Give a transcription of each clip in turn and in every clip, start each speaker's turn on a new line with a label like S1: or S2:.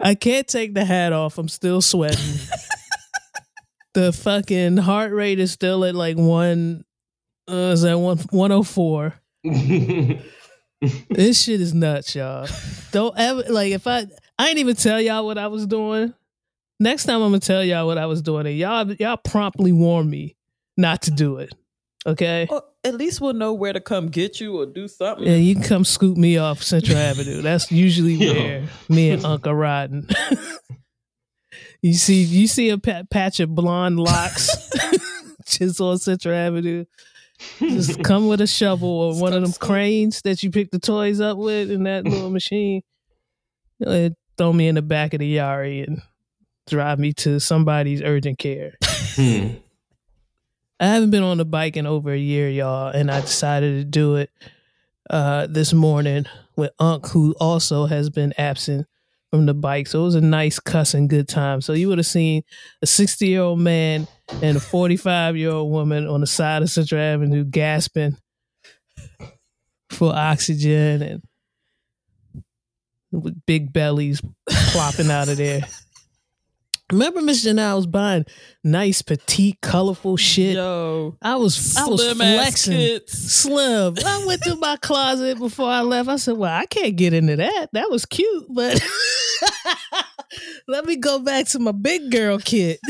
S1: I can't take the hat off. I'm still sweating. the fucking heart rate is still at like one. Uh, is that one one oh four? This shit is nuts, y'all. Don't ever like if I I ain't even tell y'all what I was doing. Next time I'm gonna tell y'all what I was doing, and y'all y'all promptly warn me not to do it. Okay.
S2: Well, at least we'll know where to come get you or do something.
S1: Yeah, you can come scoop me off Central Avenue. That's usually where me and Uncle riding. you see, you see a pa- patch of blonde locks just on Central Avenue. Just come with a shovel or one of them cranes that you pick the toys up with in that little machine. Uh, throw me in the back of the Yari and drive me to somebody's urgent care.
S3: Hmm.
S1: I haven't been on the bike in over a year, y'all, and I decided to do it uh, this morning with Unc, who also has been absent from the bike. So it was a nice cussing good time. So you would have seen a 60 year old man and a 45 year old woman on the side of Central Avenue gasping for oxygen and with big bellies plopping out of there. Remember, Miss Janelle was buying nice, petite, colorful shit.
S2: Yo,
S1: I was, I was
S2: slim
S1: flexing. Slim. I went through my closet before I left. I said, "Well, I can't get into that. That was cute, but let me go back to my big girl kit."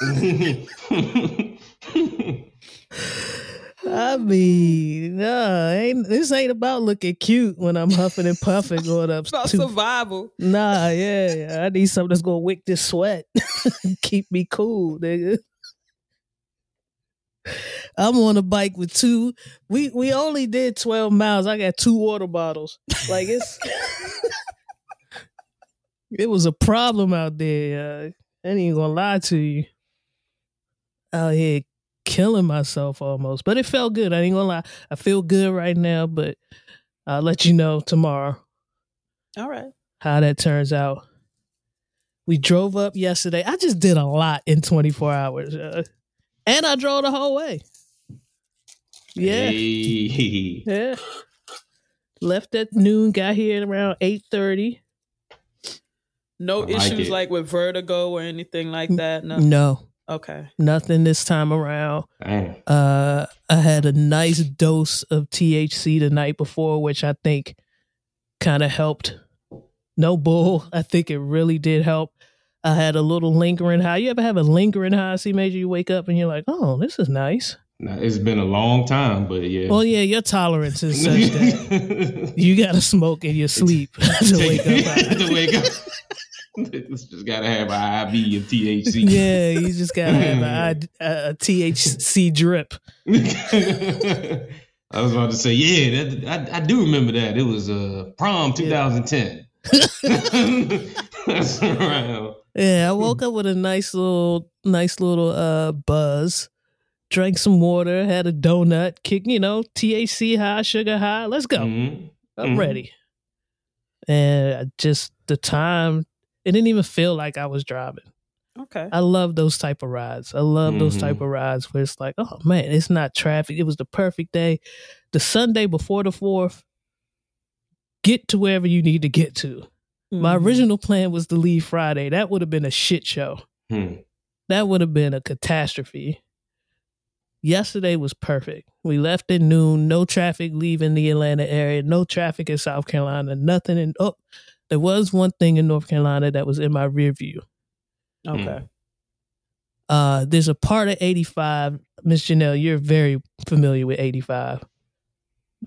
S1: I mean, no, ain't this ain't about looking cute when I'm huffing and puffing going up.
S2: It's about survival.
S1: Nah, yeah, yeah, I need something that's gonna wick this sweat, keep me cool, nigga. I'm on a bike with two. We we only did 12 miles. I got two water bottles. Like it's it was a problem out there. Uh, I ain't even gonna lie to you. Out here killing myself almost, but it felt good. I ain't gonna lie. I feel good right now, but I'll let you know tomorrow
S2: All right.
S1: how that turns out. We drove up yesterday. I just did a lot in 24 hours. uh, and I drove the whole way. Yeah.
S3: Hey.
S1: Yeah. Left at noon, got here at around 8:30.
S2: No
S3: I like
S2: issues
S3: it.
S2: like with vertigo or anything like that. No.
S1: No,
S2: Okay.
S1: nothing this time around.
S3: Damn.
S1: Uh I had a nice dose of THC the night before, which I think kind of helped. No bull. I think it really did help. I had a little lingering high. You ever have a lingering high? See, major, you wake up and you're like, oh, this is nice.
S3: Now, it's been a long time, but yeah.
S1: Well, yeah, your tolerance is such that you got to smoke in your sleep to wake up.
S3: to wake up. It's just gotta have an IV of THC.
S1: Yeah, you just got to have a, a, a THC drip.
S3: I was about to say, yeah, that, I, I do remember that. It was uh, prom 2010. That's around.
S1: Yeah, I woke up with a nice little, nice little uh buzz. Drank some water, had a donut, kick, you know, THC high, sugar high. Let's go.
S3: Mhm.
S1: I'm
S3: Mhm.
S1: ready. And I just the time, it didn't even feel like I was driving.
S2: Okay.
S1: I love those type of rides. I love those
S3: Mhm.
S1: type of rides where it's like, oh man, it's not traffic. It was the perfect day. The Sunday before the fourth, get to wherever you need to get to. My
S2: Mhm.
S1: original plan was to leave Friday. That would have been a shit show.
S3: Hmm.
S1: That would have been a catastrophe. Yesterday was perfect. We left at noon, no traffic leaving the Atlanta area, no traffic in South Carolina, nothing in oh there was one thing in North Carolina that was in my rear view.
S2: Okay.
S1: Uh there's a part of 85, Miss Janelle, you're very familiar with 85.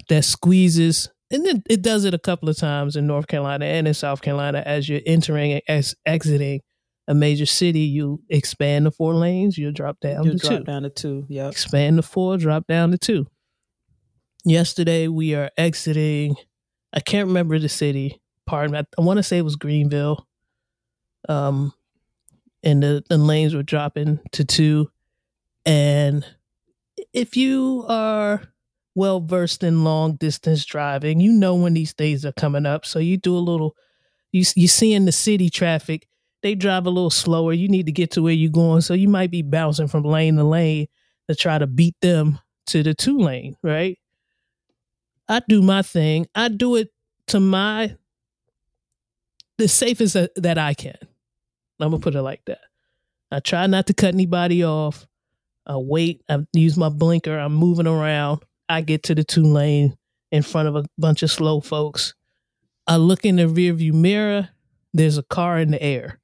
S1: That squeezes and then it does it a couple of times in North Carolina and in South Carolina as you're entering and ex- exiting a major city, you expand the four lanes, you drop down
S2: You
S1: to
S2: drop
S1: two.
S2: down to two. Yep.
S1: Expand the four, drop down to two. Yesterday we are exiting. I can't remember the city. Pardon me. I, want to say it was Greenville. Um, and the, the lanes were dropping to two. And if you are well versed in long distance driving, you know when these things are coming up. So you do a little. You you see in the city traffic, they drive a little slower. You need to get to where you're going, so you might be bouncing from lane to lane to try to beat them to the two lane. Right? I do my thing. I do it to my the safest that, that I can. I'm gonna put it like that. I try not to cut anybody off. I wait. I use my blinker. I'm moving around. I get to the two lane in front of a bunch of slow folks. I look in the rearview mirror. There's a car in the air.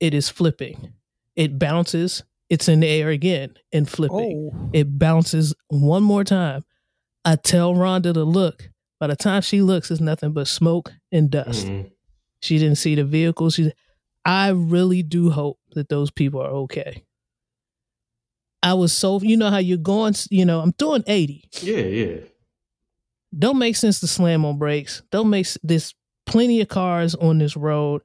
S1: It is flipping. It bounces. It's in the air again and flipping.
S2: Oh.
S1: It bounces one more time. I tell Rhonda to look. By the time she looks, it's nothing but smoke and dust.
S3: Mhm.
S1: She didn't see the vehicle. She, I really do hope that those people are okay. I was so, you know how you're going, you know, I'm doing 80.
S3: Yeah, yeah.
S1: Don't make sense to slam on brakes. Don't make this plenty of cars on this road.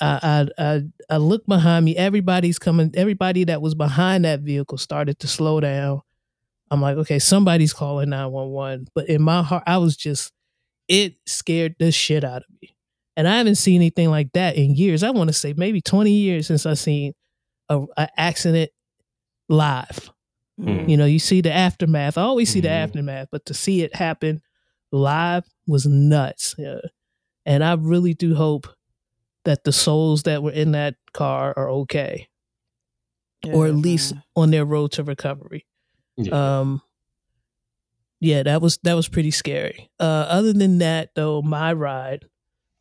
S1: I, I I I look behind me. Everybody's coming. Everybody that was behind that vehicle started to slow down. I'm like, okay, somebody's calling 911. But in my heart, I was just, it scared the shit out of me. And I haven't seen anything like that in years. I want to say maybe 20 years since I've seen a, a accident live.
S3: Mm.
S1: You know, you see the aftermath. I always see the
S3: Mhm.
S1: aftermath, but to see it happen live was nuts. Yeah. And I really do hope that the souls that were in that car are okay, or
S2: Yeah,
S1: at least on their road to recovery.
S3: yeah.
S1: Um, yeah, that was that was pretty scary. Uh, other than that, though, my ride,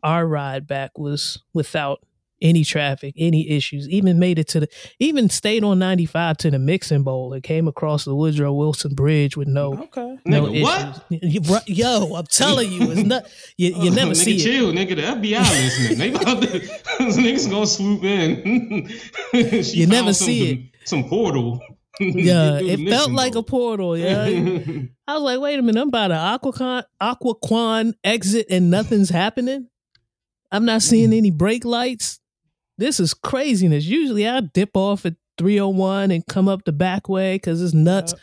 S1: our ride back was without any traffic, any issues. Even made it to the, even stayed on ninety five to the mixing bowl and came across the Woodrow Wilson Bridge with no
S2: Okay.
S1: no
S3: Nigga, what?
S1: issues. You- bro- Yo, I'm telling you, it's not. You, you
S3: Oh,
S1: never
S3: nigga,
S1: see it.
S3: chill, nigga. The FBI listening. They about to, those niggas gonna swoop in.
S1: You never see
S3: it. Some portal.
S1: Yeah, it felt
S3: mixing
S1: like a portal. Yeah, I was like, wait a minute, I'm by the Aquacon, Occoquan exit and nothing's happening. I'm not seeing any brake lights. This is craziness. Usually I dip off at 301 and come up the back way because it's nuts.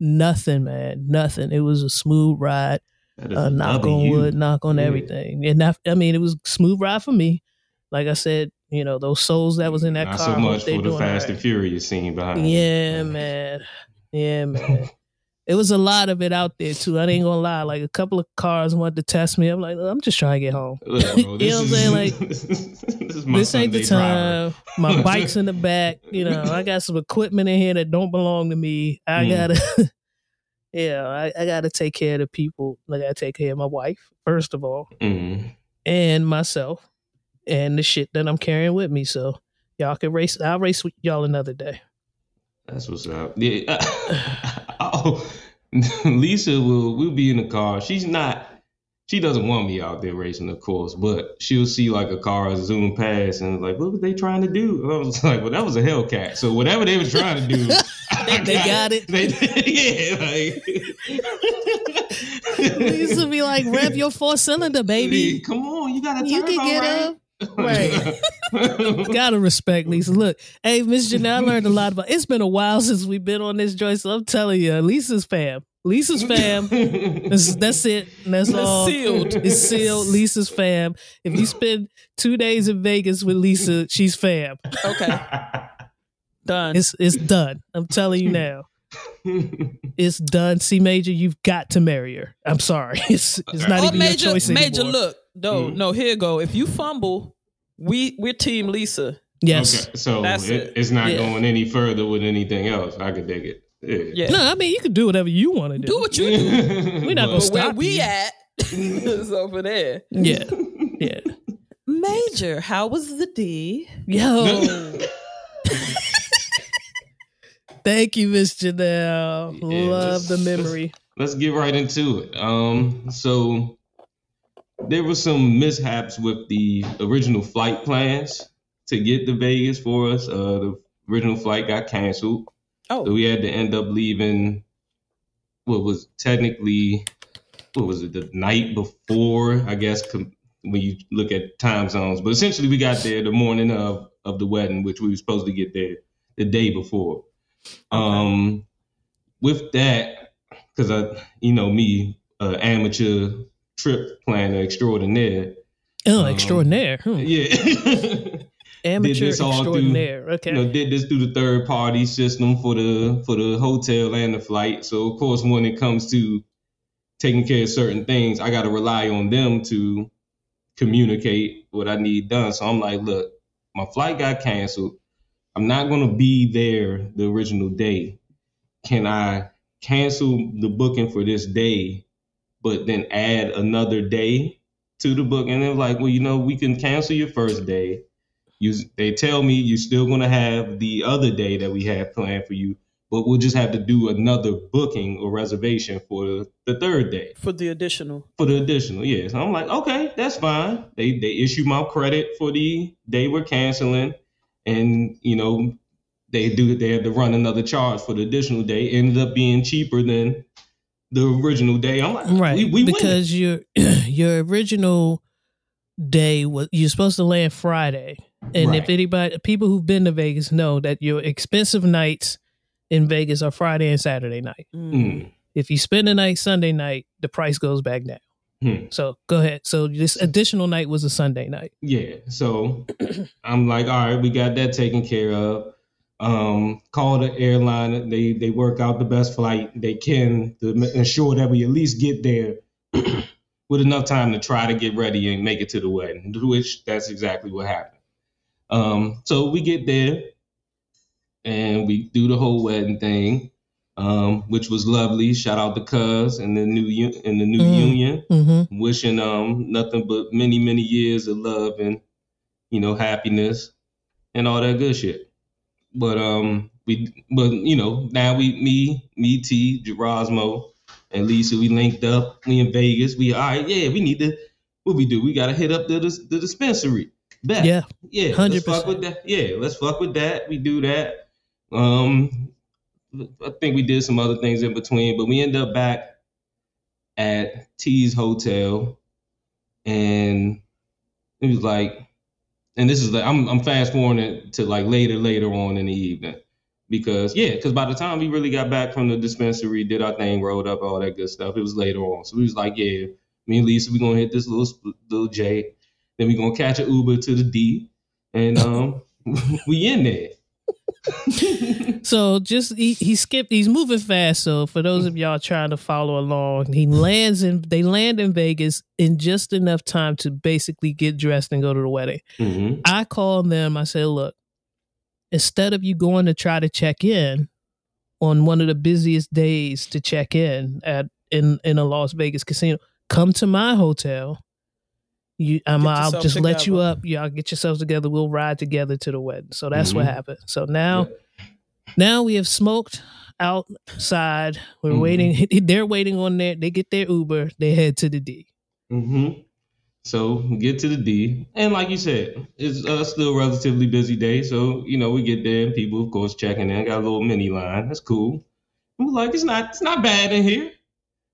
S1: Nothing, man. Nothing. It was a smooth ride. Uh,
S3: a
S1: knock on wood, knock on
S3: Yeah.
S1: everything. And I, I mean, it was smooth ride for me. Like I said, you know, those souls that was in that
S3: Not
S1: car.
S3: so much
S1: they
S3: for the Fast
S1: all
S3: and Furious scene behind.
S1: yeah, man. Yeah, man. It was a lot of it out there too. I ain't gonna lie. Like a couple of cars wanted to test me. I'm like, I'm just trying to get home.
S3: Look, bro,
S1: You know what I'm saying? Like,
S3: this is my
S1: this ain't the
S3: Sunday driver.
S1: time. My bike's in the back. You know, I got some equipment in here that don't belong to me. I
S3: Mm.
S1: gotta, yeah, I, I gotta take care of the people. I gotta take care of my wife first of all,
S3: Mhm.
S1: and myself, and the shit that I'm carrying with me. So y'all can race. I'll race with y'all another day.
S3: That's what's up. Yeah. oh, Lisa will will be in the car. She's not. She doesn't want me out there racing, of course, but she'll see like a car zoom past and like, what were they trying to do? I was like, well, that was a Hellcat. So whatever they were trying to do,
S1: They- they got it.
S3: They, yeah, like.
S1: Used be like, rev your four cylinder, baby.
S3: Come on, you got a
S1: You can get
S3: right?
S1: up. Right. Gotta respect Lisa. Look, hey, Miss Janelle, I learned a lot about it's been a while since we've been on this joint, so I'm telling you, Lisa's fam. Lisa's fam. That's, that's it. That's
S2: It's
S1: all.
S2: sealed.
S1: It's sealed. Lisa's fam. If you spend two days in Vegas with Lisa, she's fam.
S2: Okay. Done.
S1: It's it's done. I'm telling you now. It's done. C major, you've got to marry her. I'm sorry. It's it's not
S2: oh,
S1: even
S2: major,
S1: your choice anymore. major.
S2: Look, no,
S3: Mhm.
S2: no. Here you go. If you fumble, we we're team Lisa.
S1: Yes.
S3: Okay, so
S2: That's
S3: it,
S2: it.
S3: it's not
S1: Yeah.
S3: going any further with anything else. I could dig it. Yeah.
S2: Yeah.
S1: No, I mean you can do whatever you want to do.
S2: Do what you do.
S1: We're not gonna
S2: But
S1: stop
S2: where we
S1: you.
S2: at is over there.
S1: Yeah. Yeah.
S2: Major, how was the D?
S1: Yo. Thank you, Miss Janelle.
S3: Yeah,
S1: Love the
S3: let's-
S1: memory.
S3: Let's get right into it. Um, so there were some mishaps with the original flight plans to get to Vegas for us. Uh, the original flight got canceled, so
S2: Oh,
S3: we had to end up leaving. What was technically, what was it, the night before? I guess com- when you look at time zones, but essentially we got there the morning of of the wedding, which we were supposed to get there the day before. Um, with that, because I, you know, me, uh, amateur trip planner extraordinaire.
S1: Oh,
S3: Um,
S1: extraordinaire. Hmm.
S3: Yeah.
S1: Amateur
S3: all through-
S1: extraordinaire. Okay.
S3: you know, did this through the third party system for the for the hotel and the flight. So of course, when it comes to taking care of certain things, I got to rely on them to communicate what I need done. So I'm like, look, my flight got canceled. I'm not gonna be there the original day. Can I cancel the booking for this day, but then add another day to the book? And they're like, well, you know, we can cancel your first day. You, they tell me you're still gonna have the other day that we have planned for you, but we'll just have to do another booking or reservation for the third day
S2: For the additional.
S3: for the additional. Yeah, so I'm like, okay, that's fine. They they issue my credit for the day we're canceling, and you know they do they had to run another charge for the additional day. Ended up being cheaper than the original day. I'm like,
S1: Right.
S3: we, we
S1: because your your original day was you're supposed to land Friday. And if anybody people who've been to Vegas know that your expensive nights in Vegas are Friday and Saturday night.
S2: Mm.
S3: Mm,
S1: If you spend the night Sunday night, the price goes back down.
S3: Hmm.
S1: So go ahead. So this additional night was a Sunday night.
S3: Yeah. So I'm like, all right, we got that taken care of. Um, call the airline. They they work out the best flight they can to ensure that we at least get there with enough time to try to get ready and make it to the wedding. Which that's exactly what happened. Um, so we get there and we do the whole wedding thing, um, which was lovely. Shout out to Cuz and the new and the new
S1: Mm.
S3: union
S1: Mm-hmm.
S3: wishing um nothing but many many years of love and you know happiness and all that good shit but um we but you know now we me me t Gerasmo and lisa we linked up we in vegas we all right yeah we need to what we do we gotta hit up the the dispensary Bet.
S1: Yeah.
S3: yeah let's fuck
S1: 100%.
S3: with that yeah let's fuck with that we do that um i think we did some other things in between but we end up back at T's hotel, and it was like, and this is like I'm I'm fast forwarding to like later later on in the evening because yeah, because by the time we really got back from the dispensary, did our thing, rolled up, all that good stuff, it was later on. So we was like, yeah, me and Lisa, we gonna hit this little little J, then we gonna catch an Uber to the D, and um, we in there.
S1: So just he, he skipped. He's moving fast. So for those of y'all trying to follow along, he lands in. They land in Vegas in just enough time to basically get dressed and go to the wedding.
S3: hmm
S1: I called them. I said, "Look, instead of you going to try to check in on one of the busiest days to check in at in in a Las Vegas casino, come to my hotel. You, I'm,
S2: Get
S1: I'll
S2: yourself
S1: just let you up. Y'all get yourselves together. We'll ride together to the wedding. So that's what
S3: Mhm.
S1: happened. So now, now we have smoked outside. We're
S3: Mhm.
S1: waiting. They're waiting on their. They get their Uber. They head to the D.
S3: hmm So we get to the D, and like you said, it's uh, still relatively busy day. So you know we get there, and people, of course, checking in. Got a little mini line. That's cool. I'm like, it's not, it's not bad in here.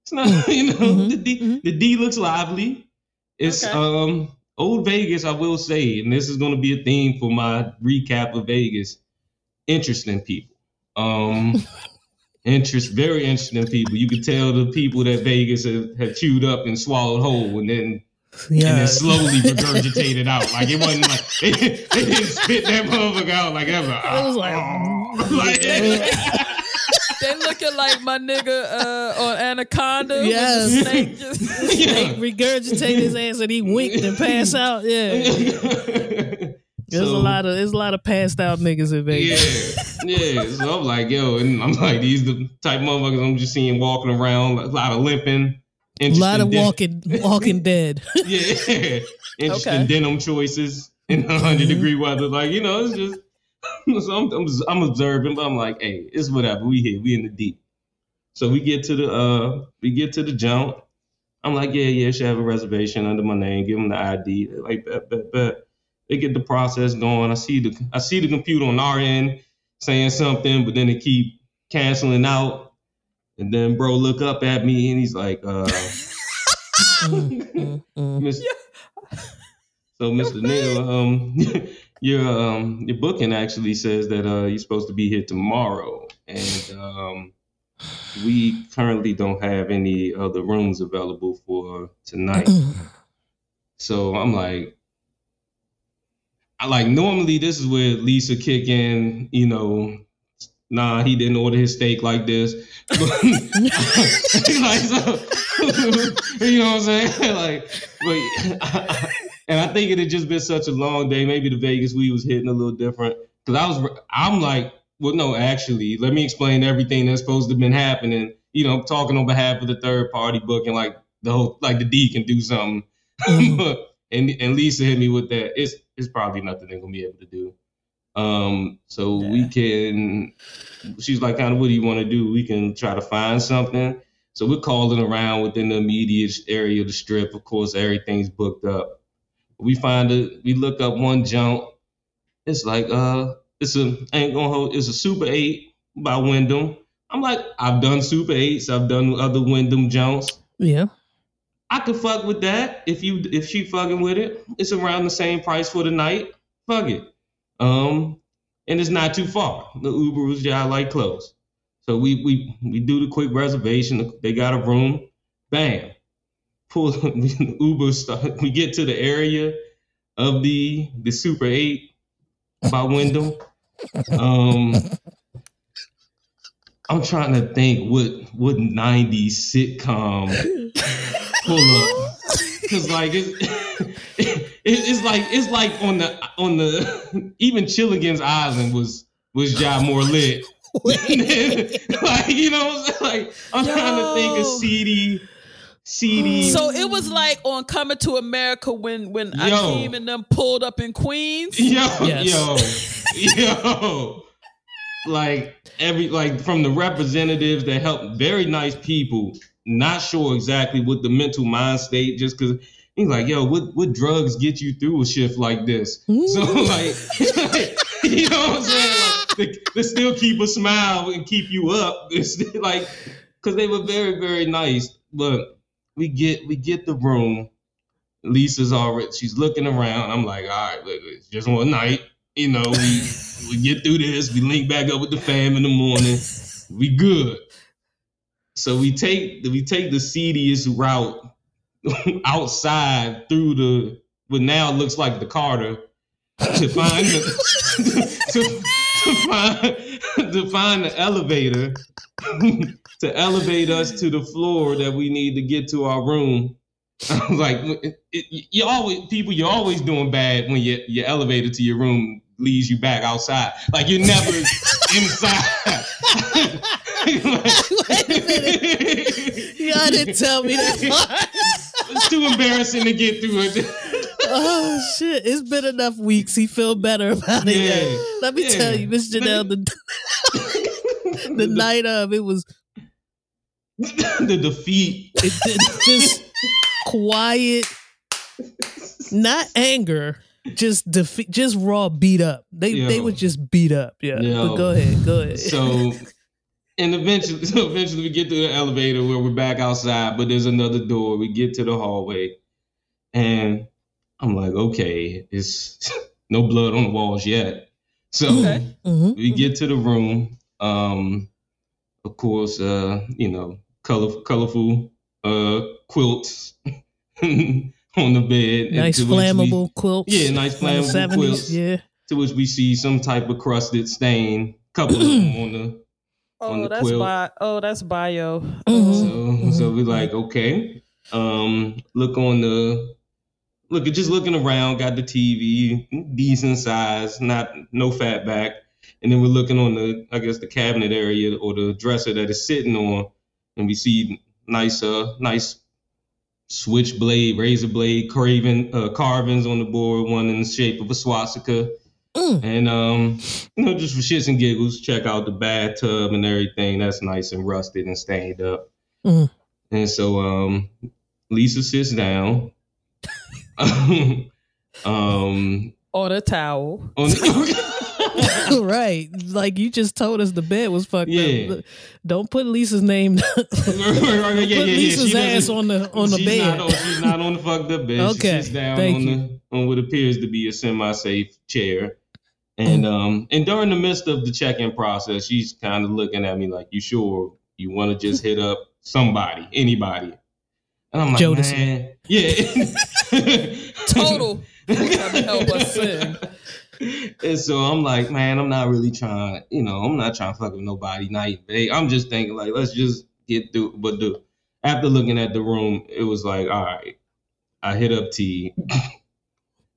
S3: It's not, you know,
S1: Mhm,
S3: the D,
S1: mhm.
S3: the D looks lively. It's
S2: Okay.
S3: um old Vegas, I will say, and this is going to be a theme for my recap of Vegas. Interesting people. Um. Interest, very interesting people. You could tell the people that Vegas have, have chewed up and swallowed whole, and then
S1: yeah.
S3: and then slowly regurgitated out. Like it wasn't like they, they didn't spit that motherfucker out like. Was
S1: It was like,
S3: "Oh." Like-
S2: They looking like my nigga uh, on Anaconda. with the
S1: Yes.
S2: snake just-
S1: They regurgitate his ass and he winked and passed out. Yeah. There's a lot of there's a lot of passed out niggas in Vegas.
S3: Yeah, yeah. So I'm like, yo, and I'm like, these the type of motherfuckers I'm just seeing walking around, a lot of limping.
S1: A lot of
S3: interesting
S1: walking walking dead.
S3: yeah, interesting
S2: Okay.
S3: denim choices in 100
S1: Mhm.
S3: degree weather. Like you know, it's just so I'm, I'm I'm observing, but I'm like, hey, it's whatever. We here, we in the deep. So we get to the uh, we get to the jump. I'm like, yeah, yeah, should have a reservation under my name. Give them the ID. They're like, bet, bet, bet. They get the process going. I see the I see the computer on our end saying something, but then they keep canceling out. And then bro look up at me and he's like, uh.
S1: Mm, mm, mm.
S3: Miss- So, Mr. Neal, um, your um, your booking actually says that uh, you're supposed to be here tomorrow, and um, we currently don't have any other rooms available for tonight. So I'm like, I like normally this is where Lisa kick in, you know. Nah, he didn't order his steak like this. like, so, you know what I'm saying? Like, but and I think it had just been such a long day. Maybe the Vegas we was hitting a little different. Cause I was, I'm like, well, no, actually, let me explain everything that's supposed to have been happening. You know, talking on behalf of the third party booking, like the whole, like the D can do something.
S1: Mhm.
S3: and and Lisa hit me with that. It's it's probably nothing they're gonna be able to do. Um, so we can. She's like, kind of, what do you want to do? We can try to find something. So we're calling around within the immediate area of the strip. Of course, everything's booked up. We find it. We look up one jump. It's like uh, it's a ain't gonna hold. It's a Super Eight by Wyndham. I'm like, I've done Super Eights. I've done other Wyndham jumps.
S1: Yeah.
S3: I could fuck with that if you if she fucking with it. It's around the same price for the night. Fuck it. Um, and it's not too far. The Uber was yeah, like close. So we we we do the quick reservation. They got a room. Bam. Pull the Uber start. We get to the area of the the Super Eight by Wyndham. Um, I'm trying to think what what '90s sitcom pull up because like it's, it, it's like it's like on the on the even Gilligan's Island was was ja more lit. like you know, like I'm trying to think of
S2: Yo.
S3: CD, CD.
S2: So it was like on Coming to America when when
S3: Yo.
S2: Akeem and them pulled up in Queens.
S3: yo,
S1: Yes.
S3: yo, yo, like every like from the representatives that help, very nice people. Not sure exactly what the mental mind state, just because he's like, yo, what what drugs get you through a shift like this? Mm. So like, you know what I'm saying? Like, they, they still keep a smile and keep you up. It's like, because they were very very nice. But we get we get the room. Lisa's already she's looking around. I'm like, all right, look, it's just one night. You know, we we get through this. We link back up with the fam in the morning. We good. So we take we take the seediest route outside through the what now looks like the Carter to find the to, to find to find the elevator to elevate us to the floor that we need to get to our room. I was like, you always people, you're always doing bad when your your elevated to your room leads you back outside. Like you're never inside.
S1: Y'all didn't tell me that.
S3: it's too embarrassing to get through it.
S1: oh shit! It's been enough weeks. He feel better about it.
S3: Yeah.
S1: Let me
S3: Yeah.
S1: tell you, Miss Janelle, the the night of it was
S3: the defeat.
S1: it, just quiet, not anger, just defeat, just raw beat up. They they
S3: Yo.
S1: would just beat up. Yeah,
S3: Yo.
S1: but go ahead, go ahead.
S3: So, and eventually, so eventually we get to the elevator where we're back outside, but there's another door. We get to the hallway, and I'm like, okay, it's no blood on the walls yet. So
S2: Okay.
S1: Mhm.
S3: we get to the room. Um, of course, uh, you know, color, colorful uh quilts on the bed.
S1: nice
S3: to which we-
S1: flammable quilts.
S3: Yeah, nice flammable
S1: 70s,
S3: quilts.
S1: Yeah,
S3: to which we see some type of crusted stain. Couple of them on the on
S2: Oh,
S3: the
S2: that's
S3: quilt.
S2: bi- Oh, that's bio.
S1: Mhm.
S3: So so
S1: Mhm.
S3: we like okay. Um, look on the look at just looking around. Got the TV, decent size, not no fat back. And then we're looking on the I guess the cabinet area or the dresser that it's sitting on, and we see nice uh nice switchblade, razor blade, carving uh, carvings on the board. One in the shape of a swastika.
S1: Mm.
S3: And um, you know, just for shits and giggles, check out the bathtub and everything. That's nice and rusted and stained up.
S1: Mhm.
S3: And so um, Lisa sits down. um,
S2: Or the towel.
S3: on
S1: right. Like you just told us the bed was fucked
S3: Yeah.
S1: up. Don't put Lisa's name. put
S3: yeah, yeah, yeah.
S1: Lisa's
S3: She
S1: ass on the on the bed.
S3: Not on, she's not on the fucked up bed.
S1: Okay,
S3: She sits down
S1: thank
S3: on
S1: you.
S3: the on what appears to be a semi-safe chair. And
S1: Mm.
S3: um and during the midst of the check-in process, she's kind of looking at me like, "You sure you want to just hit up somebody, anybody?" And I'm like,
S1: Jodeci.
S3: "Man, yeah,
S2: Total. Help us sing.
S3: And so I'm like, man, I'm not really trying, you know, I'm not trying to fuck with nobody night, babe. I'm just thinking like, let's just get through. But the after looking at the room, it was like, all right, I hit up T.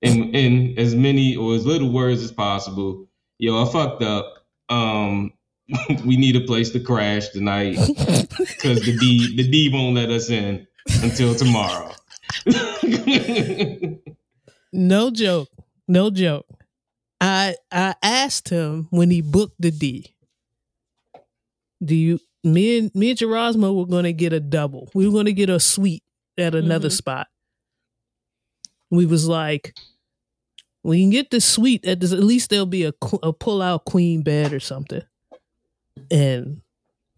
S3: in in as many or as little words as possible. Yo, I fucked up. Um, we need a place to crash tonight because the D the D won't let us in until tomorrow.
S1: no joke. No joke. I I asked him when he booked the D. Do you me and me and Gerasmo were gonna get a double. We were gonna get a suite at another
S2: Mhm.
S1: spot. We was like, we can get the suite at this, at least there'll be a, a pull out queen bed or something. And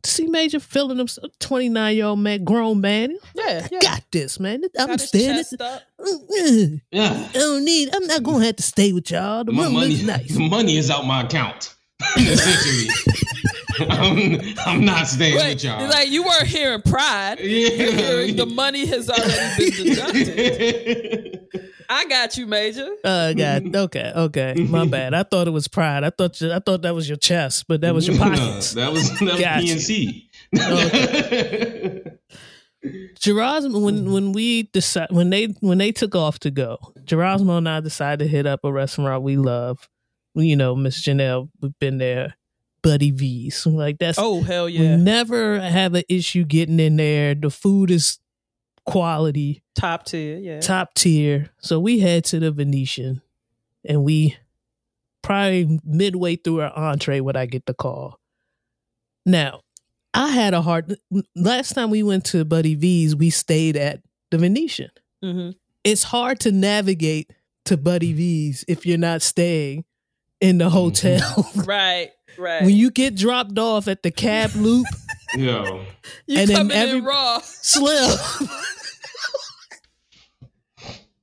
S1: see Major feeling himself, 29 year old man, grown man.
S2: Yeah, yeah.
S1: Got this, man. I'm
S2: Got his
S1: standing.
S2: Mm,
S1: mm.
S3: Yeah.
S1: I don't need. I'm not gonna have to stay with y'all. The
S3: my money,
S1: nice.
S3: the money is out my account. Essentially, I'm, I'm not staying
S2: Wait,
S3: with y'all.
S2: like you weren't hearing pride. You're hearing the money has already been deducted. I got you, Major.
S1: Uh, oh God. Okay. Okay. My bad. I thought it was pride. I thought you, I thought that was your chest, but that was your
S3: No,
S1: pockets.
S3: that was that was
S1: Got you.
S3: PNC.
S1: Gerasmo, when when we decide when they when they took off to go, Gerasmo and I decided to hit up a restaurant we love. You know, Miss Janelle, we've been there. Buddy V's, like that's
S2: Oh hell
S1: we
S2: yeah!
S1: never have an issue getting in there. The food is quality.
S2: Top tier, yeah.
S1: top tier. So we head to the Venetian and we probably midway through our entree when I get the call. Now, I had a hard last time we went to Buddy V's, we stayed at the Venetian.
S2: hmm
S1: It's hard to navigate to Buddy V's if you're not staying in the hotel.
S2: Right, right.
S1: when you get dropped off at the cab loop,
S3: Yo,
S2: you
S1: and then
S2: coming
S1: every-
S2: in raw.
S1: slim.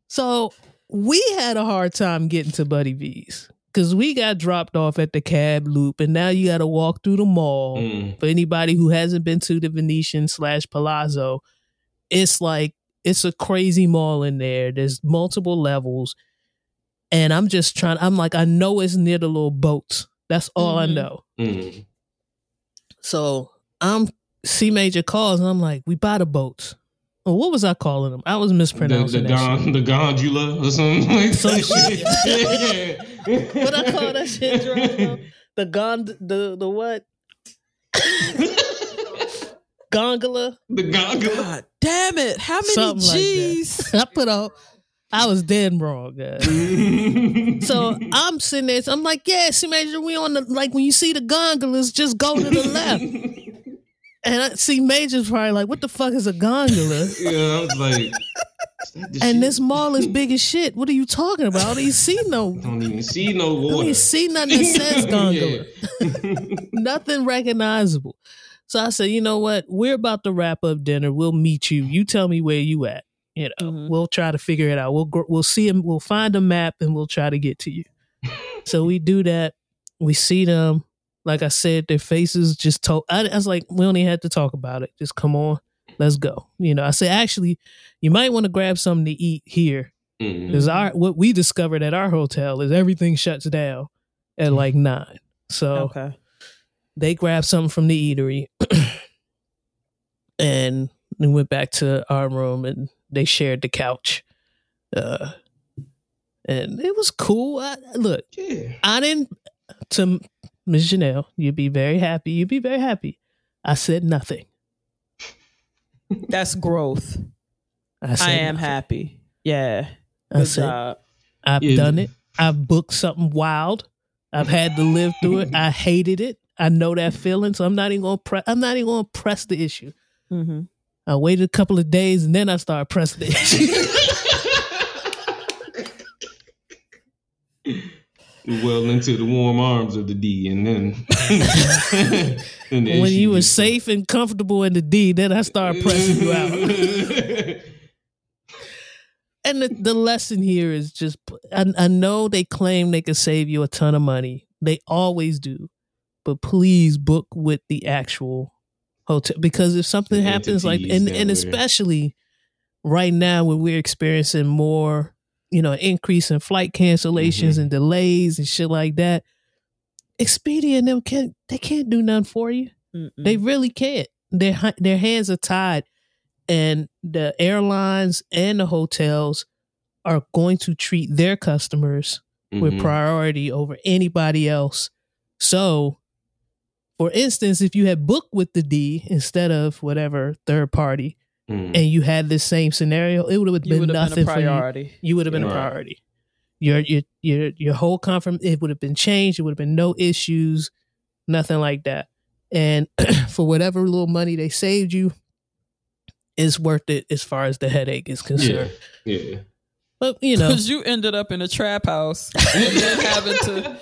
S1: so we had a hard time getting to Buddy V's because we got dropped off at the cab loop, and now you got to walk through the mall.
S3: Mm.
S1: For anybody who hasn't been to the Venetian slash Palazzo, it's like it's a crazy mall in there. There's multiple levels, and I'm just trying. I'm like, I know it's near the little boats. That's all I
S2: Mhm.
S1: know.
S3: Mm.
S1: So I'm C major calls, and I'm like, we buy the boats. Oh, what was I calling them? I was mispronouncing
S3: the,
S1: that
S3: gon- the gondola or something like
S1: Some
S3: that.
S1: shit.
S3: yeah, yeah.
S1: shit. What I call that shit, Geronimo? The gond, the the what? Gondola.
S3: the gondola.
S2: God damn it! How many
S1: Something like that.
S2: G's?
S1: I put out. I was dead wrong. So I'm sitting there. So I'm like, yeah, C major, we on the like when you see the gondolas, just go to the left. And I see Major's probably like, what the fuck is a gondola?
S3: yeah, I was like, is that the
S1: And
S3: shit?
S1: this mall is big as shit. What are you talking about? I don't even see no. I
S3: don't even see no
S1: don't even see nothing that says gondola. Nothing recognizable. So I said, you know what? We're about to wrap up dinner. We'll meet you. You tell me where you at. You know,
S2: Mhm.
S1: we'll try to figure it out. We'll we'll see him. We'll find a map and we'll try to get to you. so we do that. We see them. Like I said, their faces just told. I, I was like, we only had to talk about it. Just come on, let's go. You know, I said, actually, you might want to grab something to eat here because our what we discovered at our hotel is everything shuts down at like nine. So
S2: Okay.
S1: they grabbed something from the eatery and we went back to our room and they shared the couch. Uh, and it was cool. I, look,
S3: Yeah.
S1: I didn't to Miss Janelle. You'd be very happy. You'd be very happy. I said nothing.
S2: That's growth.
S1: I, said
S2: I am
S1: nothing.
S2: happy. Yeah.
S1: I
S2: Good
S1: said
S2: job.
S1: I've
S3: Yeah.
S1: done it. I've booked something wild. I've had to live through it. I hated it. I know that feeling, so I'm not even gonna press. I'm not even gonna press the issue.
S2: hmm
S1: I waited a couple of days and then I started pressing issue.
S3: well into the warm arms of the D, and then, then the
S1: when you were safe and comfortable in the D, then I started pressing you out. And the, the lesson here is just I, I know they claim they can save you a ton of money. They always do. But please book with the actual hotel because if something
S3: The
S1: happens like and, and especially right now when we're experiencing more, you know, increase in flight cancellations
S3: Mhm.
S1: and delays and shit like that, Expedia and them can't they can't do nothing for you.
S2: Mm-hmm.
S1: They really can't. Their their hands are tied, and the airlines and the hotels are going to treat their customers with
S3: Mhm.
S1: priority over anybody else. So, for instance, if you had booked with the D instead of whatever third party,
S3: Mhm.
S1: and you had this same scenario, it would have been nothing
S2: been a
S1: for you. You would have been a priority. Your your your your whole confirm it would have been changed. It would have been no issues, nothing like that. And for whatever little money they saved you, it's worth it as far as the headache is
S3: yeah,
S1: concerned.
S3: yeah.
S1: But you know,
S2: Because you ended up in a trap house and then having to,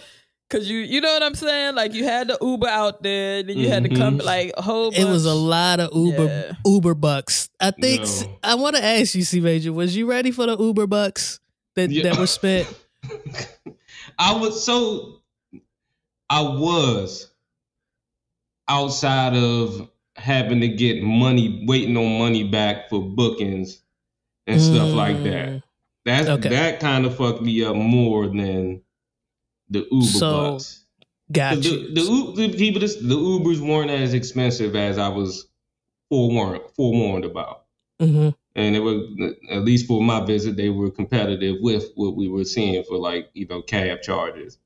S2: because you, you know what I'm saying? Like you had the Uber out there, then you had to come
S3: Mhm.
S2: like a whole.
S1: it was a lot of Uber
S2: Yeah.
S1: Uber bucks. I think
S3: No.
S1: I want to ask you, C Major, was you ready for the Uber bucks that
S3: Yeah.
S1: that were spent?
S3: I was so I was outside of having to get money, waiting on money back for bookings and stuff like that.
S1: Mm.
S3: That
S1: Okay.
S3: that kind of fucked me up more than the Uber
S1: So,
S3: bucks.
S1: Got you.
S3: The, the, the people, this- the Ubers weren't as expensive as I was forewarned forewarned about.
S1: hmm
S3: and it was at least for my visit they were competitive with what we were seeing for like you know cab charges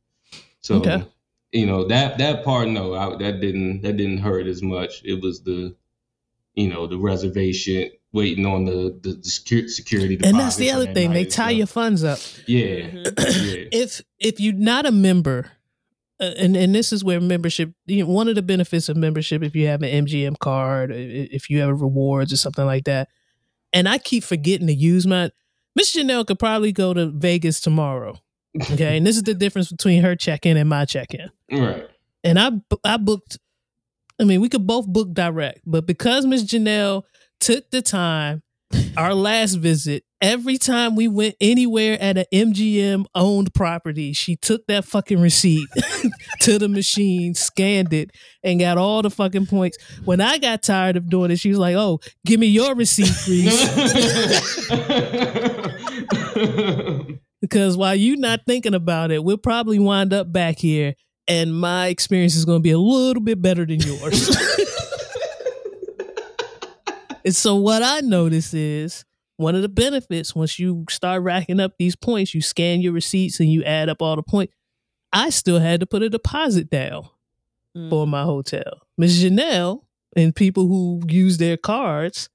S3: so
S1: Okay.
S3: you know that that part no I, that didn't that didn't hurt as much it was the you know the reservation waiting on the the, the secu- security
S1: And that's the other
S3: that
S1: thing; they tie
S3: stuff.
S1: your funds up.
S3: yeah
S2: Mhm.
S3: yeah
S1: if if you're not a member uh, and and this is where membership you know, one of the benefits of membership if you have an MGM card i- i- if you have rewards or something like that and I keep forgetting to use my Miss Janelle could probably go to Vegas tomorrow okay and this is the difference between her check-in and my check-in
S3: right
S1: and I I booked I mean we could both book direct but because Miss Janelle took the time our last visit every time we went anywhere at an MGM owned property she took that fucking receipt to the machine scanned it and got all the fucking points. When I got tired of doing it she was like oh give me your receipt please because while you're not thinking about it we'll probably wind up back here and my experience is going to be a little bit better than yours and so what i notice is one of the benefits once you start racking up these points you scan your receipts and you add up all the points i still had to put a deposit down
S2: Mm.
S1: for my hotel miss janelle and people who use their cards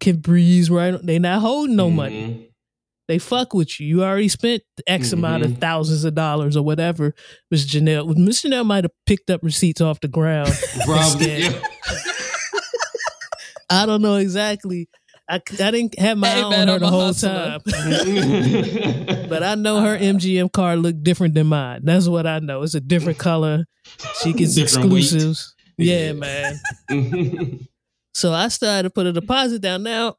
S1: can breeze right they not holding no money
S3: Mhm.
S1: they fuck with you. You already spent X amount of thousands of dollars or whatever. Miss Janelle, Miss Janelle might have picked up receipts off the ground.
S3: Probably,
S1: Yeah. I don't know exactly. I, I didn't have my eye on her the whole
S2: hustler.
S1: time, but I know her MGM card looked different than mine. That's what I know. It's a different color. She gets
S3: Different weight.
S1: exclusives. Yeah,
S3: Yeah.
S1: man. So I started to put a deposit down. Now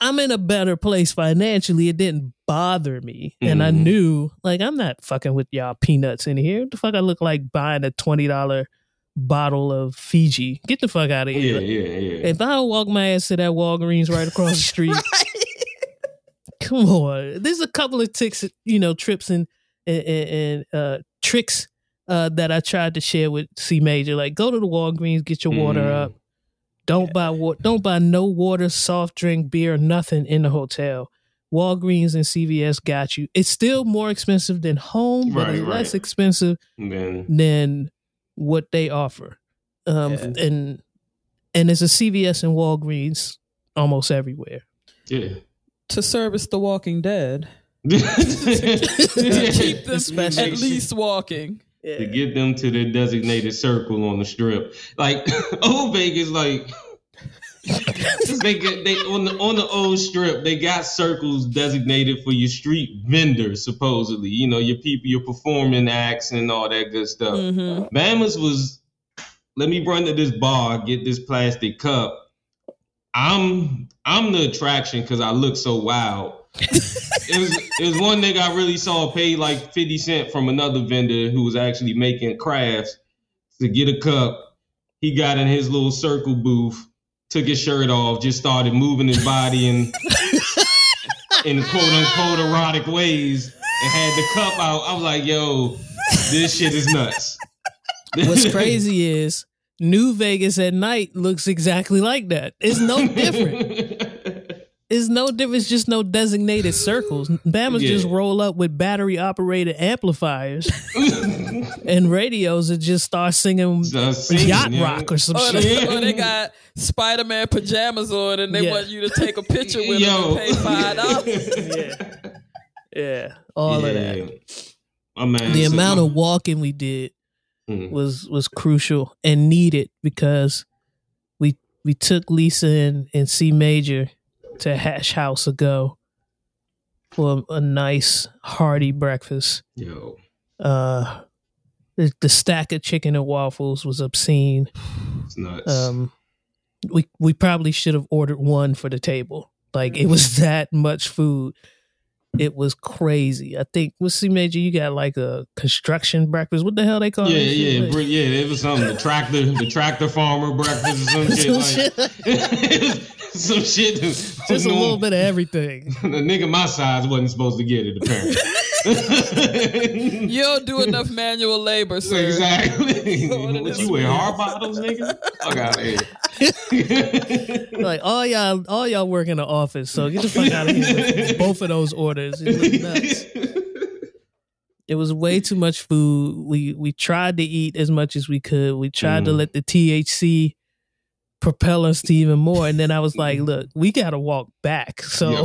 S1: I'm in a better place financially. It didn't bother me. And I
S3: Mhm.
S1: knew, like, I'm not fucking with y'all peanuts in here. What the fuck I look like buying a $20 bottle of Fiji? Get the fuck out of here.
S3: yeah yeah
S1: If I don't walk my ass to that Walgreens right across the street, come on. There's a couple of ticks, you know, trips and, and, and uh, tricks uh, that I tried to share with C Major. Like, go to the Walgreens, get your water
S3: Mhm.
S1: up. Don't buy water. Don't buy no water, soft drink, beer, nothing in the hotel. Walgreens and CVS got you. It's still more expensive than home, but
S3: Right,
S1: it's less expensive
S3: then
S1: than what they offer. Um,
S2: Yeah.
S1: and and it's a CVS and Walgreens almost everywhere.
S3: yeah
S2: to service The Walking Dead.
S3: to
S2: Keep them
S1: Especially-
S2: at least walking.
S3: to get them to their designated circle on the strip. Like old Vegas, like they get they on the on the old strip, they got circles designated for your street vendors, supposedly. You know, your people, your performing acts and all that good stuff.
S2: Mm-hmm.
S3: Bama's was let me run to this bar, get this plastic cup. I'm I'm the attraction because I look so wild. it was it was one nigga I really saw pay like 50 cent from another vendor who was actually making crafts to get a cup. He got in his little circle booth, took his shirt off, just started moving his body in in quote unquote erotic ways and had the cup out. I was like, yo, this shit is nuts.
S1: What's crazy is New Vegas at night looks exactly like that. It's no different. It's no difference, just no designated circles. Bama's
S3: Yeah.
S1: just roll up with battery operated amplifiers and radios that just start singing
S3: singing,
S1: yacht
S3: yeah.
S1: rock or some
S2: Or
S1: shit.
S2: they, or they got Spider Man pajamas on and they
S1: Yeah.
S2: want you to take a picture with
S3: Yo.
S2: them and pay five dollars.
S1: Yeah, yeah, all of that.
S3: Yeah. My man,
S1: The
S3: so
S1: amount
S3: my-
S1: of walking we did
S3: Mhm.
S1: was was crucial and needed because we we took Lisa and, and C Major to Hash House ago for a, a nice hearty breakfast.
S3: Yo,
S1: Uh, the, the stack of chicken and waffles was obscene.
S3: it's nuts.
S1: Um, we we probably should have ordered one for the table. Like it was that much food. It was crazy. I think with C Major, you got like a construction breakfast. What the hell they call it?
S3: yeah, yeah, yeah. It was something. The tractor, the tractor farmer breakfast or some shit. Like, some shit.
S1: Just a little bit of everything.
S3: the nigga my size wasn't supposed to get it apparently.
S2: You don't do enough manual labor, sir.
S3: exactly.
S2: What it
S3: you wear hard bottles, nigga? Fuck out of here.
S1: Like all y'all, all y'all work in the office, so get the fuck out of here with both of those orders. It was nuts. It was way too much food. We we tried to eat as much as we could. We tried to
S3: Mm.
S1: let the THC propel us to even more, and then I was like, "Look, we got to walk back." So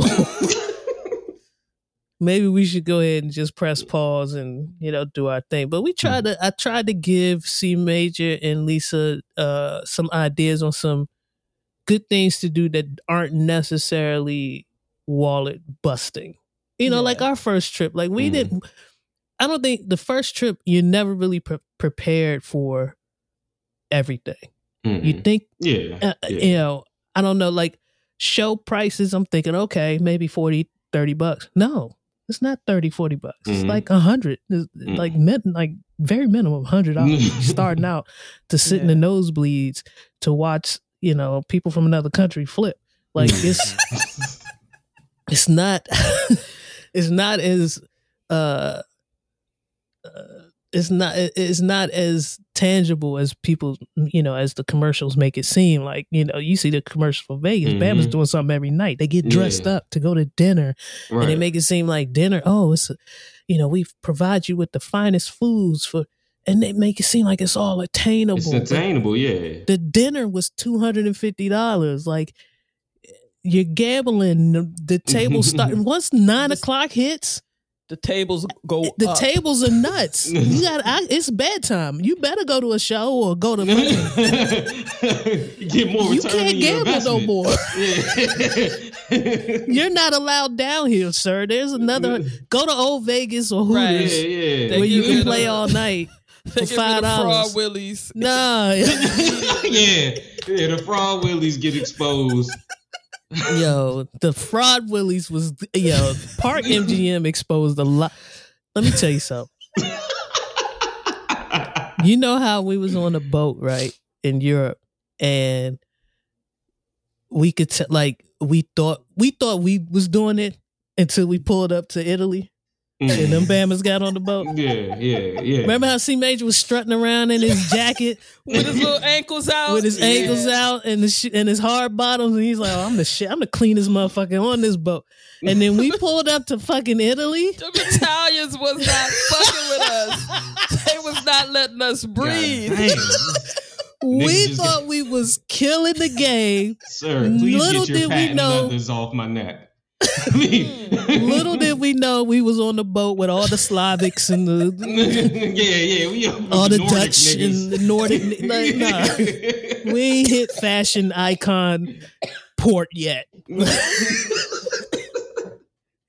S1: maybe we should go ahead and just press pause and you know do our thing. But we tried to. I tried to give C Major and Lisa uh, some ideas on some good things to do that aren't necessarily wallet busting. You know,
S2: Yeah.
S1: like our first trip. Like we
S3: Mhm.
S1: didn't. I don't think the first trip you're never really pre- prepared for everything.
S3: Mhm.
S1: You think
S3: yeah,
S1: uh,
S3: yeah.
S1: you know, I don't know, like show prices, I'm thinking, okay, maybe 40, 30 bucks. No, it's not 30, 40 bucks. It's
S3: Mhm.
S1: like a hundred, It's
S3: Mhm.
S1: like min- like very minimum hundred dollars starting out to sit in the nosebleeds to watch, you know, people from another country flip. Like it's it's not it's not as uh, uh it's not it's not as tangible as people you know as the commercials make it seem like you know you see the commercial for Vegas Bama's
S3: Mhm.
S1: doing something every night they get dressed
S3: Yeah.
S1: up to go to dinner
S3: right.
S1: and they make it seem like dinner oh it's a, you know we provide you with the finest foods for and they make it seem like it's all attainable
S3: it's attainable, yeah.
S1: the dinner was two hundred and fifty dollars. Like you're gambling. The, the table start once nine o'clock hits.
S2: The tables go
S1: The
S2: up.
S1: tables are nuts. You got. I, It's bedtime. You better go to a show or go to.
S3: Get more
S1: you can't gamble no more.
S3: Yeah.
S1: You're not allowed down here, sir. There's another. Go to Old Vegas or
S2: Right.
S3: yeah, yeah.
S1: where you can play
S2: the-
S1: all night.
S2: for
S1: $5.
S2: the fraud willies.
S1: Nah,
S3: yeah, yeah. The fraud willies get exposed.
S1: Yo, the fraud willies was yo. Park MGM exposed a lot. Let me tell you something. you know how we was on a boat right in Europe and we could t- like we thought we thought we was doing it until we pulled up to Italy and them mm. Bammers got on the boat.
S3: Yeah, yeah, yeah.
S1: Remember how C Major was strutting around in his jacket
S2: With his little ankles out.
S1: with his
S2: Yeah.
S1: ankles out and the sh- and his hard bottoms and he's like, oh, I'm the shit, I'm the cleanest motherfucker on this boat. And then we pulled up to fucking Italy.
S2: The Italians was not fucking with us. They was not letting us breathe.
S1: We
S3: Niggas just
S1: thought we was killing the game.
S3: Sir, please
S1: Little
S3: get your
S1: did we
S3: patent
S1: know-
S3: leathers off my neck. Mean-
S1: Little did we know we was on the boat with all the Slavics and the
S3: yeah, yeah. We
S1: all the
S3: Nordic
S1: Dutch
S3: niggas.
S1: and the Nordic. Like, nah, we ain't hit fashion icon port yet.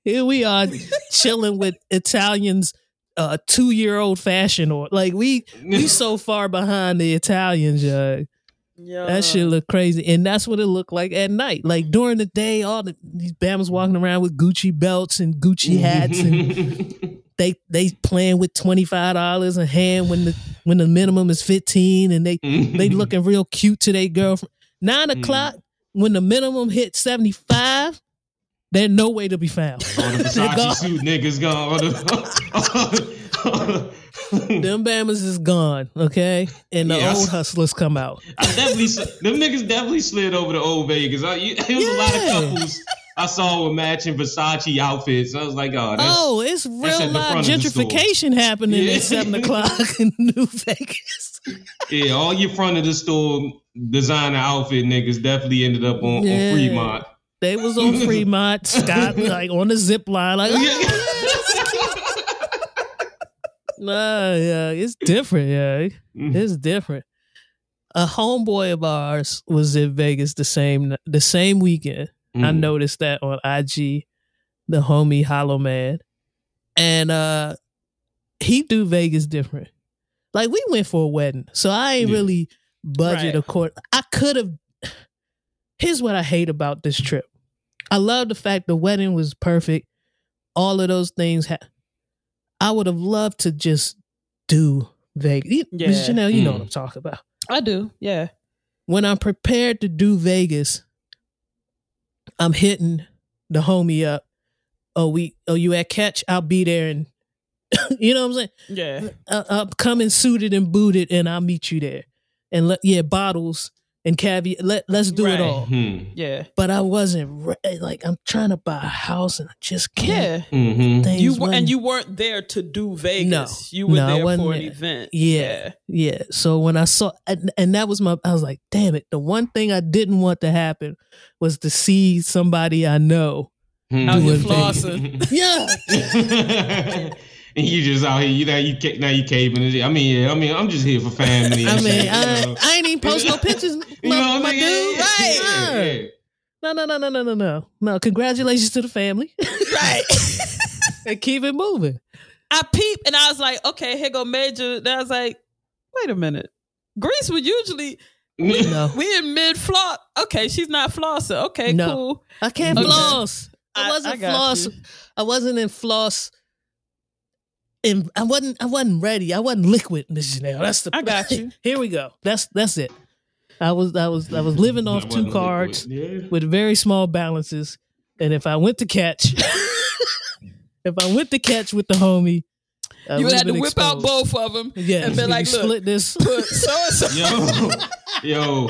S1: Here we are chilling with Italians, uh, two year old fashion or like we we so far behind the Italians, yeah.
S2: Yeah.
S1: That shit look crazy, and that's what it looked like at night. Like during the day, all the these Bama's walking around with Gucci belts and Gucci hats, and they they playing with twenty five dollars a hand when the when the minimum is fifteen, and they they looking real cute to their girlfriend. Nine
S3: Mm.
S1: o'clock when the minimum hit seventy five, they're no way to be found.
S3: All the Versace suit niggas gone. The-
S1: Them Bama's is gone, okay, and the
S3: Yes.
S1: old hustlers come out.
S3: I definitely, them niggas definitely slid over to Old Vegas. I, it was a lot
S1: Yeah.
S3: of couples. I saw with matching Versace outfits. I was like, oh, that's,
S1: oh, it's
S3: at
S1: real
S3: the
S1: live
S3: front of the store.
S1: gentrification happening
S3: Yeah.
S1: at seven o'clock in New Vegas.
S3: yeah, all your front of the store designer outfit niggas definitely ended up on,
S1: Yeah.
S3: on Fremont.
S1: They was on Fremont, Scott, like on the zip line, like, nah, yeah, it's different, yeah.
S3: Mhm.
S1: It's different. A homeboy of ours was in Vegas the same the same weekend. I
S3: Mhm.
S1: noticed that on IG, the homie Hollow Man, and uh he do Vegas different. Like we went for a wedding, so I ain't
S3: Yeah.
S1: really budget
S2: Right.
S1: accord. I could have. Here's what I hate about this trip. I love the fact the wedding was perfect. All of those things. Ha- I would have loved to just do Vegas. You-
S2: Yeah.
S1: Mr. Janelle, you know
S3: Mm.
S1: what I'm talking about
S2: I do. Yeah.
S1: when I'm prepared to do Vegas, I'm hitting the homie up. Oh, we oh you at catch? I'll be there, and you know what I'm saying.
S2: Yeah.
S1: Uh, I'm coming suited and booted, and I'll meet you there. And let yeah, bottles and caviar. Let let's do
S2: Right.
S1: it all.
S3: Mhm.
S2: Yeah.
S1: But I wasn't re- like I'm trying to buy a house, and I just can't.
S2: Yeah.
S3: Mhm.
S2: You were, and you weren't there to do Vegas.
S1: No.
S2: you were
S1: No,
S2: there for an
S1: there.
S2: event.
S1: Yeah. Yeah. So when I saw, and, and that was my, I was like, damn it. The one thing I didn't want to happen was to see somebody I know.
S3: Mhm.
S2: Out here
S1: Doing
S2: flossing.
S1: Yeah.
S3: and you just out here, you know, you ca- now you caving it. I mean, yeah, I mean, I'm just here for family.
S1: I mean,
S3: shit, you
S1: I,
S3: know.
S1: I ain't even post no pictures, my,
S3: You know what I
S1: my
S3: mean?
S1: dude.
S3: Yeah,
S1: Right.
S3: yeah, yeah.
S1: No, no, no, no, no, no, no. No, congratulations to the family.
S2: Right.
S1: and keep it moving.
S2: I peeped and I was like, okay, here go Major. And I was like, wait a minute. Greece would usually
S1: No,
S2: we in mid floss. Okay, she's not flossing. Okay,
S1: No.
S2: cool.
S1: I can't
S2: Okay.
S1: floss. I
S2: I-
S1: wasn't
S2: I got
S1: floss.
S2: you.
S1: I wasn't in floss. In, I wasn't. I wasn't ready. I wasn't liquid, Miss Janelle. That's the.
S2: I got you.
S1: Here we go. That's that's it. I was I was I was living off two cards.
S3: Yeah.
S1: with very small balances, and if I went to catch, if I went to catch with the homie, I
S2: you
S1: would've
S2: had to
S1: been
S2: whip out both of them
S1: Yeah,
S2: and been like, look,
S1: split this.
S2: put so and so.
S3: Yo, yo.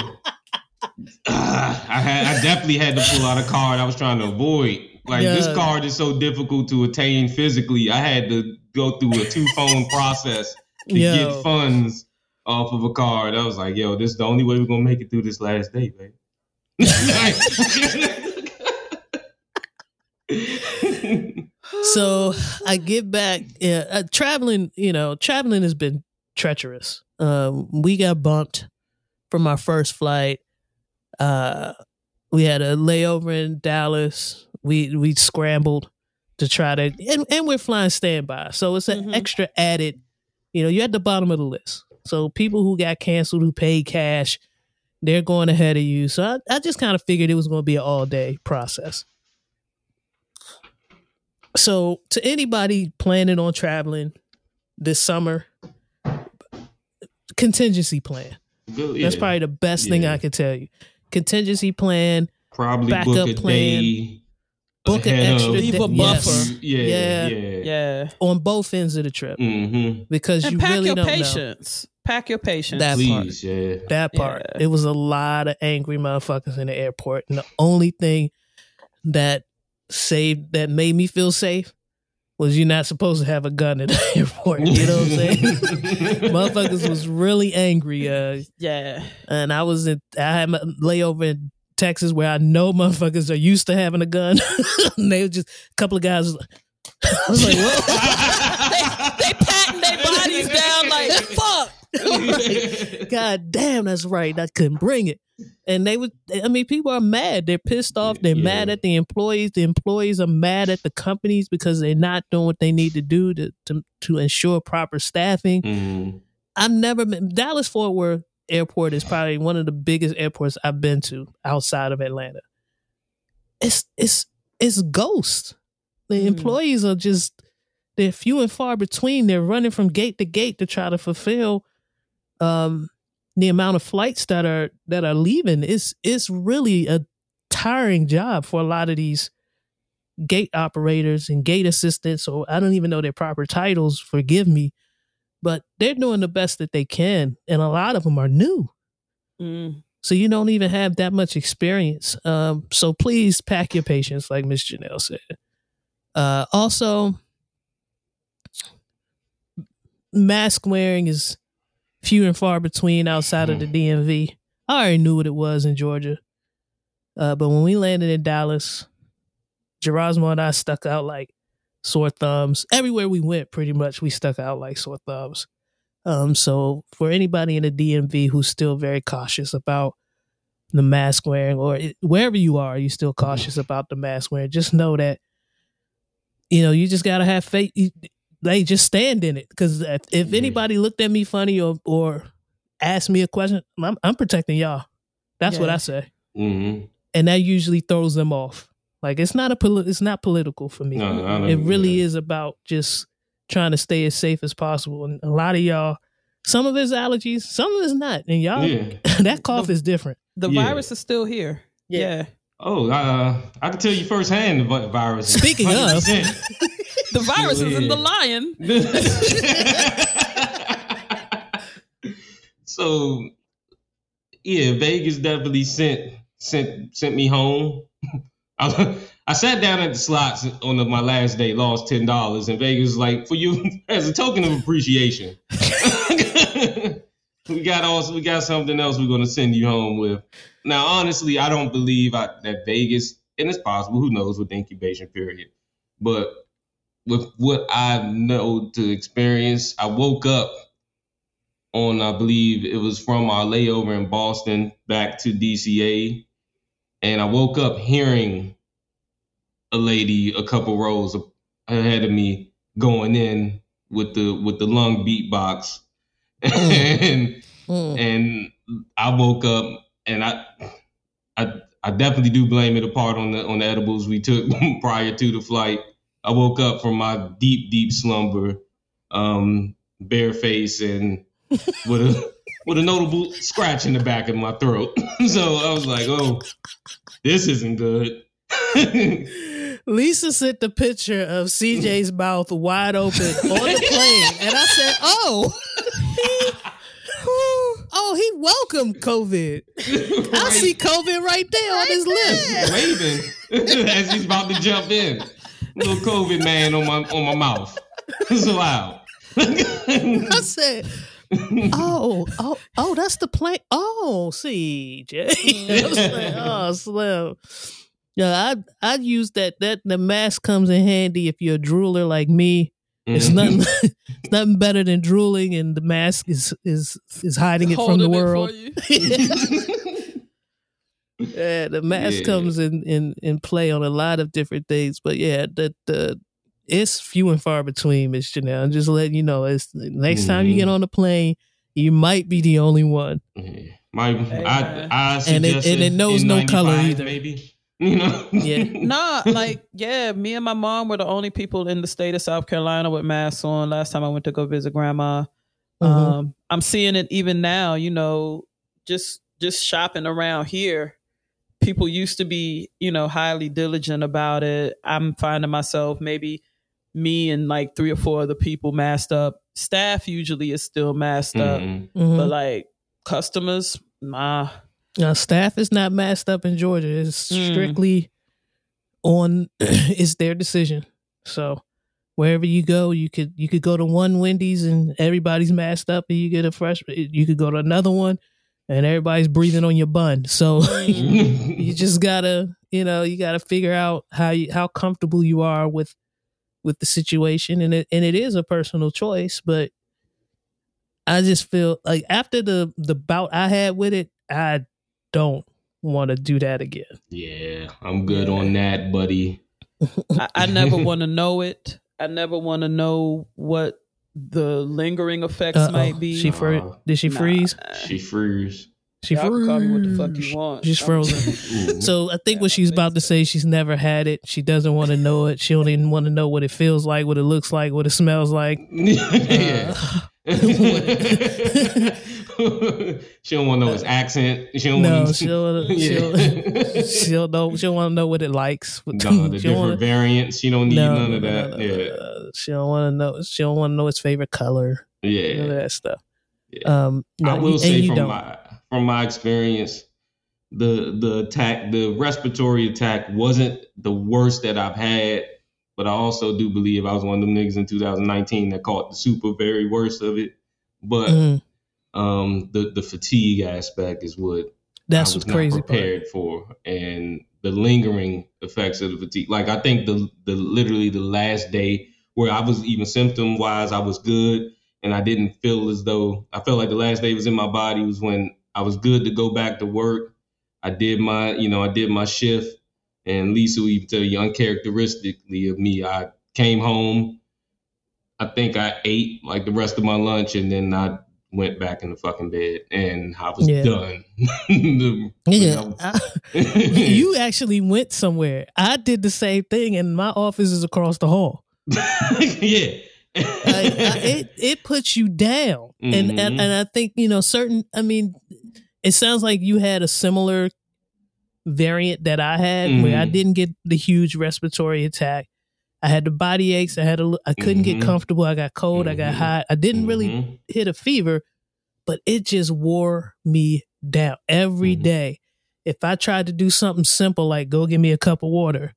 S3: Ah, I had, I definitely had to pull out a card I was trying to avoid. Like this card is so difficult to attain physically. I had to go through a two phone process to
S1: Yo.
S3: get funds off of a card. I was like, yo, this is the only way we're gonna make it through this last day, babe.
S1: so I get back. Yeah, uh, traveling. You know, traveling has been treacherous. Um, we got bumped from our first flight. Uh, we had a layover in Dallas. We we scrambled to try to, and, and we're flying standby, so it's an
S2: Mhm.
S1: extra added. You know, you're at the bottom of the list. So people who got canceled, who paid cash, they're going ahead of you. So I, I just kind of figured it was going to be an all day process. So to anybody planning on traveling this summer, contingency plan.
S3: Good,
S1: That's probably the best thing I could tell you. Contingency plan.
S3: probably
S1: backup
S3: book a
S1: plan.
S3: day.
S1: Book an extra
S2: Leave a buffer.
S1: yes,
S3: Yeah,
S1: Yeah.
S3: yeah,
S2: Yeah.
S1: on both ends of the trip
S3: Mm-hmm.
S1: because
S2: And
S1: you
S2: pack
S1: really
S2: your
S1: don't
S2: patience. Pack your patience.
S1: That part.
S3: Please, yeah.
S1: that part.
S2: Yeah.
S1: It was a lot of angry motherfuckers in the airport, and the only thing that saved that made me feel safe was you're not supposed to have a gun in the airport. You know what I'm saying? motherfuckers was really angry. Uh,
S2: yeah.
S1: and I was in, I had my layover in Texas where I know motherfuckers are used to having a gun. they were just a couple of guys. like- I was like, what?
S2: They patting their bodies down like fuck.
S1: God damn, that's right. I couldn't bring it. And they would, I mean, people are mad. They're pissed off. They're
S3: Yeah.
S1: mad at the employees. The employees are mad at the companies because they're not doing what they need to do to, to, to ensure proper staffing.
S3: Mhm.
S1: I've never been, Dallas Fort Worth Airport is probably one of the biggest airports I've been to outside of Atlanta. It's, it's, it's ghost. The
S2: Hmm.
S1: employees are just, they're few and far between. They're running from gate to gate to try to fulfill um the amount of flights that are that are leaving it's it's really a tiring job for a lot of these gate operators and gate assistants or I don't even know their proper titles forgive me but they're doing the best that they can and a lot of them are new
S2: Mm.
S1: So you don't even have that much experience. Um, so please pack your patience, like Miss Janelle said. Uh, also, mask wearing is few and far between outside of the DMV. I already knew what it was in Georgia. Uh, but when we landed in Dallas, Gerasmo and I stuck out like sore thumbs. Everywhere we went, pretty much, we stuck out like sore thumbs. Um, so for anybody in the DMV who's still very cautious about the mask wearing, or it, wherever you are, you're still cautious about the mask wearing. Just know that you know you just gotta have faith. You, they just stand in it because if, if anybody looked at me funny or or asked me a question, I'm, I'm protecting y'all. That's what I say,
S3: Mhm.
S1: and that usually throws them off. Like it's not a poli- it's not political for me.
S3: No,
S1: it really
S3: yeah.
S1: is about just trying to stay as safe as possible. And a lot of y'all, some of it's allergies, some of it's not, and y'all
S3: Yeah.
S1: that cough is different.
S2: The
S3: Yeah.
S2: virus is still here.
S1: Yeah.
S2: Yeah.
S3: Oh, uh, I can tell you firsthand the virus.
S1: Speaking of.
S3: 100%.
S2: The virus is in the lion.
S3: so yeah, Vegas definitely sent sent sent me home. I, I sat down at the slots on the, my last day, lost ten dollars, and Vegas was like, for you as a token of appreciation. we got also we got something else we're gonna send you home with. Now, honestly, I don't believe I, that Vegas, and it's possible, who knows with the incubation period, but with what I know to experience, I woke up on, I believe it was from our layover in Boston back to DCA, and I woke up hearing a lady a couple rows ahead of me going in with the with the lung beatbox, and
S1: Mm.
S3: and I woke up and I I I definitely do blame it apart on the on the edibles we took prior to the flight. I woke up from my deep deep slumber, um, barefaced and with a with a notable scratch in the back of my throat. so I was like, oh, this isn't good.
S1: Lisa sent the picture of CJ's mouth wide open on the plane, and I said, "Oh, oh, he welcomed COVID. I see COVID right there on his lip."
S3: waving as he's about to jump in. Little COVID man on my on my mouth. It's loud.
S1: I said, "Oh, oh, oh, that's the plane. Oh, CJ." I was like, "Oh, Slim." Yeah, I I use that that the mask comes in handy if you're a drooler like me. It's
S3: Mhm.
S1: nothing. it's nothing better than drooling, and the mask is is is hiding it from the
S2: Holding it for
S1: world. yeah, the mask
S3: Yeah.
S1: comes in, in in play on a lot of different things, but yeah, the the it's few and far between, Miss Janelle. I'm just letting you know. It's next time you get
S3: Mhm.
S1: on the plane, you might be the only one.
S3: Yeah. My,
S2: Hey,
S3: I,
S2: man.
S3: I
S1: And it- and it knows no color
S3: N95
S1: either.
S3: Maybe you know.
S1: Yeah.
S2: nah, like yeah, me and my mom were the only people in the state of South Carolina with masks on. Last time I went to go visit grandma.
S1: Mhm.
S2: Um, I'm seeing it even now. You know, just just shopping around here. People used to be, you know, highly diligent about it. I'm finding myself maybe me and like three or four other people masked up. Staff usually is still masked up,
S3: Mhm.
S1: Mhm.
S2: but like customers, nah.
S1: Now, staff is not masked up in Georgia. It's
S2: Mm.
S1: strictly on. it's their decision. So wherever you go, you could you could go to one Wendy's and everybody's masked up, and you get a fresh. You could go to another one, and everybody's breathing on your bun. So you just gotta you know you gotta figure out how you how comfortable you are with with the situation and it and it is a personal choice but i just feel like after the the bout i had with it i don't want to do that again
S3: yeah, I'm good on that, buddy.
S2: I, I never want to know it. I never want to know what the lingering effects
S1: Uh-oh.
S2: might be.
S1: she fr-
S3: Nah.
S1: did she
S2: Nah.
S1: freeze
S3: She freeze.
S1: She
S2: Y'all can call me what the fuck
S1: froze.
S2: you want.
S1: she's frozen so i think
S2: Yeah,
S1: what she's
S2: think
S1: about to say she's never had it she doesn't want to know it she don't even want to know what it feels like what it looks like what it smells like. Uh,
S3: she don't want to know his accent. She don't
S1: no,
S3: want
S1: she'll, she'll,
S3: Yeah.
S1: she'll know. She'll want to know what it likes.
S3: no, the
S1: She
S3: different
S1: wanna-
S3: variants. She don't need
S1: no,
S3: none of that.
S1: no, no,
S3: yeah.
S1: no. She don't want to know. She don't want to know his favorite color. None of
S3: Yeah.
S1: that stuff.
S3: Yeah.
S1: Um, no,
S3: I will
S1: and
S3: say
S1: you
S3: from
S1: don't.
S3: my from my experience, the the attack, the respiratory attack wasn't the worst that I've had, but I also do believe I was one of them niggas in 2019 that caught the super very worst of it. But
S1: Mhm.
S3: um, the the fatigue aspect is what
S1: That's
S3: I was
S1: what's crazy.
S3: not
S1: part.
S3: prepared for, and the lingering effects of the fatigue. Like I think the the literally the last day where I was even symptom wise, I was good, and I didn't feel as though I felt like the last day was in my body was when I was good to go back to work. I did my, you know, I did my shift, and Lisa will even tell you uncharacteristically of me. I came home. I think I ate like the rest of my lunch, and then I went back in the fucking bed, and I was
S1: Yeah.
S3: done.
S1: Yeah, I- you actually went somewhere. I did the same thing, and my office is across the hall.
S3: yeah.
S1: Like, I, it it puts you down, and, and
S3: Mhm.
S1: and I think you know certain. I mean, it sounds like you had a similar variant that I had, where I
S3: Mhm.
S1: didn't get the huge respiratory attack. I had the body aches. I had a. I couldn't get
S3: Mhm.
S1: comfortable. I got cold. I got hot. I didn't really
S3: Mhm.
S1: hit a fever, but it just wore me down every day. If I tried to do something simple like go get me a cup of water,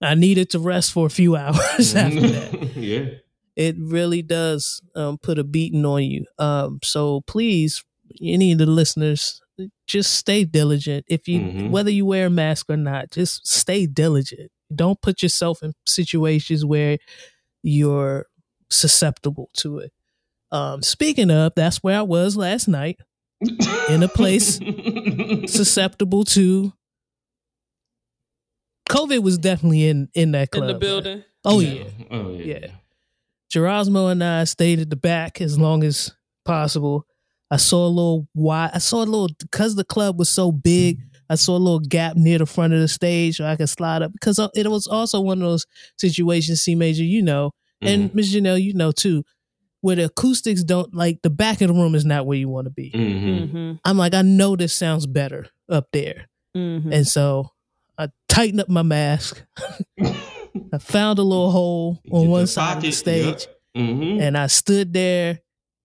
S1: I needed to rest for a few hours after that.
S3: yeah.
S1: It really does um, put a beating on you. Um, so please, any of the listeners, just stay diligent. If you
S3: Mhm.
S1: whether you wear a mask or not, just stay diligent. Don't put yourself in situations where you're susceptible to it. Um, speaking of, that's where I was last night, In a place susceptible to COVID was definitely in in that club.
S2: in the
S1: man.
S2: building.
S1: Oh yeah.
S3: Oh yeah.
S1: Yeah. Gerasmo and I stayed at the back as long as possible. I saw a little wide. I saw a little because the club was so big. I saw a little gap near the front of the stage where I could slide up because it was also one of those situations. C major, you know, and
S3: Mm-hmm.
S1: Miss Janelle, you know too, where the acoustics don't like the back of the room is not where you want to be.
S3: Mhm.
S2: Mm-hmm.
S1: I'm like, I know this sounds better up there,
S2: Mm-hmm.
S1: and so I tightened up my mask. I found a little hole on
S3: Get
S1: one
S3: the
S1: side of the
S3: pocket,
S1: stage
S3: yeah. Mhm.
S1: and I stood there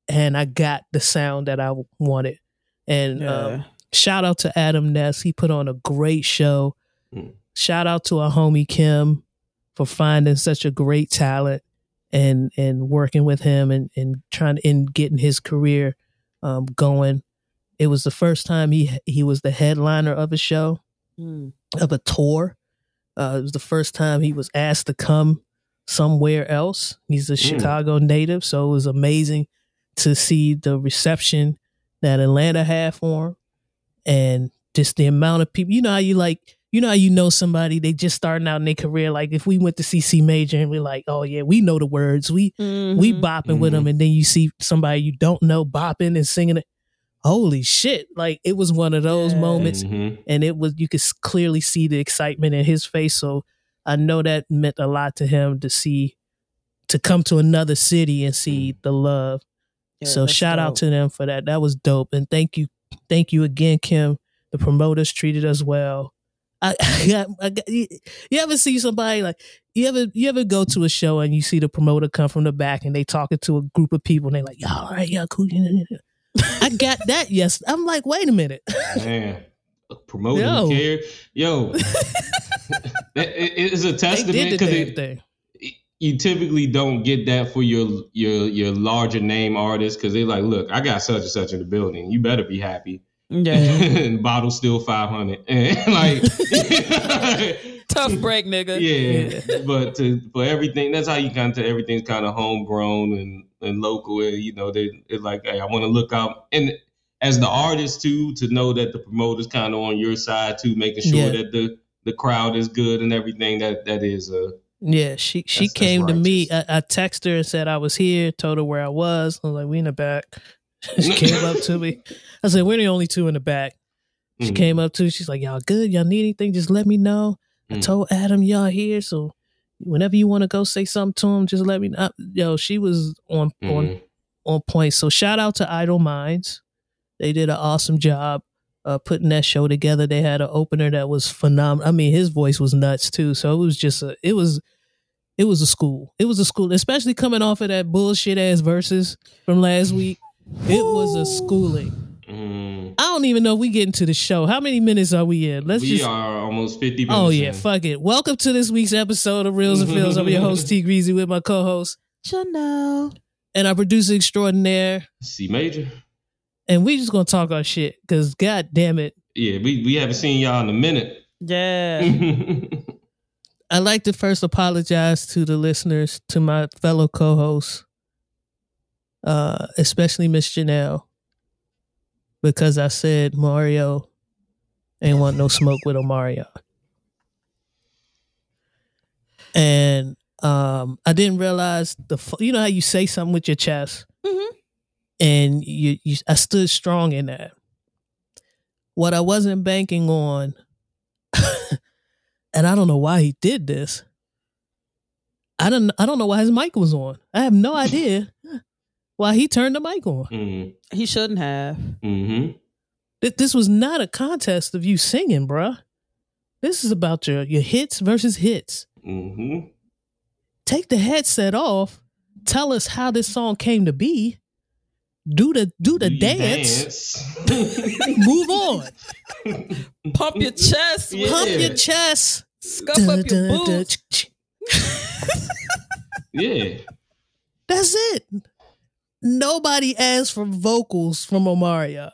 S1: and I got the sound that I wanted. And um, shout out to Adam Ness. He put on a great show.
S3: Mm.
S1: Shout out to our homie Kim for finding such a great talent and and working with him and, and trying and getting his career um, going. It was the first time he he was the headliner of a show
S2: Mm.
S1: of a tour. Uh, it was the first time he was asked to come somewhere else. He's a Chicago native, so it was amazing to see the reception that Atlanta had for him, and just the amount of people. You know how you like, you know how you know somebody they just starting out in their career. Like if we went to CC Major and we're like, oh yeah, we know the words, we we
S2: Mhm.
S1: bopping with them, and then you see somebody you don't know bopping and singing it. Holy shit! Like it was one of those
S2: Yeah.
S1: moments
S3: Mhm.
S1: and it was you could clearly see the excitement in his face so i know that meant a lot to him to see to come to another city and see the love
S2: Yeah,
S1: so
S2: that's
S1: shout out to them for that that was dope and thank you thank you again kim the promoters treated us well I, I got, I got, you, you ever see somebody like you ever you ever go to a show and you see the promoter come from the back and they talking to a group of people and they like, y'all all right, y'all cool. I got that. Yes, I'm like, wait a minute.
S3: Man, promoting
S1: Yo.
S3: care. Yo, it, it- it's a
S1: they
S3: testament
S1: did the
S3: because
S1: damn thing.
S3: You typically don't get that for your your your larger name artists because they're like, look, I got such and such in the building. You better be happy.
S2: Yeah.
S3: and bottle still five hundred. And like,
S2: Tough break, nigga.
S3: yeah. But to, for everything, that's how you kind of everything's kind of homegrown and and local. And, you know, they it's like, hey, I want to look out and. As the artist too, to know that the promoter's kind of on your side too, making sure
S1: Yeah.
S3: that the the crowd is good and everything. That that is uh
S1: Yeah, she she
S3: That's- that's
S1: came to me. I, I texted her and said I was here. Told her where I was. I was like, "We in the back." she came up to me. I said, "We're the only two in the back." She
S3: mm,
S1: came up to. me. She's like, "Y'all good? Y'all need anything? Just let me know." I
S3: Mm.
S1: told Adam y'all here, so whenever you want to go say something to him, just let me know. Yo, she was on on
S3: mhm.
S1: on point. So shout out to Idle Minds. They did an awesome job uh, putting that show together. They had an opener that was phenomenal. I mean, his voice was nuts too. So it was just a it was it was a school. It was a school, especially coming off of that bullshit ass verses from last week. It was a schooling.
S3: Mm.
S1: I don't don't even know if we get into the show. How many minutes are we in? Let's just
S3: we
S1: just.
S3: are almost 50 minutes.
S1: Oh yeah,
S3: in.
S1: fuck it. Welcome to this week's episode of Reels and Feels. I'm your host T Greasy with my co-host
S2: Janelle.
S1: and our producer extraordinaire,
S3: C major.
S1: And we just gonna talk our shit because god damn it,
S3: Yeah, we, we haven't seen y'all in a minute.
S2: Yeah.
S1: I'd like to first apologize to the listeners, to my fellow co-hosts, uh, especially Miss Janelle, because I said Mario ain't want no smoke with Omarion. And um, I didn't realize the fu- you know how you say something with your chest,
S2: Mhm.
S1: And you, you I stood strong in that. What I wasn't banking on, and I don't know why he did this. I don't I don't know why his mic was on. I have no idea why he turned the mic on.
S3: mm,
S2: He shouldn't have.
S3: hmm
S1: Th- This was not a contest of you singing, bruh. This is about your your hits versus hits.
S3: hmm
S1: Take the headset off. Tell us how this song came to be. Do the do the dance. Move on.
S2: Pump your chest.
S3: Yeah.
S1: Pump your chest.
S2: Scuff up your
S1: ch- ch-
S3: Yeah.
S1: That's it. Nobody asked for vocals from Omarion.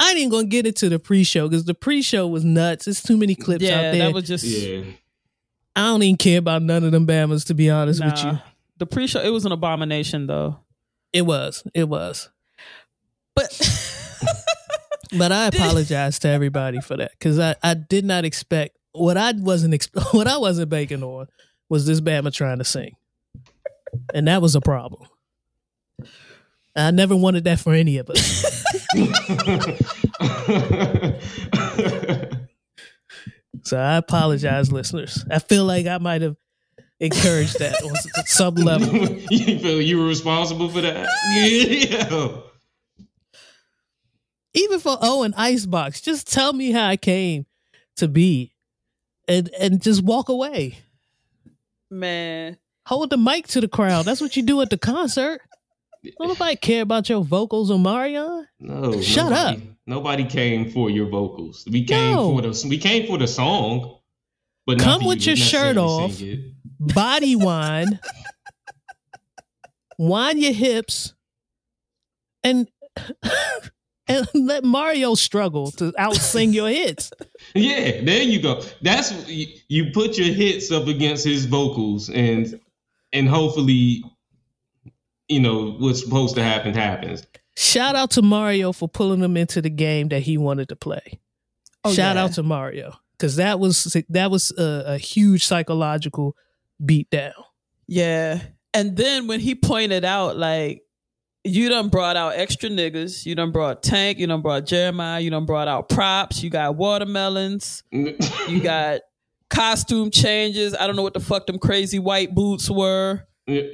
S1: I ain't even gonna get into the pre-show because the pre-show was nuts. It's too many clips
S2: Yeah,
S1: out there.
S2: that was just.
S3: Yeah.
S1: I don't even care about none of them Bamas, to be honest with you.
S2: The pre-show, it was an abomination though.
S1: It was. It was.
S2: But
S1: But I apologize to everybody for that because I, I did not expect what I wasn't exp- what I wasn't banking on was this Bama trying to sing, and that was a problem. I never wanted that for any of us. So I apologize, listeners. I feel like I might have encouraged that on some level.
S3: you feel you were responsible for that? Yeah.
S1: Even for O and Icebox, just tell me how I came to be, and and just walk away.
S2: man,
S1: Hold the mic to the crowd. That's what you do at the concert. Don't nobody care about your vocals Omarion.
S3: No.
S1: Shut
S3: nobody, Nobody came for your vocals. We came
S1: No.
S3: for the we came for the song. But not
S1: Come with your shirt off. Body wine, wine your hips, and and let Mario struggle to out sing your hits.
S3: Yeah, there you go. That's you, you put your hits up against his vocals, and and hopefully, you know what's supposed to happen happens.
S1: Shout out to Mario for pulling him into the game that he wanted to play.
S2: Oh,
S1: Shout
S2: yeah.
S1: out to Mario because that was that was a, a huge psychological beatdown.
S2: yeah. And then when he pointed out, like, you done brought out extra niggas, you done brought Tank, you done brought Jeremiah, you done brought out props, you got watermelons, you got costume changes. I don't know what the fuck them crazy white boots were.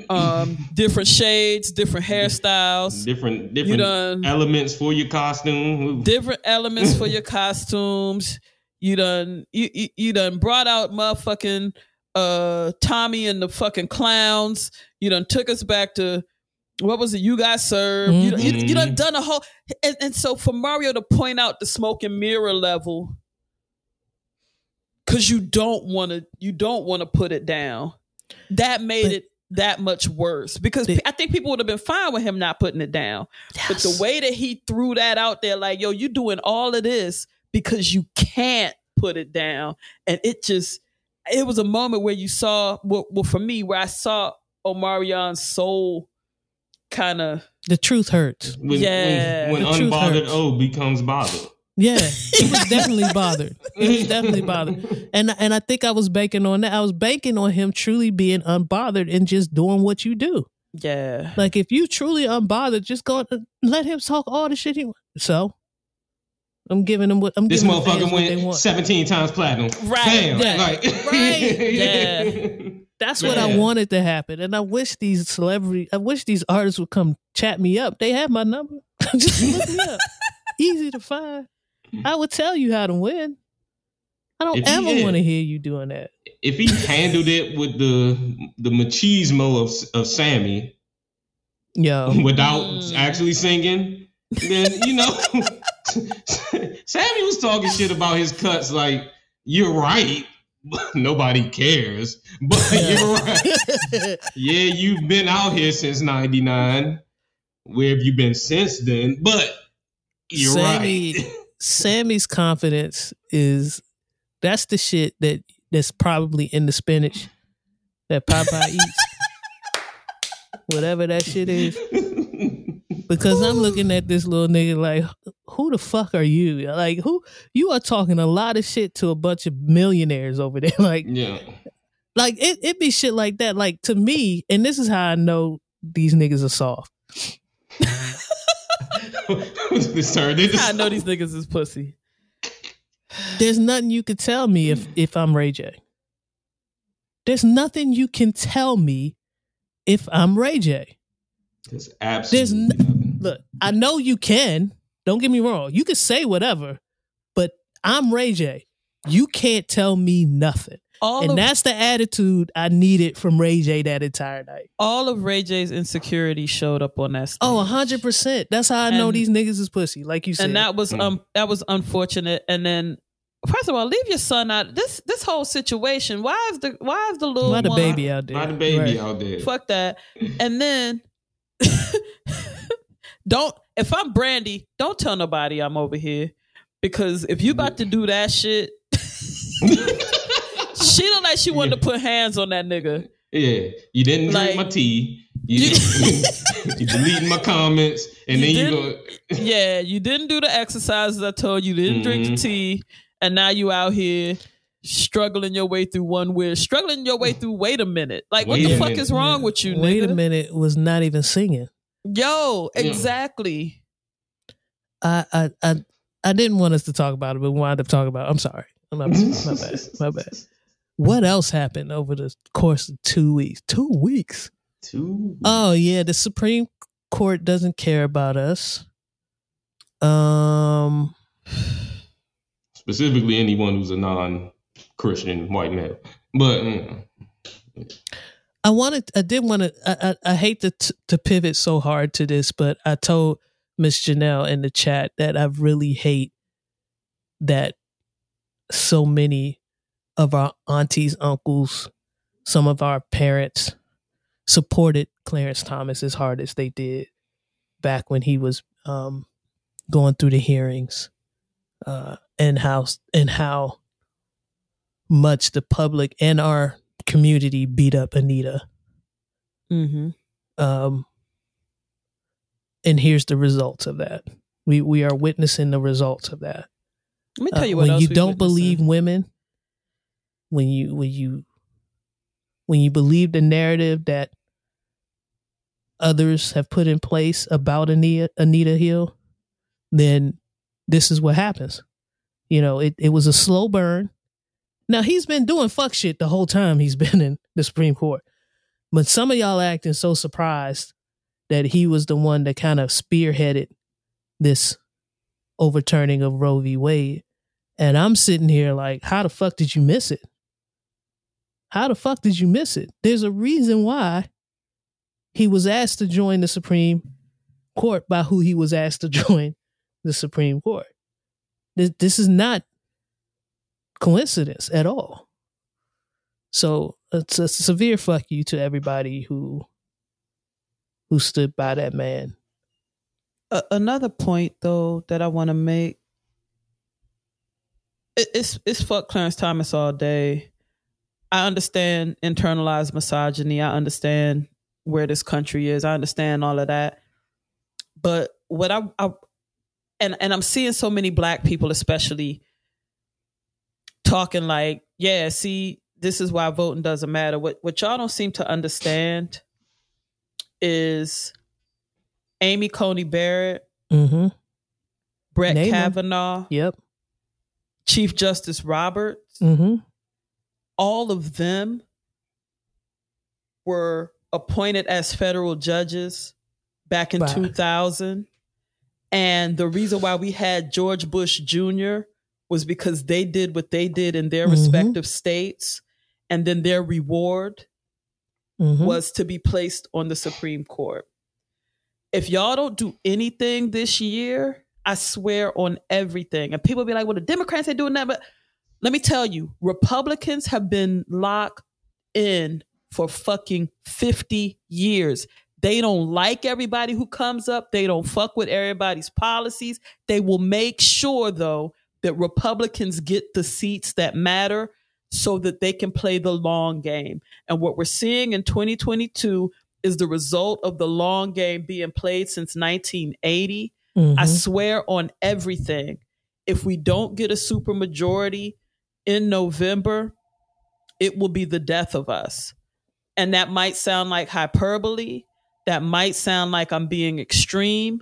S2: Um, different shades, different hairstyles,
S3: different different
S2: done
S3: elements for your costume.
S2: different elements for your costumes. You done you, you you done brought out motherfucking uh Tommy and the fucking clowns. You done took us back to what was it? You got served. You, done- you, you done done a whole and, and so for Mario to point out the smoke and mirror level because you don't want to you don't want to put it down. That made
S1: But-
S2: it that much worse because
S1: The-
S2: I think people would have been fine with him not putting it down. But the way that he threw that out there, like, yo, you doing all of this because you can't put it down. And it just, it was a moment where you saw, well, well for me, where I saw Omarion's soul kind of,
S1: the truth hurts.
S3: When,
S2: Yeah.
S3: when, when unbothered. O becomes bothered.
S1: Yeah, he was definitely bothered. He was definitely bothered, and and I think I was banking on that. I was banking on him truly being unbothered and just doing what you do.
S2: yeah.
S1: Like if you truly unbothered, just go let him talk all the shit he wants. So I'm giving them what I'm
S3: This
S1: giving the fans
S3: motherfucker
S1: what they
S3: went
S1: want.
S3: 17 times platinum.
S2: Right,
S3: Damn.
S1: yeah,
S3: Like,
S1: right,
S2: yeah.
S1: That's what I wanted to happen, and I wish these celebrity, I wish these artists would come chat me up. They have my number. just look me up. Easy to find. I would tell you how to win. I don't
S3: If
S1: ever want to hear you doing that.
S3: if he handled it with the the machismo of of Sammie
S1: Yo,
S3: without
S2: Mm.
S3: actually singing, then you know Sammie was talking shit about his cuts. Like you're right. Nobody cares, but you're right. yeah, you've been out here since '99. Where have you been since then? But you're
S1: Sammie,
S3: right.
S1: Sammie's confidence is that's the shit that that's probably in the spinach that Popeye eats. Whatever that shit is. Because I'm looking at this little nigga like, who the fuck are you? Like, who you are talking a lot of shit to a bunch of millionaires over there. Like,
S3: yeah.
S1: like it, it be shit like that. Like to me, and this is how I know these niggas are soft.
S3: this turned into
S2: I know these niggas is pussy.
S1: There's nothing you could tell me if if I'm Ray J. There's nothing you can tell me if I'm Ray J.
S3: There's absolutely
S1: There's n-
S3: nothing.
S1: Look, I know you can. Don't get me wrong. You can say whatever, but I'm Ray J. You can't tell me nothing.
S2: All
S1: and
S2: of
S1: that's the attitude I needed from Ray J that entire night.
S2: all of Ray J's insecurity showed up on that stage.
S1: Oh, hundred percent. That's how I know these niggas is pussy. Like you said.
S2: and that was
S3: Mm.
S2: um that was unfortunate. And then first of all, leave your son out. This this whole situation. Why is the why is the little
S1: why the
S2: one-
S1: baby out there?
S3: Why the baby
S1: Right.
S3: out there?
S2: Fuck that. And then don't if I'm Brandy, don't tell nobody I'm over here. Because if you about to do that shit, she look like she wanted to put hands on that nigga.
S3: Yeah, you didn't drink my tea. You, you deleting my comments, and
S2: You
S3: then you go.
S2: Yeah, you didn't do the exercises I told you. you Didn't drink the
S3: Mhm.
S2: tea, and now you out here struggling your way through one weird, struggling your way through. Wait a minute, like what
S3: Wait
S2: the fuck
S3: minute.
S2: is wrong with you,
S1: Wait
S2: nigga?
S1: a minute, was not even singing.
S2: Yo,
S3: Yeah.
S2: exactly.
S1: I I I, I didn't want us to talk about it, but we wound up talking about. It. I'm sorry. My, my bad. My bad. What else happened over the course of two weeks? Two weeks.
S3: Two.
S1: Oh yeah, the Supreme Court doesn't care about us. Um,
S3: Specifically, anyone who's a non-Christian white male. But mm,
S1: I wanted, I did want to. I, I, I hate to t- to pivot so hard to this, but I told Miss Janelle in the chat that I really hate that so many of our aunties, uncles, some of our parents supported Clarence Thomas as hard as they did back when he was um, going through the hearings, uh, and how and how much the public and our community beat up Anita.
S2: Mm-hmm.
S1: Um, and here's the results of that. We we are witnessing the results of that.
S2: Let me
S1: Uh,
S2: tell you what
S1: when you don't believe women, when you when you when you believe the narrative that others have put in place about Anita Anita Hill, then this is what happens. You know, it, it was a slow burn. Now he's been doing fuck shit the whole time he's been in the Supreme Court. But some of y'all acting so surprised that he was the one that kind of spearheaded this overturning of Roe v. Wade. And I'm sitting here like, how the fuck did you miss it? How the fuck did you miss it? There's a reason why he was asked to join the Supreme Court by who he was asked to join the Supreme Court. This, this is not coincidence at all. So it's a severe fuck you to everybody who who stood by that man.
S2: A- another point though that I want to make it, it's it's fuck Clarence Thomas all day. I understand internalized misogyny. I understand where this country is. I understand all of that. But what I, I and and I'm seeing so many black people especially talking like, yeah, see, this is why voting doesn't matter. What what y'all don't seem to understand is Amy Coney Barrett,
S1: Mm-hmm.
S2: Brett
S1: Name.
S2: Kavanaugh,
S1: Yep.
S2: Chief Justice Roberts,
S1: Mm-hmm.
S2: all of them were appointed as federal judges back in
S1: Wow.
S2: 2000. And the reason why we had George Bush Jr. was because they did what they did in their
S1: Mhm.
S2: respective states. And then their reward
S1: Mm-hmm.
S2: was to be placed on the Supreme Court. If y'all don't do anything this year I swear on everything. And people be like, well, the Democrats are doing that. But let me tell you, Republicans have been locked in for fucking 50 years. They don't like everybody who comes up. They don't fuck with everybody's policies. They will make sure, though, that Republicans get the seats that matter so that they can play the long game. And what we're seeing in 2022 is the result of the long game being played since 1980. Mm-hmm. I swear on everything. If we don't get a supermajority in November, it will be the death of us. And that might sound like hyperbole, that might sound like I'm being extreme.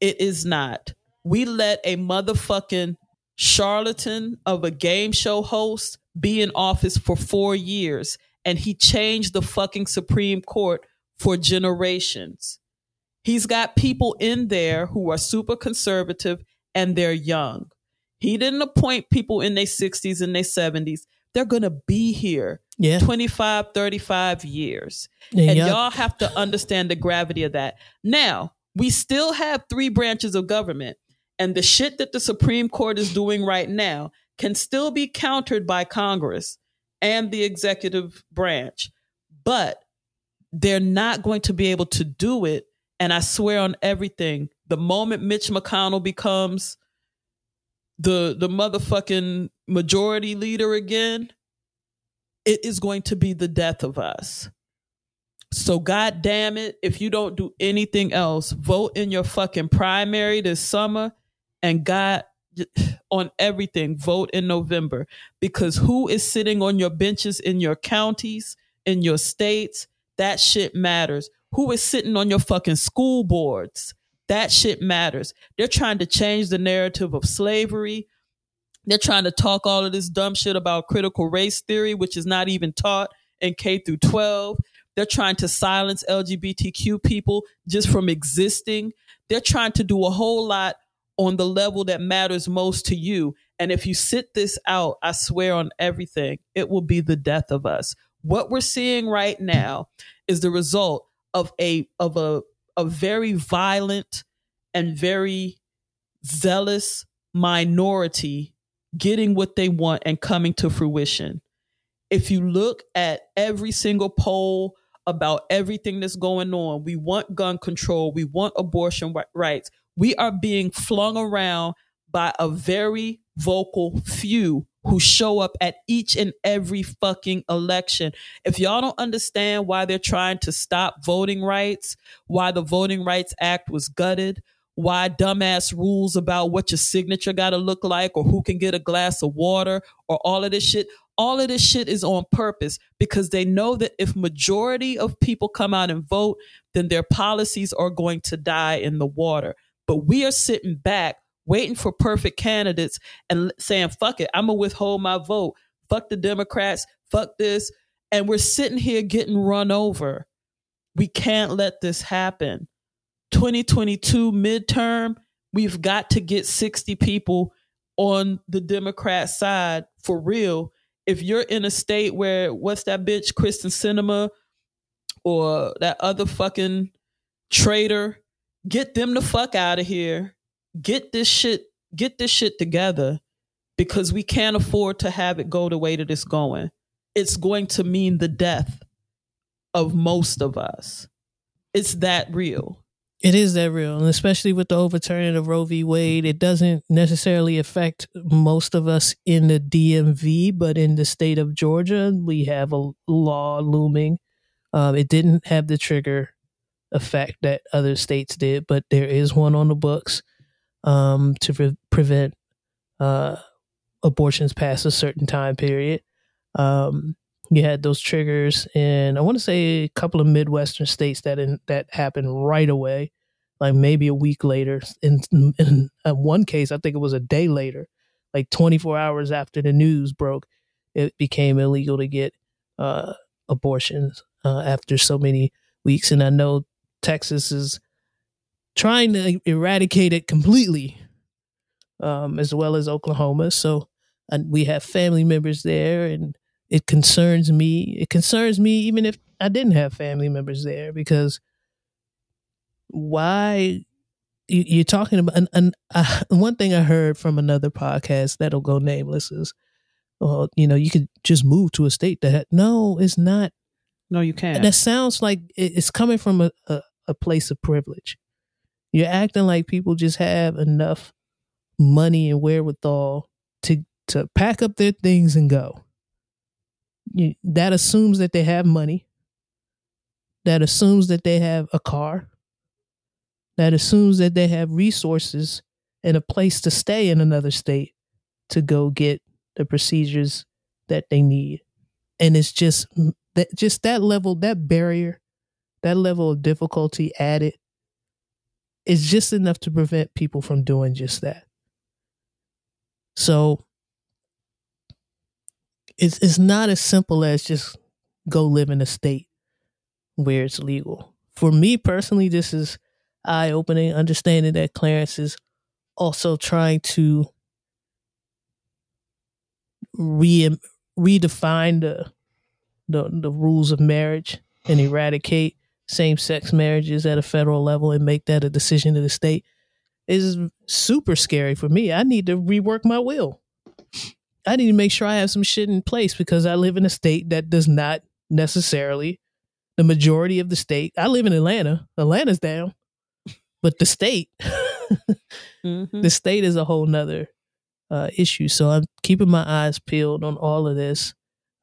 S2: It is not. We let a motherfucking charlatan of a game show host be in office for four years and he changed the fucking Supreme Court for generations. He's got people in there who are super conservative and they're young. He didn't appoint people in their 60s and their 70s. They're going to be here yeah. 25, 35 years. Yeah, and yep. y'all have to understand the gravity of that. Now, we still have three branches of government, and the shit that the Supreme Court is doing right now can still be countered by Congress and the executive branch. But they're not going to be able to do it. And I swear on everything, the moment Mitch McConnell becomes the the motherfucking majority leader again, it is going to be the death of us. So god damn it, if you don't do anything else, vote in your fucking primary this summer and God on everything, vote in November because who is sitting on your benches in your counties, in your states, that shit matters. Who is sitting on your fucking school boards? That shit matters. They're trying to change the narrative of slavery, they're trying to talk all of this dumb shit about critical race theory, which is not even taught in K through 12. They're trying to silence LGBTQ people just from existing. They're trying to do a whole lot on the level that matters most to you. And if you sit this out, I swear on everything, it will be the death of us. What we're seeing right now is the result of a of a a very violent and very zealous minority getting what they want and coming to fruition. If you look at every single poll about everything that's going on, we want gun control, we want abortion rights. We are being flung around by a very vocal few who show up at each and every fucking election. If y'all don't understand why they're trying to stop voting rights, why the Voting Rights Act was gutted, why dumbass rules about what your signature got to look like or who can get a glass of water or all of this shit all of this shit is on purpose because they know that if majority of people come out and vote then their policies are going to die in the water but we are sitting back waiting for perfect candidates and saying fuck it i'm gonna withhold my vote. Fuck the democrats fuck this. And we're sitting here getting run over. We can't let this happen. 2022 midterm, we've got to get 60 people on the Democrat side for real. If you're in a state where what's that bitch, Kyrsten Sinema, or that other fucking traitor, get them the fuck out of here. Get this shit, get this shit together because we can't afford to have it go the way that it's going. It's going to mean the death of most of us. It's that real.
S1: It is that real, and especially with the overturning of Roe v. Wade, it doesn't necessarily affect most of us in the DMV, but in the state of Georgia, we have a law looming. Um, it didn't have the trigger effect that other states did, but there is one on the books um, to pre- prevent uh, abortions past a certain time period. Um, you had those triggers in I want to say a couple of midwestern states that in, that happened right away, like maybe a week later. In, in, in one case, I think it was a day later, like 24 hours after the news broke, it became illegal to get uh, abortions uh, after so many weeks. And I know Texas is trying to eradicate it completely, um, as well as Oklahoma. So and we have family members there and it concerns me. It concerns me even if I didn't have family members there because why you, you're talking about and, and uh, one thing I heard from another podcast that'll go nameless is, well, you know, you could just move to a state that no, it's not.
S2: No, you can't.
S1: That sounds like it's coming from a, a, a place of privilege. You're acting like people just have enough money and wherewithal to to pack up their things and go. You, that assumes that they have money. That assumes that they have a car. That assumes that they have resources and a place to stay in another state to go get the procedures that they need. And it's just that just that level, that barrier, that level of difficulty added is just enough to prevent people from doing just that. So it's it's not as simple as just go live in a state where it's legal. For me personally, this is eye opening, understanding that Clarence is also trying to re redefine the the the rules of marriage and eradicate same sex marriages at a federal level and make that a decision of the state is super scary for me. I need to rework my will. I need to make sure I have some shit in place because I live in a state that does not necessarily the majority of the state. I live in Atlanta. Atlanta's down. But the state
S2: Mhm.
S1: the state is a whole nother uh, issue. So I'm keeping my eyes peeled on all of this.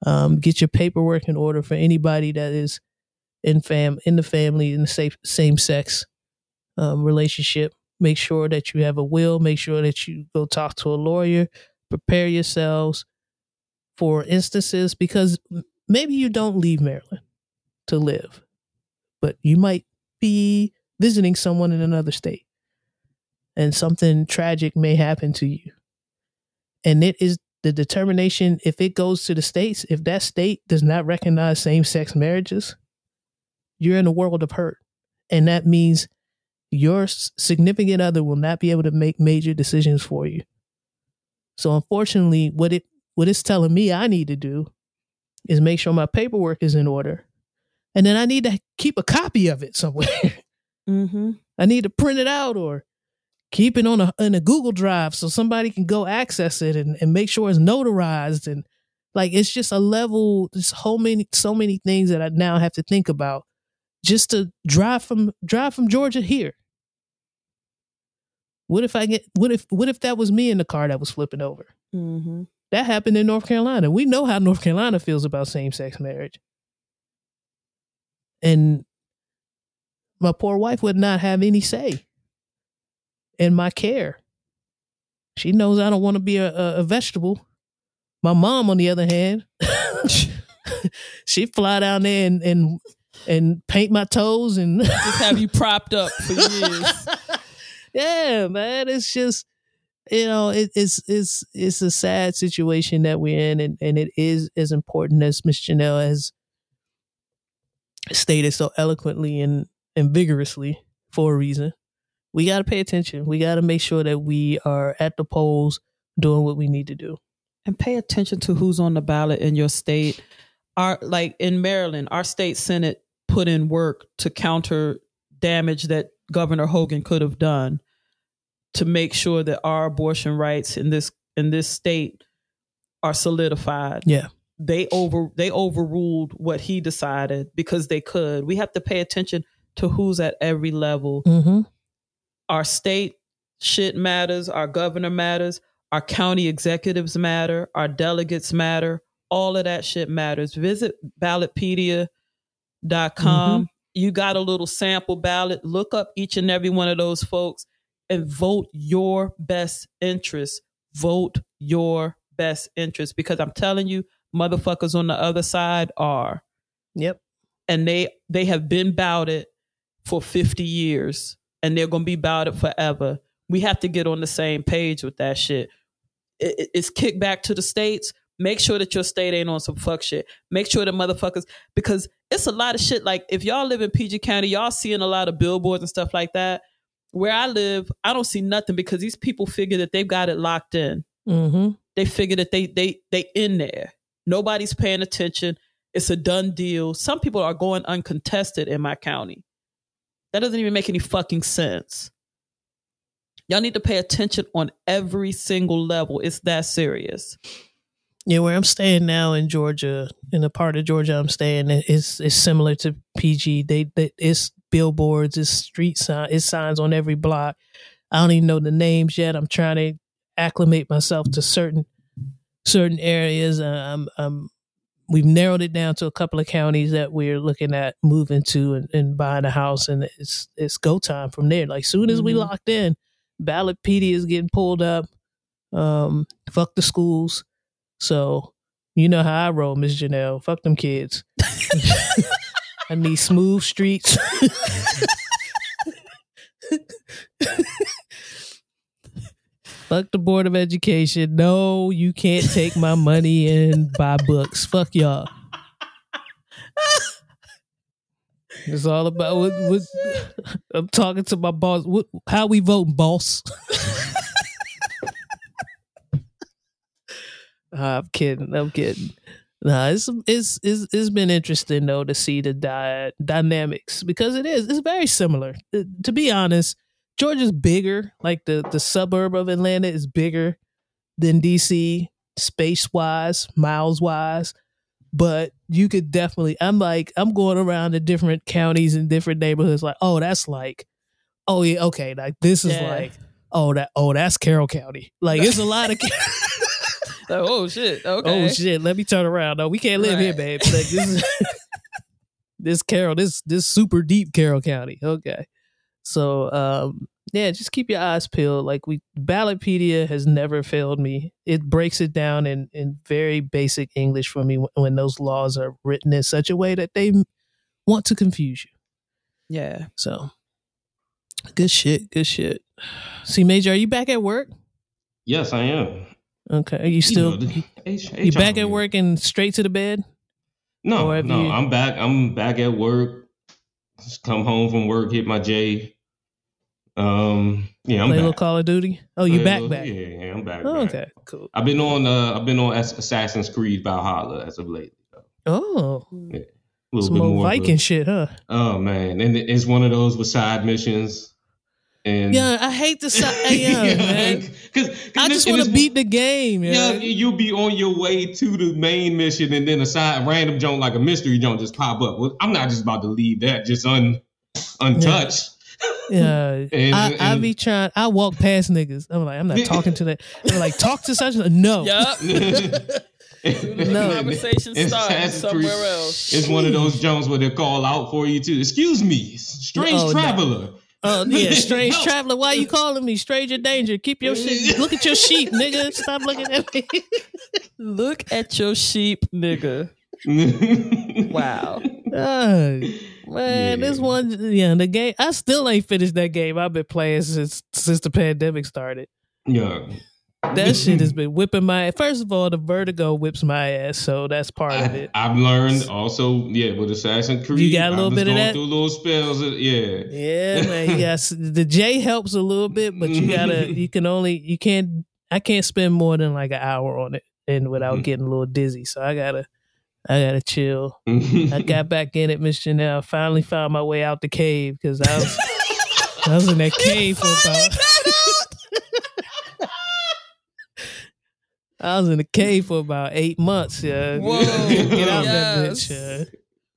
S1: Um, get your paperwork in order for anybody that is in fam in the family in the safe, same sex um, relationship. Make sure that you have a will. Make sure that you go talk to a lawyer. Prepare yourselves for instances because maybe you don't leave Maryland to live, but you might be visiting someone in another state and something tragic may happen to you. And it is the determination if it goes to the states, if that state does not recognize same sex marriages, you're in a world of hurt. And that means your significant other will not be able to make major decisions for you. So unfortunately, what it what it's telling me I need to do is make sure my paperwork is in order. And then I need to keep a copy of it somewhere.
S2: Mm-hmm.
S1: I need to print it out or keep it on a in a Google Drive so somebody can go access it and, and make sure it's notarized and like it's just a level there's so many so many things that I now have to think about just to drive from drive from Georgia here. What if I get what if what if that was me in the car that was flipping over?
S2: Mhm.
S1: That happened in North Carolina. We know how North Carolina feels about same sex marriage. And my poor wife would not have any say in my care. She knows I don't want to be a, a, a vegetable. My mom, on the other hand, she'd fly down there and, and and paint my toes and
S2: Just have you propped up for years.
S1: yeah, man. It's just you know, it, it's it's it's a sad situation that we're in, and, and it is as important as Miss Janelle has stated so eloquently and, and vigorously for a reason. We got to pay attention. We got to make sure that we are at the polls doing what we need to do.
S2: and pay attention to who's on the ballot in your state. Our like in Maryland, our state senate put in work to counter damage that Governor Hogan could have done to make sure that our abortion rights in this in this state are solidified.
S1: Yeah.
S2: They over they overruled what he decided because they could. We have to pay attention to who's at every level
S1: Mm-hmm.
S2: our state shit matters, our governor matters, our county executives matter, our delegates matter. All of that shit matters. Visit ballotpedia.com.
S1: Mhm.
S2: You got a little sample ballot. Look up each and every one of those folks and vote your best interest. Vote your best interest because I'm telling you, motherfuckers on the other side are
S1: Yep.
S2: and they they have been about it for 50 years and they're going to be about it forever we have to get on the same page with that shit It- it- it's kicked back to the states make sure that your state ain't on some fuck shit make sure the motherfuckers because it's a lot of shit like if y'all live in pg county y'all seeing a lot of billboards and stuff like that where i live i don't see nothing because these people figure that they've got it locked in
S1: Mm-hmm.
S2: they figure that they they they in there. Nobody's paying attention. It's a done deal. Some people are going uncontested in my county. That doesn't even make any fucking sense. Y'all need to pay attention on every single level. It's that serious.
S1: Yeah, where I'm staying now in Georgia, in the part of Georgia I'm staying, it's it's similar to PG. They, they it's billboards, it's street sign, it's signs on every block. I don't even know the names yet. I'm trying to acclimate myself to certain certain areas. Uh, I'm, I'm we've narrowed it down to a couple of counties that we're looking at moving to and, and buying a house, and it's it's go time from there. Like soon as we
S2: Mhm.
S1: locked in, Ballotpedia is getting pulled up. Um, fuck the schools. So you know how I roll, Miss Janelle. Fuck them kids. I need smooth streets. Fuck the Board of Education. No, you can't take my money and buy books. Fuck y'all. It's all about what, what oh, I'm talking to my boss. What, how we voting, boss? Uh, I'm kidding. I'm kidding. Nah, it's it's it's it's been interesting though to see the di- dynamics because it is it's very similar. Uh, to be honest, Georgia's bigger. Like the the suburb of Atlanta is bigger than DC, space wise, miles wise. But you could definitely. I'm like I'm going around to different counties and different neighborhoods. Like, oh, that's like, oh yeah, okay, like this is
S2: Yeah.
S1: like, oh that oh that's Carroll County. Like it's a lot of.
S2: Like, oh shit. Okay.
S1: Oh shit! Let me turn around. No, we can't live here,
S2: Right.
S1: babe. Like, this is this Carroll, this this super deep Carroll County. Okay, so um, yeah, just keep your eyes peeled. Like we, Ballotpedia has never failed me. It breaks it down in in very basic English for me when, when those laws are written in such a way that they want to confuse you.
S2: Yeah.
S1: So good shit. Good shit. See, Major, are you back at work?
S3: Yes, I am.
S1: Okay, are you still
S3: You, know, H-
S1: you back at work and straight to the bed?
S3: No, no,
S1: you-
S3: I'm back. I'm back at work. Just come home from work, hit my J. Um, yeah, I'm
S1: Play a little. Call of Duty. Oh, you back
S3: little-
S1: back.
S3: Yeah, yeah, I'm back.
S1: Oh,
S3: back.
S1: okay, cool.
S3: I've been on. Uh, I've been on Assassin's Creed Valhalla as of late.
S1: Oh,
S3: A little
S1: some
S3: bit
S1: more
S3: of a-
S1: Viking shit, huh?
S3: oh man, and it's one of those with side missions. And
S1: Yeah, I hate the side. yeah, man.
S3: Cause,
S1: I just want to beat the game.
S3: Yeah,
S1: Yeah,
S3: you'll be on your way to the main mission, and then a side random joint like a mystery joint just pop up. Well, I'm not just about to leave that just un untouched.
S1: yeah.
S3: And-
S1: I, I be trying. I walk past niggas. I'm like, I'm not talking to that. I'm like, talk to such. a No.
S2: Yup.
S1: No.
S2: Conversation
S3: It's
S2: starts somewhere
S3: Creed.
S2: else.
S3: It's one of those Jones where they call out for you too. Excuse me, strange
S1: Oh, no. Oh yeah, strange
S3: Help.
S1: traveler. Why you calling me stranger danger? Keep your shit. Look at your sheep, nigga. Stop looking at me.
S2: Look at your sheep, nigga. Wow.
S1: Oh, man,
S3: Yeah.
S1: this one, yeah, the game. I still ain't finished that game. I've been playing since since the pandemic started.
S3: yeah,
S1: That shit has been whipping my. First of all, the vertigo whips my ass, so that's part of it.
S3: I've learned also. Yeah, with Assassin's Creed,
S1: You got a little
S3: was
S1: bit of that?
S3: Through little spells. of- Yeah,
S1: Yeah, man. You got the J helps a little bit, but you gotta. You can only. You can't. I can't spend more than like an hour on it, and without
S3: Mhm.
S1: getting a little dizzy. So I gotta. I gotta chill. I got back in it, Miss Janelle. Finally found my way out the cave because I was. I was in that cave for about. I was in the cave for about eight months. Yeah,
S2: Whoa,
S1: get out that bitch. Yeah.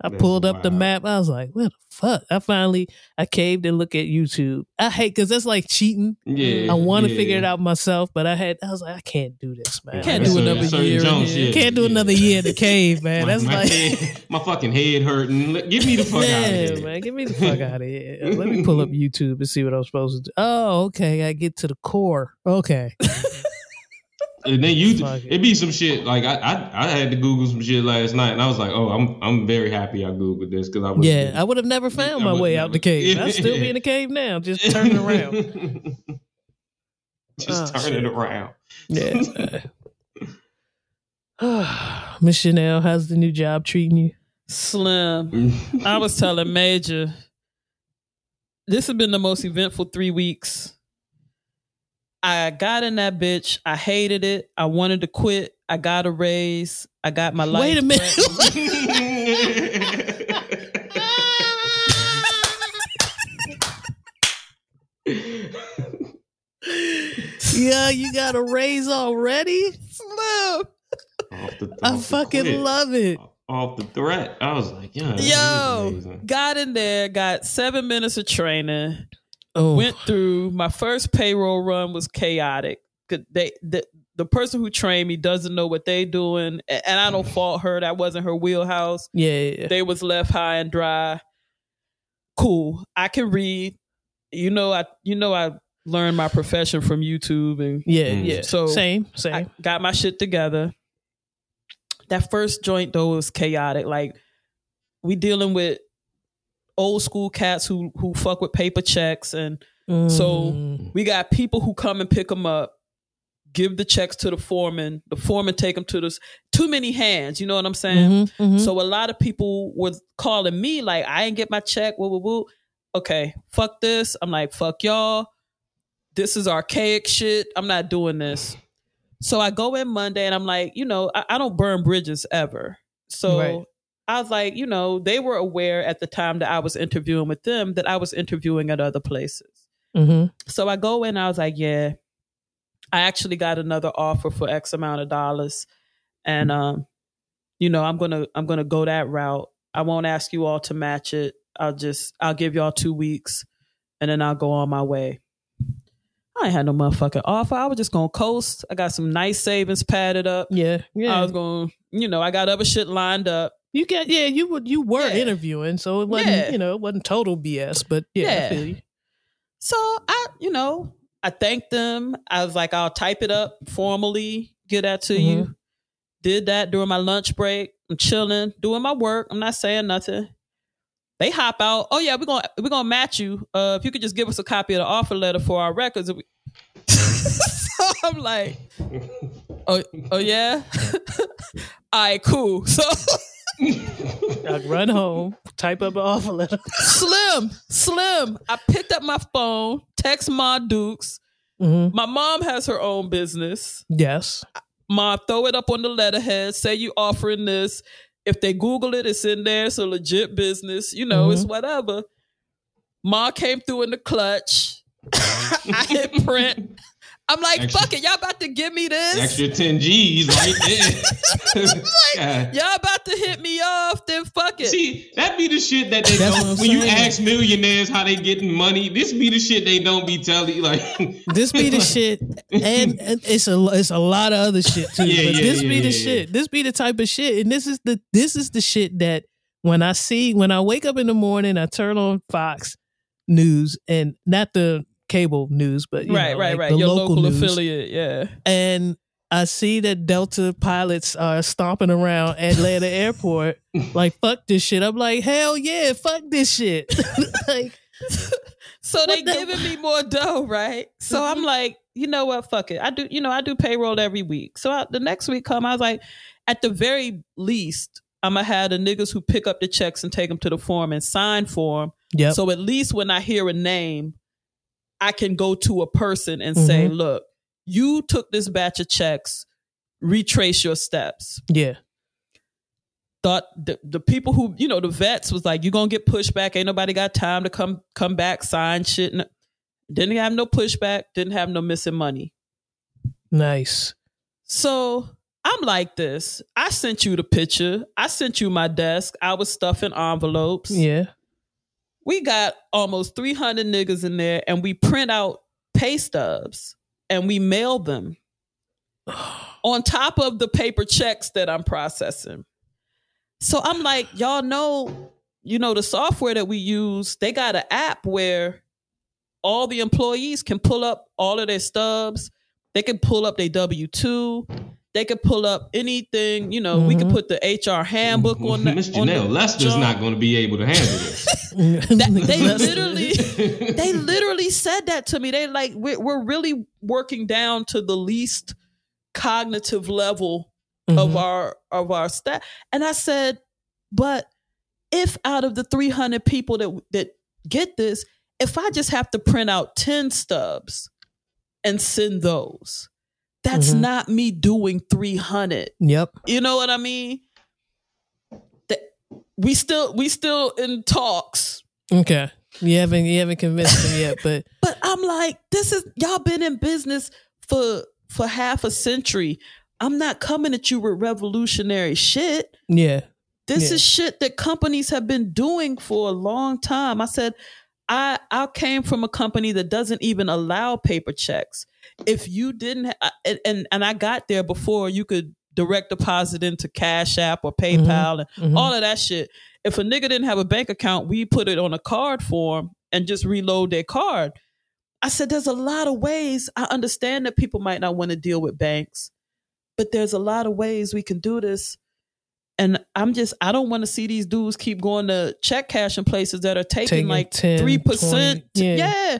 S1: I
S3: That's
S1: pulled up the map. I was like, "What the fuck?" I finally I caved and look at YouTube. I hate because that's like cheating.
S3: yeah.
S1: I want to
S3: yeah.
S1: figure it out myself, but I had I was like, I can't do this, man.
S2: Can't
S1: I
S2: do
S3: Certain-
S2: another
S3: certain
S2: year in
S3: Jones,
S2: here.
S3: yeah,
S1: can't do
S3: yeah.
S1: another year in the cave, man.
S3: My,
S1: That's
S3: my
S1: like,
S3: head- my fucking head hurting. Give me the fuck out of here,
S1: man, get me the fuck out of here. Let me pull up YouTube and see what I'm supposed to do. Oh, okay, I get to the core. Okay,
S3: And then you,
S1: it.
S3: it be some shit. Like I, I, I had to Google some shit last night, and I was like, oh, I'm, I'm very happy I googled this because I was.
S1: yeah, I would have never found my way
S3: never-
S1: out the cave. I'd still be in the cave now, just turning around.
S3: Just ah,
S1: Oh,
S3: turn
S1: shit.
S3: it around.
S1: Yeah. Uh, Miss Chanel, how's the new job treating you?
S2: Slim. I was telling Major, this has been the most eventful three weeks. I got in that bitch. I hated it. I wanted to quit. I got a raise. I got my life.
S1: Wait a minute. yeah, you got a raise already?
S2: Slim.
S3: Off the,
S1: I
S3: off
S1: fucking
S3: quit.
S1: love it.
S3: Off the threat. I was like, yeah.
S2: Yo, got in there, got seven minutes of training,
S1: Oh,
S2: went through. My first payroll run was chaotic. 'Cause They, the, the person who trained me doesn't know what they doing, and I don't fault her. That wasn't her wheelhouse.
S1: yeah, yeah, yeah.
S2: They was left high and dry. Cool. I can read. You know, I you know I learned my profession from YouTube and
S1: yeah,
S3: Mm.
S1: yeah.
S2: So,
S1: same, same.
S2: I
S1: same.
S2: got my shit together. That first joint though was chaotic. Like we dealing with old school cats who who fuck with paper checks, and so-
S1: Mm.
S2: we got people who come and pick them up, give the checks to the foreman. The foreman take them to this. Too many hands. You know what I'm saying?
S1: Mhm, mhm.
S2: So a lot of people were calling me like, I ain't get my check. Woo woo woo. Okay, fuck this. I'm like, fuck y'all. This is archaic shit. I'm not doing this. So I go in Monday and I'm like, you know, I, I don't burn bridges ever. So
S1: Right.
S2: I was like, you know, they were aware at the time that I was interviewing with them that I was interviewing at other places.
S1: Mhm.
S2: So I go in, I was like, yeah, I actually got another offer for X amount of dollars. And um, you know, I'm gonna I'm gonna go that route. I won't ask you all to match it. I'll just I'll give y'all two weeks and then I'll go on my way. I ain't had no motherfucking offer. I was just gonna coast. I got some nice savings padded up.
S1: Yeah, yeah.
S2: I was going, you know, I got other shit lined up.
S1: You got yeah. You would you were
S2: Yeah.
S1: interviewing, so it wasn't
S2: Yeah.
S1: you know it wasn't total BS, but yeah,
S2: Yeah.
S1: I feel you.
S2: So I, you know, I thanked them. I was like, I'll type it up formally, get that to you. Did that during my lunch break. I'm chilling, doing my work. I'm not saying nothing. They hop out. Oh yeah, we're gonna we're gonna match you. Uh, if you could just give us a copy of the offer letter for our records. so I'm like, oh oh yeah, all right, cool. So
S1: I run home, type up an offer letter.
S2: slim, slim. I picked up my phone, text Ma Dukes.
S1: Mhm.
S2: My mom has her own business.
S1: Yes.
S2: Ma, throw it up on the letterhead. Say you offering this. If they Google it, it's in there. It's a legit business. You know, it's whatever. Ma came through in the clutch. I hit print. I'm like,
S3: Extra-
S2: fuck it. Y'all about to give me this?
S3: Extra 10 G's right there. God.
S2: Y'all about to hit me off? Then fuck it.
S3: See, that be the shit that they
S1: That's
S3: don't.
S1: what I'm
S3: When you ask millionaires how they getting money, this be the shit they don't be telling you. Like,
S1: This be the shit, and, and it's a it's a lot of other shit too.
S3: Yeah,
S1: but
S3: yeah,
S1: this
S3: yeah,
S1: be the
S3: yeah,
S1: shit. This be the type of shit, and this is the this is the shit that when I see when I wake up in the morning, I turn on Fox News and not the cable news, but you
S2: right,
S1: know,
S2: right,
S1: like
S2: right.
S1: the
S2: Your
S1: local,
S2: local, affiliate. Yeah.
S1: and I see that Delta pilots are stomping around Atlanta airport like fuck this shit. I'm like hell yeah, fuck this shit. like
S2: So they
S1: the-
S2: giving me more dough, right? So mm-hmm. I'm like, you know what? Fuck it. I do, you know, I do payroll every week. So I, the next week come, I was like, at the very least, I'm gonna have the niggas who pick up the checks and take them to the form and sign for them.
S1: yep.
S2: So at least when I hear a name, I can go to a person and say,
S1: Mhm.
S2: look, you took this batch of checks, retrace your steps.
S1: yeah.
S2: Thought the, the people who, you know, the vets was like, you gonna get pushback. Ain't nobody got time to come come back, sign shit. Didn't have no pushback, didn't have no missing money.
S1: Nice.
S2: So I'm like this. I sent you the picture. I sent you my desk. I was stuffing envelopes.
S1: Yeah.
S2: We got almost 300 niggas in there and we print out pay stubs and we mail them on top of the paper checks that I'm processing. So I'm like, y'all know, you know, the software that we use, they got an app where all the employees can pull up all of their stubs. They can pull up their W 2. They could pull up anything, you know, we could
S1: Mhm.
S2: put the HR handbook on the.
S3: Miss
S2: on the
S3: Janelle, Lester's
S2: junk.
S3: not going to be able to handle this.
S2: That- they literally they literally said that to me. They like we're, we're really working down to the least cognitive level of
S1: Mhm.
S2: our of our staff. And I said, but if out of the 300 people that that get this, if I just have to print out 10 stubs and send those, that's
S1: Mhm.
S2: not me doing 300.
S1: Yep.
S2: You know what I mean? That we still we still in talks
S1: Okay. You haven't you haven't convinced them yet, but
S2: But I'm I'm like, this is y'all been in business for for half a century. I'm not coming at you with revolutionary shit.
S1: Yeah.
S2: This
S1: Yeah.
S2: is shit that companies have been doing for a long time. I said, I I came from a company that doesn't even allow paper checks. If you didn't, and, and and I got there before you could direct deposit into Cash App or PayPal and
S1: Mhm.
S2: all of that shit. If a nigga didn't have a bank account, we put it on a card form and just reload their card. I said, there's a lot of ways. I understand that people might not want to deal with banks, but there's a lot of ways we can do this. And I'm just, I don't want to see these dudes keep going to check cashing places that are taking,
S1: Taking
S2: like
S1: 10,
S2: 3%.
S1: 20, yeah.
S2: yeah.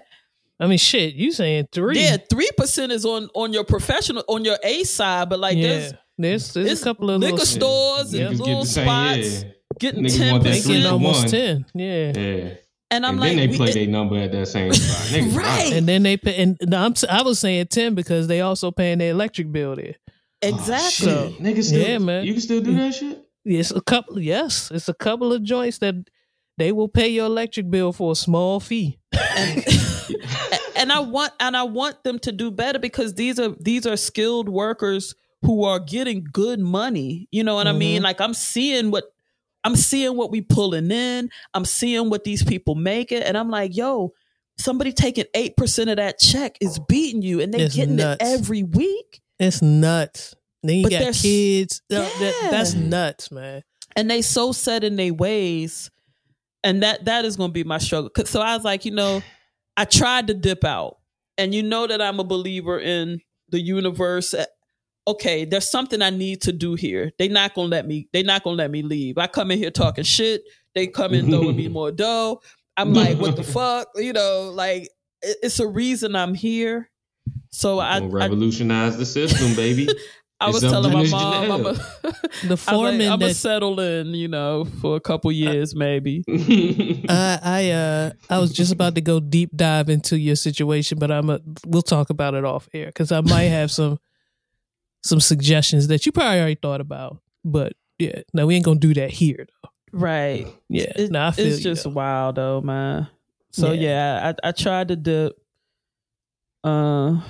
S1: I mean, shit. You saying three?
S2: Yeah, 3% is on, on your professional, on your A side, but like
S1: yeah.
S2: there's,
S1: There's, there's
S2: it's
S1: a couple of
S2: liquor
S1: little
S2: stores
S3: Niggas
S2: and
S3: get
S2: little
S3: the same,
S2: spots
S3: yeah.
S2: getting
S3: Niggas want that
S1: They
S3: three
S1: getting
S3: for
S1: almost
S3: one.
S1: ten. Yeah.
S3: Yeah.
S2: And I'm
S3: and
S2: like,
S3: then they play their number at that same spot. Niggas
S2: Right.
S1: And then they pay, and no, I'm, I was saying ten because they also paying their electric bill there.
S2: Oh, exactly.
S3: Oh, shit. Niggas still,
S1: Yeah, man.
S3: You can still do that shit?
S1: It's a couple. Yes, it's a couple of joints that they will pay your electric bill for a small fee.
S2: and, and I want and I want them to do better because these are these are skilled workers who are getting good money. You know what I mean?
S1: Mhm.
S2: Like I'm seeing what I'm seeing what we pulling in. I'm seeing what these people making, and I'm like, yo, somebody taking eight percent of that check is beating you, and they
S1: It's
S2: getting
S1: nuts.
S2: it every week,
S1: It's nuts. Then you
S2: But
S1: got kids. That- that- that's nuts, man.
S2: and they so set in their ways, and that that is going to be my struggle. So I was like, you know, I tried to dip out, and you know that I'm a believer in the universe. Uh, Okay, there's something I need to do here. They not gonna let me. They not gonna let me leave. I come in here talking shit. They come in throwing me more dough. I'm like, what the fuck? You know, like it's a reason I'm here. So I,
S3: Gonna
S2: I,
S3: revolutionize the system, baby.
S2: I was telling my mom, I'm a,
S1: The foreman
S2: I'm gonna
S1: that
S2: settle in, you know, for a couple years maybe.
S1: I I uh I was just about to go deep dive into your situation, but I'm a we'll talk about it off air because I might have some some suggestions that you probably already thought about. But yeah, no, we ain't gonna do that here though.
S2: Right.
S1: Yeah,
S2: It-
S1: no, I feel
S2: it's
S1: you,
S2: just
S1: though.
S2: wild though, man. So
S1: Yeah.
S2: yeah, I I tried to dip. Uh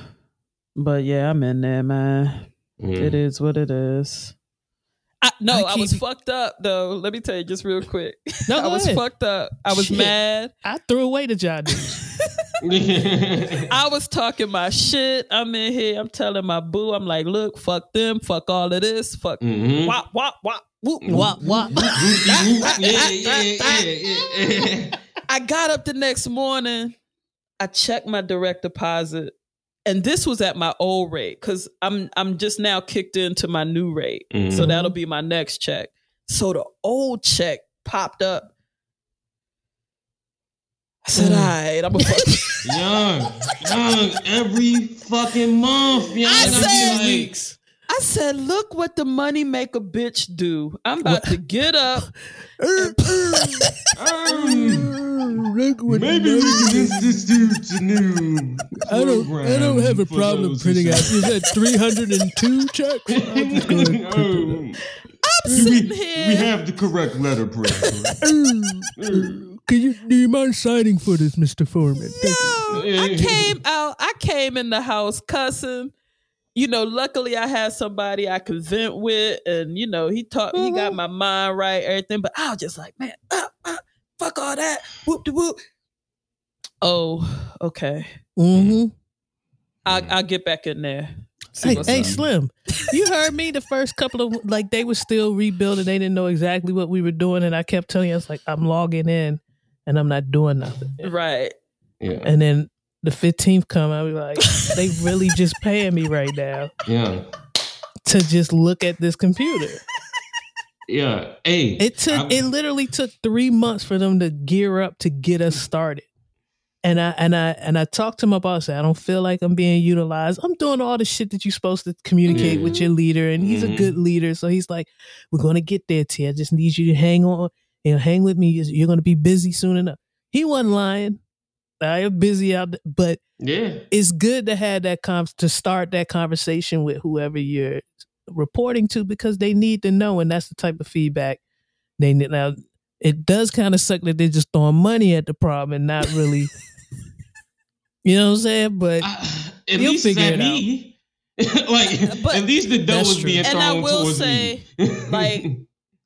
S2: but yeah, I'm in there, man.
S3: Mm.
S2: It is what it is. I, no,
S1: I
S2: I, was
S1: keep-
S2: fucked up though. Let me tell you just real quick.
S1: No,
S2: I was
S1: ahead.
S2: fucked up. I was
S1: Shit.
S2: mad.
S1: I threw away the job.
S2: I was talking my shit. I'm in here. I'm telling my boo. I'm like, look, fuck them. Fuck all of this. Fuck
S3: Mhm.
S2: wop wop wop whoop
S1: Wop, wop.
S3: yeah, yeah, yeah, yeah, yeah.
S2: I got up the next morning. I checked my direct deposit, and this was at my old rate because I'm I'm just now kicked into my new rate, so
S3: Mhm.
S2: that'll be my next check. So the old check popped up. I said,
S1: Mm.
S2: "All right, I'm a fuck."
S3: Young, young, every fucking month, young.
S2: I said-
S3: like,
S2: I said, "Look what the money maker bitch do. I'm about to get up."
S3: um, maybe we can institute a new
S1: I don't. I don't have a problem printing out. You said three hundred and two checks. I'm just gonna print it out.
S3: Um,
S2: I'm
S3: we,
S2: sitting
S3: we
S2: here.
S3: have the correct letter print.
S1: Can you do you mind signing for this, Mister Foreman?
S2: No, I came out. I came in the house cussing. You know, luckily I had somebody I could vent with, and you know, he taught. He got my mind right, everything. But I was just like, man, ah, ah, fuck all that. Whoop de whoop. Oh, okay.
S1: Mm-hmm.
S2: I'll, I'll get back in there.
S1: Hey, hey. Slim, you heard me the first couple of like they were still rebuilding. They didn't know exactly what we were doing, and I kept telling you, I was like, I'm logging in, and I'm not doing nothing.
S2: Right.
S3: Yeah,
S1: And then the 15th come, I was like, they really just paying me right now
S3: yeah,
S1: to just look at this computer.
S3: yeah. Hey,
S1: It took
S3: I'm-
S1: it literally took three months for them to gear up to get us started. And I and I and I talked to my boss. I I don't feel like I'm being utilized. I'm doing all the shit that you're supposed to communicate with your leader, and he's a
S3: Mhm.
S1: good leader. So he's like, "We're gonna get there, T. I just need you to hang on and hang with me. You're gonna be busy soon enough." He wasn't lying. I am busy out, there, but
S3: yeah,
S1: it's good to have that com- to start that conversation with whoever you're reporting to because they need to know, and that's the type of feedback they need. Now, it does kind of suck that they're just throwing money at the problem and not really You know what I'm saying? But
S3: I, at
S1: You'll
S3: least
S1: figure
S3: at
S1: it out.
S3: me. like
S2: But-
S3: at least the dough
S1: That's
S3: was
S1: true.
S3: being
S2: And
S3: thrown
S2: I will
S3: towards
S2: say,
S3: me.
S2: like,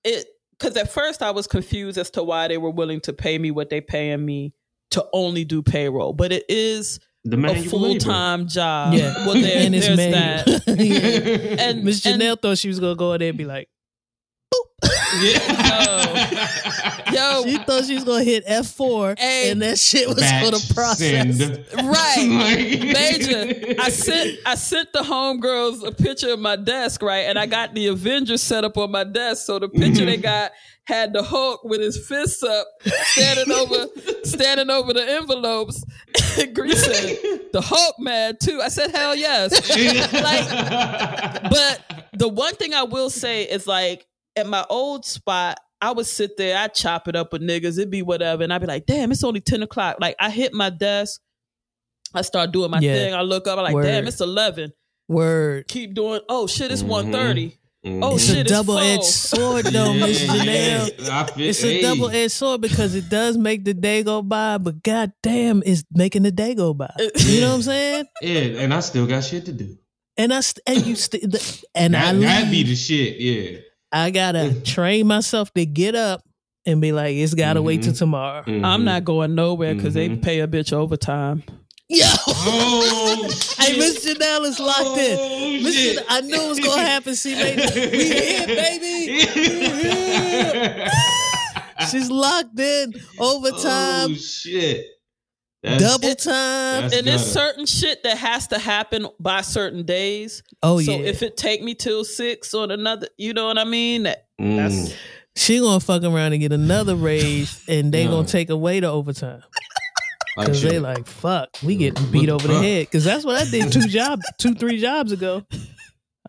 S2: it because at first I was confused as to why they were willing to pay me what they paying me to only do payroll, but it is
S3: the
S2: a full time job.
S1: yeah,
S2: well, there,
S1: and it's
S2: there's
S1: manual.
S2: that.
S1: yeah.
S2: And
S1: Miss
S2: and-
S1: Janelle thought she was gonna go in there and be like,
S3: Yeah.
S2: Yo,
S1: she thought she was gonna hit F four,
S2: Hey.
S1: and that shit was
S3: Batch
S1: gonna process.
S3: send.
S2: right. Major. I sent I sent the homegirls a picture of my desk, right? And I got the Avengers set up on my desk. So the picture they got had the Hulk with his fists up, standing over standing over the envelopes. Grease said, the Hulk man too. I said, hell yes. like, But the one thing I will say is like at my old spot, I would sit there, I'd chop it up with niggas, it'd be whatever, and I'd be like, damn, it's only 10 o'clock. Like I hit my desk, I start doing my
S1: Yeah.
S2: thing, I look up, I'm like,
S1: Word.
S2: damn, it's 11.
S1: Word.
S2: Keep doing, oh shit, it's
S3: Mhm.
S2: 1.30. Oh.
S1: It's
S2: shit,
S1: a
S2: it's
S1: double edged sword, though, Miss Janelle.
S3: yeah. Feel-
S1: It's a
S3: hey.
S1: double edged sword because it does make the day go by, but goddamn, it's making the day go by. You know what I'm saying?
S3: Yeah, and I still got shit to do.
S1: And I st- and you st- and I
S3: That, that'd be the shit. Yeah.
S1: I gotta train myself to get up and be like, it's gotta wait
S3: Mhm.
S1: till tomorrow.
S2: I'm
S3: Mhm.
S2: not going nowhere because they
S3: Mhm.
S2: pay a bitch overtime.
S1: Yo,
S3: Oh,
S1: hey,
S3: shit.
S1: Miss Janelle is locked in.
S3: Oh,
S1: Miss
S3: shit.
S1: Janelle- I knew it was gonna happen. See, baby, we here, baby. She's locked in overtime,
S3: Oh shit. That's-
S1: double time.
S2: And there's certain shit that has to happen by certain days.
S1: Oh
S2: so
S1: yeah,
S2: if it take me till six on another, you know what I mean? That,
S3: Mm.
S2: that's
S1: she gonna fuck around and get another raise, and they
S3: Yeah.
S1: gonna take away the overtime because
S3: shit.
S1: they like fuck. We getting beat over the head because that's what I did two jobs, two three jobs ago.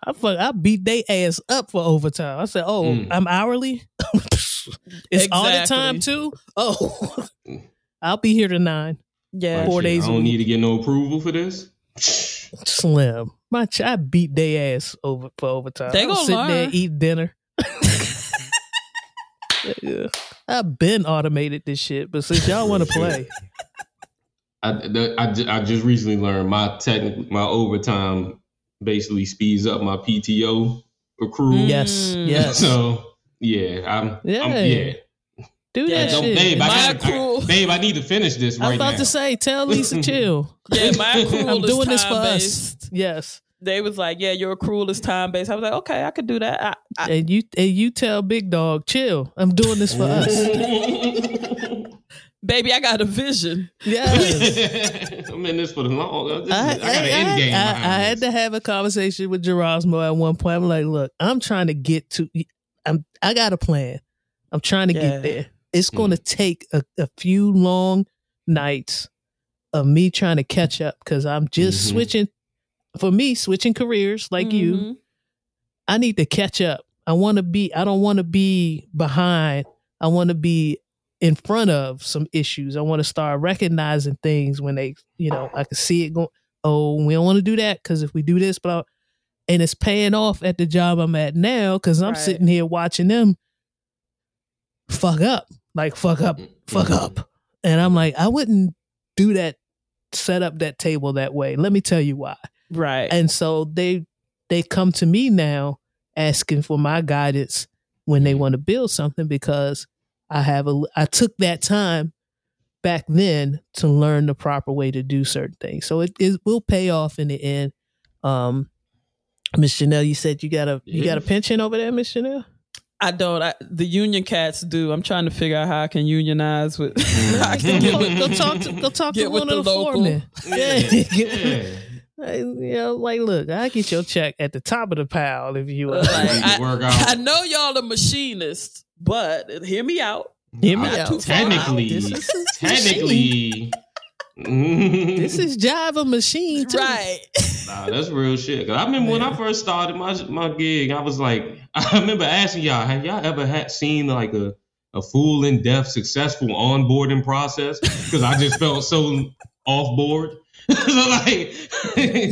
S1: I fuck, I beat they ass up for overtime. I said, "Oh,
S3: Mm.
S1: I'm hourly. it's all the time too. Oh, I'll be here to nine.
S2: Yeah.
S1: Four
S3: shit,
S1: days
S3: I
S1: a
S3: don't
S1: week.
S3: need to get no approval for this.
S1: Slim, my ch- I beat they ass over for overtime.
S2: They gonna
S1: sit there
S2: learn.
S1: and eat dinner. yeah. I've been automated this shit, but since y'all want to play,
S3: I, the, I, I just recently learned my technical my overtime basically speeds up my PTO accrual.
S1: yes,
S2: Mm.
S1: yes,
S3: So yeah, I'm
S1: Yeah.
S3: I'm, yeah.
S1: Do
S2: Yeah,
S1: that
S3: Don't,
S1: shit.
S3: babe, I gotta, I- babe, I need to finish this right
S1: I was about
S3: now.
S1: to say, tell Lisa chill.
S2: Yeah, my accrual
S1: I'm
S2: is
S1: doing this for us. Yes,
S2: They was like, "Yeah, your accrual is time based." I was like, "Okay, I could do that." I, I,
S1: and you and you tell Big Dog, chill. I'm doing this for us.
S2: baby, I got a vision.
S1: Yes.
S3: I'm in this for the long. This
S1: I,
S3: I, got an end game.
S1: I- I
S3: behind
S1: had to have a conversation with Gerasmo at one point. I'm like, look, I'm trying to get to. I'm. I got a plan. I'm trying to
S2: Yeah.
S1: get there. It's
S3: Mm.
S1: going to take a, a few long nights of me trying to catch up because I'm just
S3: Mhm.
S1: switching. For me, switching careers like you,
S2: Mhm.
S1: I need to catch up. I want to be. I don't want to be behind. I want to be in front of some issues. I want to start recognizing things when they, you know, I can see it going. Oh, we don't want to do that because if we do this, but i and it's paying off at the job I'm at now because I'm
S2: Right.
S1: sitting here watching them fuck up, like fuck up, fuck
S3: Mhm.
S1: up, and I'm like, I wouldn't do that, set up that table that way. Let me tell you why
S2: Right.
S1: and so they they come to me now asking for my guidance when they want to build something because I have a I took that time back then to learn the proper way to do certain things. So it, it will pay off in the end. Um Miss Chanel, you said you got a you got a pension over there, Miss Chanel?
S2: I don't. I, the union cats do. I'm trying to figure out how I can unionize with. I can mm. get with,
S1: go talk to go talk
S2: get
S1: to
S2: with
S1: one
S2: the
S1: of the
S2: local.
S1: foremen.
S3: Yeah,
S1: Yeah.
S3: yeah.
S1: Hey, You know, like look, I get your check at the top of the pile if you
S2: Like,
S1: want.
S3: Need to
S2: I-
S3: work out.
S2: I know y'all are machinists, but hear me out.
S1: Hear me
S2: Not
S1: out.
S3: Technically,
S1: This is a
S3: technically,
S1: This is Java machine too.
S2: Right.
S3: Nah, that's real shit. 'Cause I remember when I first started my my gig, I was like, I remember asking y'all, have y'all ever had seen like a a full in depth successful onboarding process? Because I just felt so off board. so like,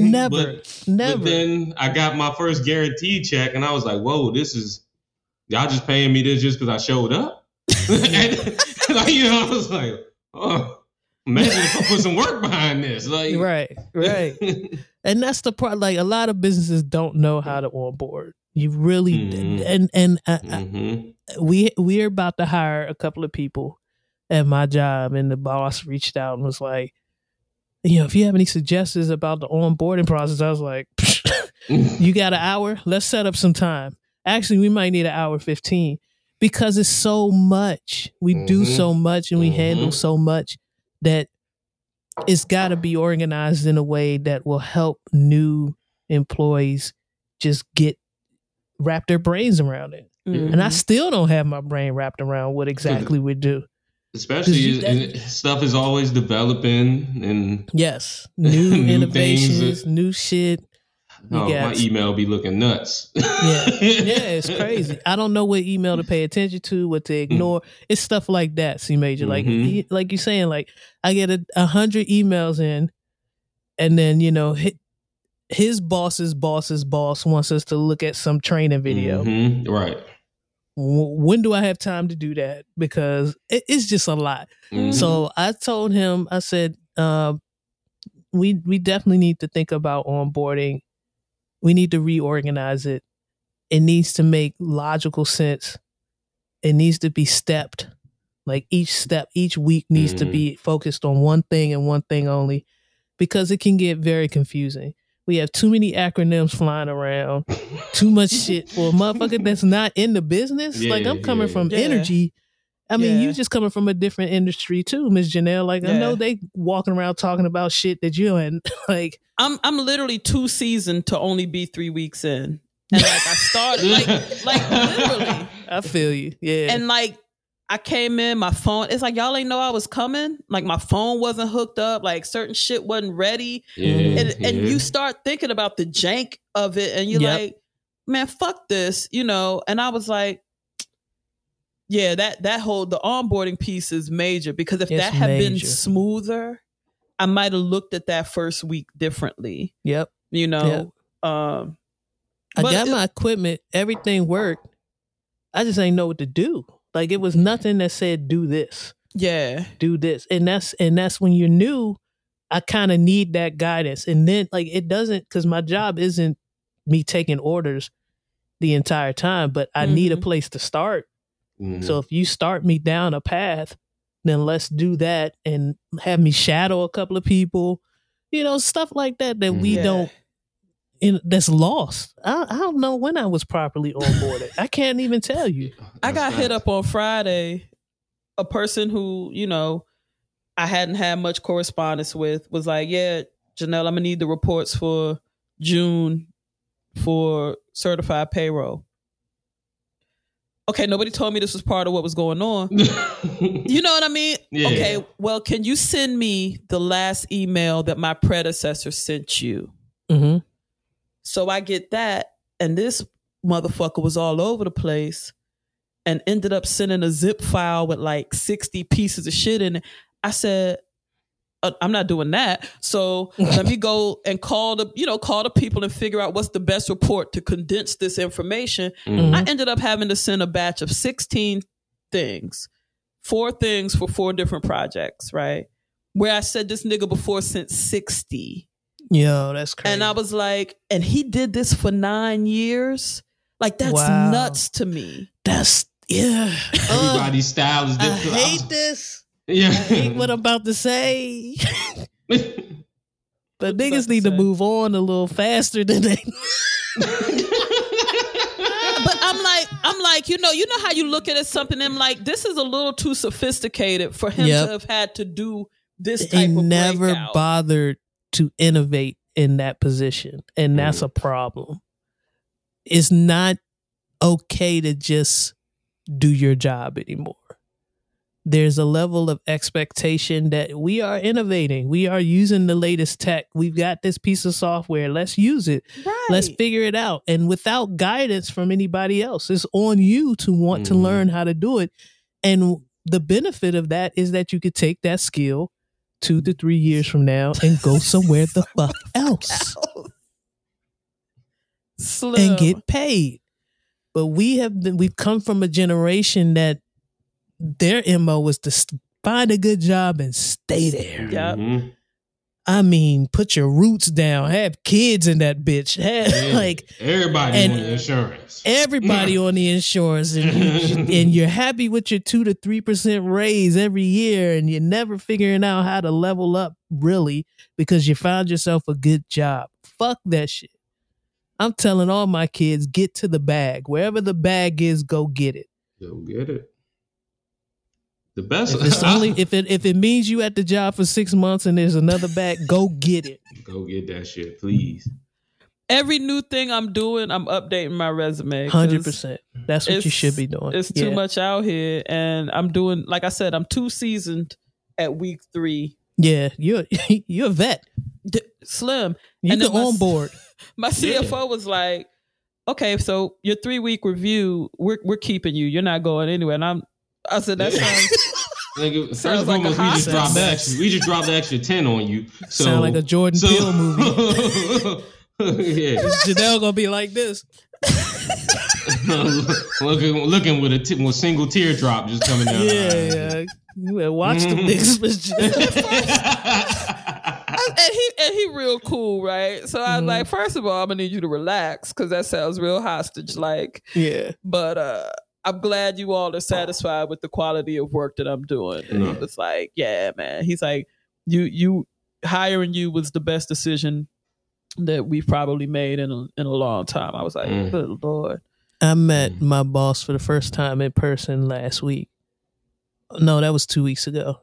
S1: Never,
S3: But,
S1: never.
S3: but then I got my first guaranteed check, and I was like, whoa, this is y'all just paying me this just because I showed up. and, like, you know, I was like, oh. Imagine if I put some work behind this. Like
S1: right, right. and that's the part. Like a lot of businesses don't know how to onboard. You really
S3: Mhm.
S1: and and uh, uh,
S3: Mhm.
S1: we we're about to hire a couple of people at my job, and the boss reached out and was like, you know, if you have any suggestions about the onboarding process, I was like, you got an hour? Let's set up some time. Actually, we might need an hour fifteen because it's so much. We do
S3: Mhm.
S1: so much and we handle
S3: Mhm.
S1: so much that it's got to be organized in a way that will help new employees just get wrap their brains around it.
S2: Mhm.
S1: And I still don't have my brain wrapped around what exactly we do.
S3: Especially
S1: you-
S3: and stuff is always developing and
S1: Yes, new,
S3: New
S1: innovations,
S3: things.
S1: new shit. You
S3: oh,
S1: got-
S3: my email be looking nuts.
S1: Yeah, yeah, it's crazy. I don't know what email to pay attention to, what to ignore. It's stuff like that. C major, like
S3: Mhm.
S1: he- like you're saying, like I get a, a hundred emails in, and then you know his, his boss's boss's boss wants us to look at some training video.
S3: Mhm, Right.
S1: When do I have time to do that? Because it, it's just a lot.
S3: Mhm.
S1: So I told him, I said, uh, we we definitely need to think about onboarding. We need to reorganize it. It needs to make logical sense. It needs to be stepped. Like each step, each week needs to
S3: Mhm.
S1: be focused on one thing and one thing only, because it can get very confusing. We have too many acronyms flying around, too much shit for a motherfucker that's not in the business. like I'm coming
S3: yeah.
S1: from
S2: Yeah.
S1: energy. I mean,
S2: Yeah.
S1: you just coming from a different industry too, Miss Janelle. Like I know they walking around talking about shit that you and like
S2: I'm I'm literally too seasoned to only be three weeks in, and like I started like like literally,
S1: I feel you. Yeah.
S2: and like I came in, my phone. It's like y'all ain't know I was coming. Like my phone wasn't hooked up. Like certain shit wasn't ready,
S3: Yeah,
S2: and and you start thinking about the jank of it, and you're
S1: Yep.
S2: like, man, fuck this, you know. And I was like. Yeah, that that whole the onboarding piece is major because if
S1: It's
S2: that had been smoother, I might have looked at that first week differently.
S1: yep.
S2: You know, um,
S1: I got
S2: it-
S1: my equipment, everything worked. I just ain't know what to do. Like it was nothing that said do this,
S2: yeah,
S1: do this. And that's and that's when you're new, I kind of need that guidance. And then like it doesn't cuz my job isn't me taking orders the entire time, but I need a
S2: Mhm.
S1: place to start.
S3: Mhm.
S1: So if you start me down a path, then let's do that and have me shadow a couple of people, you know, stuff like that that we
S2: Yeah.
S1: don't. In, that's lost. I, I don't know when I was properly onboarded. I can't even tell you.
S2: I got
S3: That's
S2: hit up on Friday. A person who you know I hadn't had much correspondence with was like, "Yeah, Janelle, I'm gonna need the reports for June for certified payroll." Okay, nobody told me this was part of what was going on. You know what I mean?
S3: Yeah.
S2: Okay, well, can you send me the last email that my predecessor sent you?
S1: hmm
S2: So I get that, and this motherfucker was all over the place and ended up sending a zip file with like 60 pieces of shit in it. I said, "Uh, I'm not doing that. So let me go and call the, you know, call the people and figure out what's the best report to condense this information.
S3: Mhm.
S2: I ended up having to send a batch of 16 things, four things for four different projects, right? Where I said this nigga before sent 60.
S1: Yo, that's crazy.
S2: And I was like, and he did this for nine years. Like that's
S1: Wow.
S2: nuts to me.
S1: that's yeah. Ugh,
S3: Everybody's style is different.
S1: I
S3: different.
S1: hate this.
S3: Yeah.
S1: I hate what I'm about to say. But niggas need
S2: to
S1: to move on a little faster than they.
S2: But I'm like, I'm like, you know, you know how you look at it something. I'm like, this is a little too sophisticated for him
S1: Yep.
S2: to have had to do this type of
S1: never
S2: breakout.
S1: bothered to innovate in that position, and that's
S3: Mm.
S1: a problem. It's not okay to just do your job anymore. There's a level of expectation that we are innovating. We are using the latest tech. We've got this piece of software. Let's use it.
S2: right.
S1: Let's figure it out. And without guidance from anybody else, it's on you to want to
S3: Mhm.
S1: learn how to do it. And the benefit of that is that you could take that skill two to three years from now and go somewhere the fuck else
S2: Slim.
S1: and get paid. But we have been, we've come from a generation that their mo was to find a good job and stay there.
S2: Yep.
S3: Mhm.
S1: I mean, put your roots down. Have kids in that bitch. Have
S3: Yeah.
S1: like
S3: everybody
S1: and-
S3: on the insurance.
S1: everybody on the insurance, and, you, and you're happy with your two to three percent raise every year, and you're never figuring out how to level up really because you found yourself a good job. Fuck that shit. I'm telling all my kids, get to the bag. Wherever the bag is, go get it.
S3: Go get it. The best.
S1: If it's only if it if it means you at the job for six months and there's another back, go get it.
S3: go get that shit, please.
S2: Every new thing I'm doing, I'm updating my resume.
S1: Hundred percent. That's what you should be doing.
S2: It's too
S1: Yeah.
S2: much out here, and I'm doing. Like I said, I'm too seasoned at week three.
S1: Yeah, you're you're a vet.
S2: D- Slim.
S1: You
S2: And
S1: can
S2: then
S1: on board.
S2: My CFO was like, "Okay, so your three week review, we're we're keeping you. You're not going anywhere." And I'm, I said, "That
S3: Yeah.
S2: sounds."
S3: Nigga, first
S2: Sounds
S3: and
S2: like a
S3: foremost, we just
S2: hospital.
S3: dropped the extra. We just dropped the extra ten on you. So,
S1: Sound like a Jordan
S3: so-
S1: Peele movie.
S3: yeah,
S1: Janelle gonna be like this.
S3: looking looking with a t- with a single teardrop just coming down.
S1: Yeah, yeah. You better watch them
S3: Mhm.
S1: niggas, Miss Janelle.
S2: and he and he real cool, right? So I was
S1: Mhm.
S2: like, first of all, I'm gonna need you to relax because that sounds real hostage like.
S1: yeah.
S2: But uh I'm glad you all are satisfied with the quality of work that I'm doing. And he was like, Yeah, man. He's like, You you hiring you was the best decision that we've probably made in a in a long time. I was like,
S3: Mm.
S2: Good Lord.
S1: I met
S3: Mhm.
S1: my boss for the first time in person last week. No, that was two weeks ago.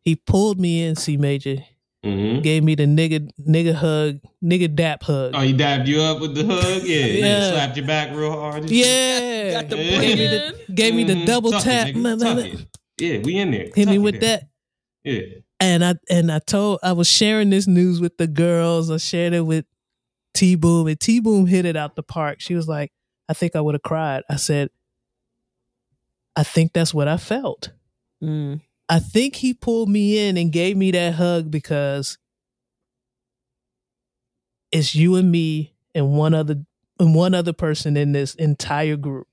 S1: He pulled me in, C Major,
S3: Mhm.
S1: gave me the nigga nigga hug, nigga dap hug.
S3: Oh, he dapped you up with the hug. Yeah, yeah.
S1: Yeah.
S3: slapped your back real hard.
S1: yeah.
S2: Got the
S3: Yeah.
S2: bring
S1: Gave me the, gave me the
S3: Mhm.
S1: double
S3: Tuck it,
S1: tap.
S3: nigga. Tuck it. Yeah, we in there.
S1: Hit me
S3: Tuck it
S1: with
S3: in.
S1: that.
S3: Yeah.
S1: and I and I told I was sharing this news with the girls. I shared it with T Boom, and T Boom hit it out the park. She was like, "I think I would have cried." I said, "I think that's what I felt.
S2: Mm.
S1: I think he pulled me in and gave me that hug because it's you and me and one other and one other person in this entire group."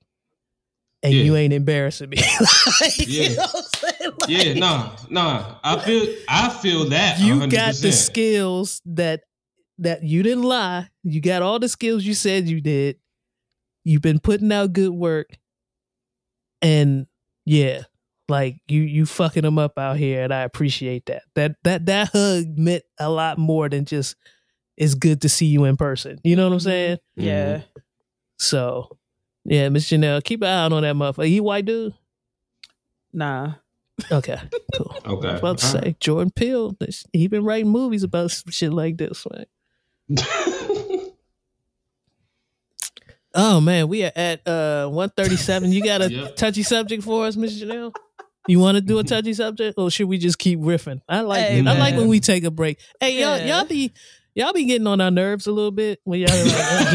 S1: And
S3: Yeah.
S1: you ain't embarrassing me. Like, you
S3: Yeah.
S1: know I'm saying? Like-
S3: Yeah, nah, nah. I feel I feel that.
S1: you
S3: 100%.
S1: got the skills that that you didn't lie. You got all the skills you said you did. You've been putting out good work, and yeah, like you you fucking them up out here, and I appreciate that. That that that hug meant a lot more than just it's good to see you in person. You know what I'm saying?
S3: Mm-hmm.
S2: Yeah.
S1: So yeah, Miss Janelle, keep an eye out on that motherfucker. He white dude.
S2: Nah.
S1: Okay, cool.
S3: Okay.
S1: I was about to
S3: All
S1: say Jordan Peele. He been writing movies about shit like this, man.
S3: right.
S1: Oh man, we are at uh 137. You got a
S3: Yep.
S1: touchy subject for us, Miss Janelle? You want to do a mm-hmm. touchy subject, or should we just keep riffing? I like
S2: Hey,
S1: it. I like when we take a break. Hey, y'all, y'all be y'all be getting on our nerves a little bit when y'all like,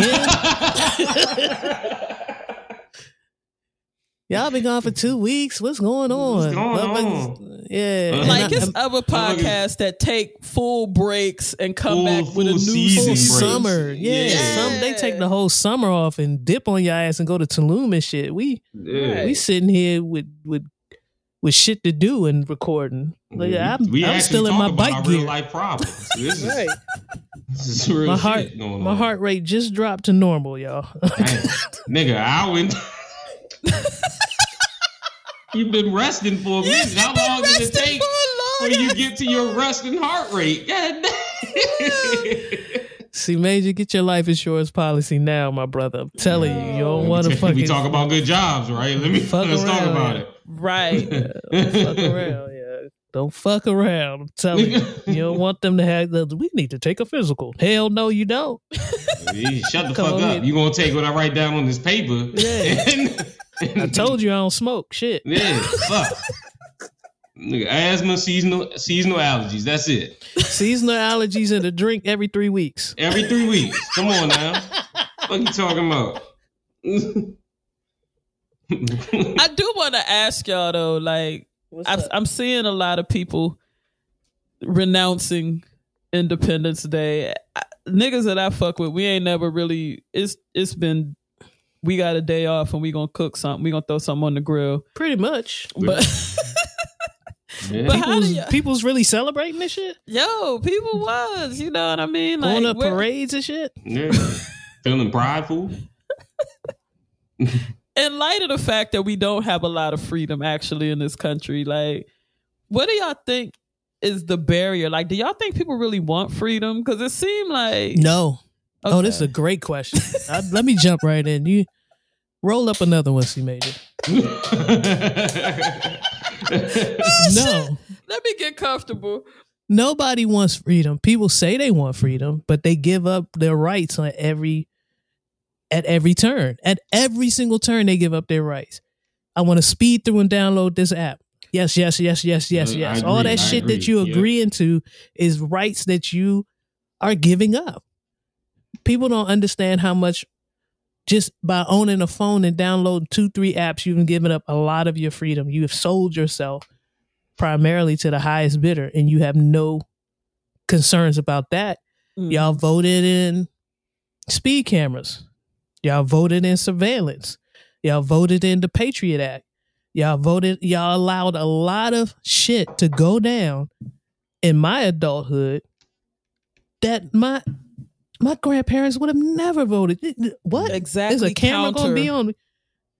S1: again. Y'all been gone for two weeks. What's going on?
S3: What's going
S1: Motherfuckers-
S3: on?
S1: Yeah,
S2: Like
S1: I-
S2: it's other podcasts that take full breaks and come
S3: Full-
S2: back with a new
S3: season
S1: full summer. Yeah,
S3: Yeah.
S1: some they take the whole summer off and dip on your ass and go to Tulum and shit. We
S3: Yeah.
S1: we sitting here with with with shit to do and recording. Like, I'm,
S3: we
S1: I'm still in my
S3: about
S1: bike gear.
S3: real life problems. This is,
S1: Right.
S3: this is real
S1: My
S3: shit
S1: heart,
S3: going
S1: my
S3: on.
S1: heart rate just dropped to normal, y'all.
S3: Nigga, I went. You've been resting for a minute. How long did it take for you get to your resting heart rate? God damn.
S1: C Major, get your life insurance policy now, my brother. I'm telling you, you don't want to
S3: we, talk about good jobs, right? Let me
S1: Fuck
S3: let's talk about it.
S2: Right.
S1: don't fuck around. Yeah, don't fuck around. I'm telling you, you don't want them to have the. We need to take a physical. Hell no, you don't.
S3: Hey, Shut the
S1: Come
S3: fuck up.
S1: in.
S3: You gonna take what I write down on this paper?
S1: Yeah. I told you I don't smoke. Shit.
S3: Yeah, fuck. Nigga, asthma, seasonal seasonal allergies. That's it.
S1: Seasonal allergies and a drink every three weeks.
S3: Every three weeks. Come on now. What you talking about?
S2: I do want to ask y'all though, like I've,
S1: up?
S2: I'm seeing a lot of people renouncing Independence Day. I, niggas that I fuck with, we ain't never really. It's it's been. We got a day off and we gonna cook something. We gonna throw something on the grill.
S1: Pretty much.
S2: But
S3: Yeah.
S2: But how
S1: People's,
S2: you,
S1: people's really celebrating this shit,
S2: yo, people was, you know what I mean?
S1: going to parades and shit.
S3: Yeah. Feeling prideful.
S2: in light of the fact that we don't have a lot of freedom actually in this country, like, what do y'all think is the barrier? Like, do y'all think people really want freedom? Because it seemed like
S1: No. Oh, this is a great question. I, let me jump right in. You roll up another one, C Major. No.
S2: Let me get comfortable.
S1: Nobody wants freedom. People say they want freedom, but they give up their rights on every at every turn. At every single turn they give up their rights. I want to speed through and download this app. Yes, yes, yes, yes, yes,
S3: I
S1: yes.
S3: agree,
S1: All
S3: I
S1: that shit that
S3: agree.
S1: you
S3: Yep.
S1: agreeing to is rights that you are giving up. People don't understand how much just by owning a phone and downloading two, three apps, you've given up a lot of your freedom. You have sold yourself primarily to the highest bidder, and you have no concerns about that.
S2: Mm.
S1: Y'all voted in speed cameras. Y'all voted in surveillance. Y'all voted in the Patriot Act. Y'all voted, y'all allowed a lot of shit to go down in my adulthood that my my grandparents would have never voted. What?
S2: exactly
S1: Is a camera
S2: counter.
S1: gonna be on me?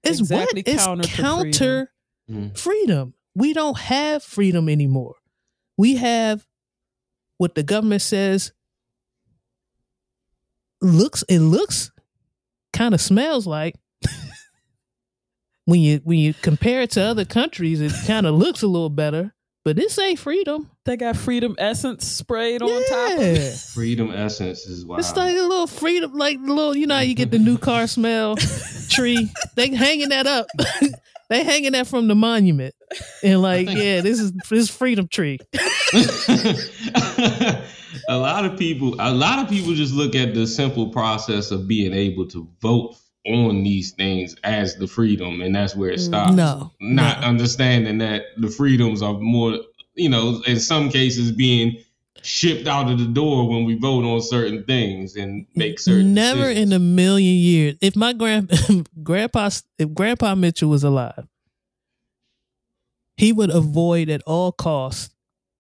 S1: It's
S2: Exactly
S1: what? It's
S2: counter
S1: counter
S3: Mm.
S1: freedom. We don't have freedom anymore. We have what the government says looks it looks kind of smells like. When you when you compare it to other countries it kind of looks a little better but this ain't freedom.
S2: They got freedom essence sprayed on top of it.
S3: Freedom essence is wild.
S1: it's like a little freedom like the little you know how you get the new car smell tree? They hanging that up they hanging that from the monument. And like
S3: think-
S1: yeah this is this freedom tree.
S3: A lot of people a lot of people just look at the simple process of being able to vote on these things as the freedom and that's where it mm. stops.
S1: No.
S3: Not
S1: no.
S3: understanding that the freedoms are more you know in some cases being shipped out of the door when we vote on certain things and make certain
S1: Never in a million years. If my grand grandpa if Grandpa Mitchell was alive, he would avoid at all costs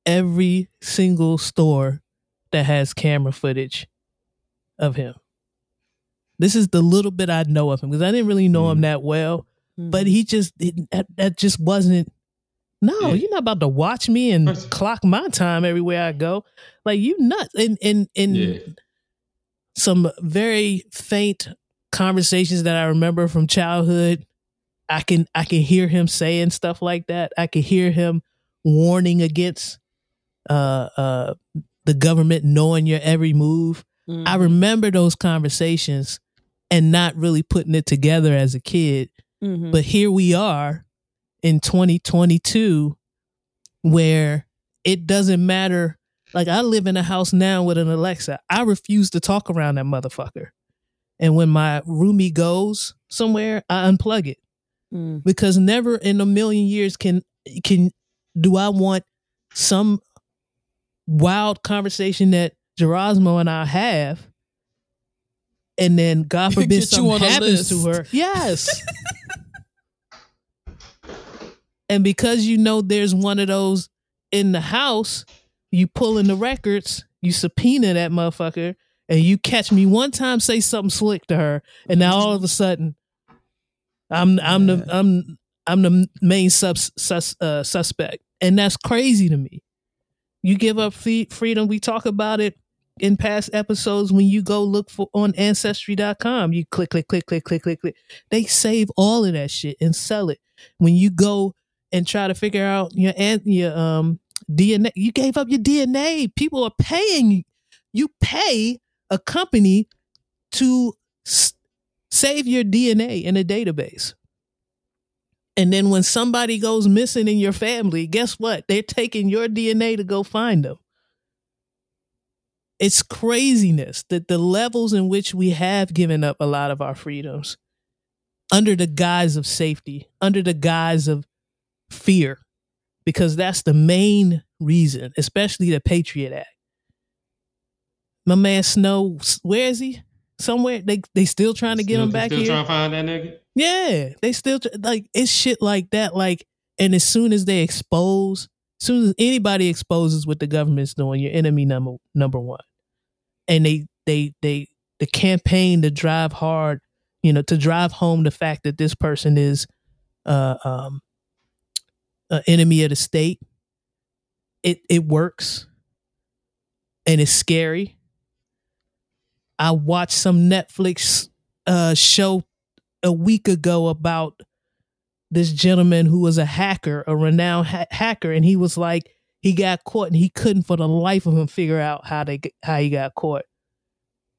S1: every single store that has camera footage of him. This is the little bit I know of him because I didn't really know him
S3: Mm.
S1: that well.
S2: Mm.
S1: But he just didn't, that, that just wasn't. No,
S3: Yeah.
S1: you're not about to watch me and clock my time everywhere I go. Like you nuts. And and and
S3: yeah
S1: some very faint conversations that I remember from childhood. I can I can hear him saying stuff like that. I can hear him warning against uh uh the government knowing your every move.
S2: Mm.
S1: I remember those conversations and not really putting it together as a kid.
S2: Mhm.
S1: But here we are in 2022 where it doesn't matter. Like I live in a house now with an Alexa. I refuse to talk around that motherfucker. And when my roomie goes somewhere, I unplug it
S2: Mm.
S1: because never in a million years can can do I want some wild conversation that Gerasmo and I have and then God forbid something happens to her. Yes. and because you know there's one of those in the house, you pull in the records, you subpoena that motherfucker, and you catch me one time say something slick to her, and now all of a sudden, I'm I'm the I'm I'm the main subs, sus, uh, suspect, and that's crazy to me. You give up free, freedom. We talk about it in past episodes when you go look for on ancestry.com. You click, click, click, click, click, click, click. They save all of that shit and sell it. When you go and try to figure out your your um DNA, you gave up your DNA. People are paying you. You pay a company to s- save your DNA in a database. And then when somebody goes missing in your family, guess what? They're taking your DNA to go find them. It's craziness that the levels in which we have given up a lot of our freedoms under the guise of safety, under the guise of fear, because that's the main reason, especially the Patriot Act. My man Snow, where is he? Somewhere they they still trying to get
S3: Still-
S1: him back
S3: still
S1: here.
S3: trying to find that nigga
S1: Yeah, they still like it's shit like that. Like, and as soon as they expose as soon as anybody exposes what the government's doing, your enemy number number one. And they they they the campaign to drive hard, you know, to drive home the fact that this person is uh um an enemy of the state. It it works. And it's scary. I watched some Netflix uh show a week ago about this gentleman who was a hacker, a renowned ha- hacker, and he was like, he got caught and he couldn't for the life of him figure out how they how he got caught.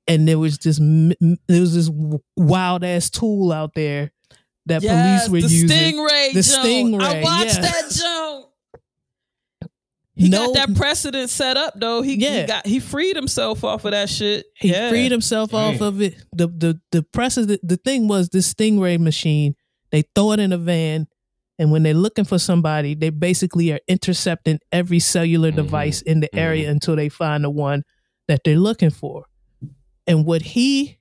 S1: And there was this there was this wild ass tool out there that
S2: yes,
S1: police were
S2: the
S1: using.
S2: Stingray.
S1: The
S2: Joan.
S1: Stingray,
S2: I watched
S1: yeah.
S2: that Joan. He
S1: No-
S2: got that precedent set up though. He,
S1: Yeah.
S2: he got he freed himself off of that shit.
S1: He
S2: yeah.
S1: freed himself off of it. The the the precedent the thing was this Stingray machine, they throw it in a van, and when they're looking for somebody, they basically are intercepting every cellular
S3: Mhm.
S1: device in the area until they find the one that they're looking for. And what he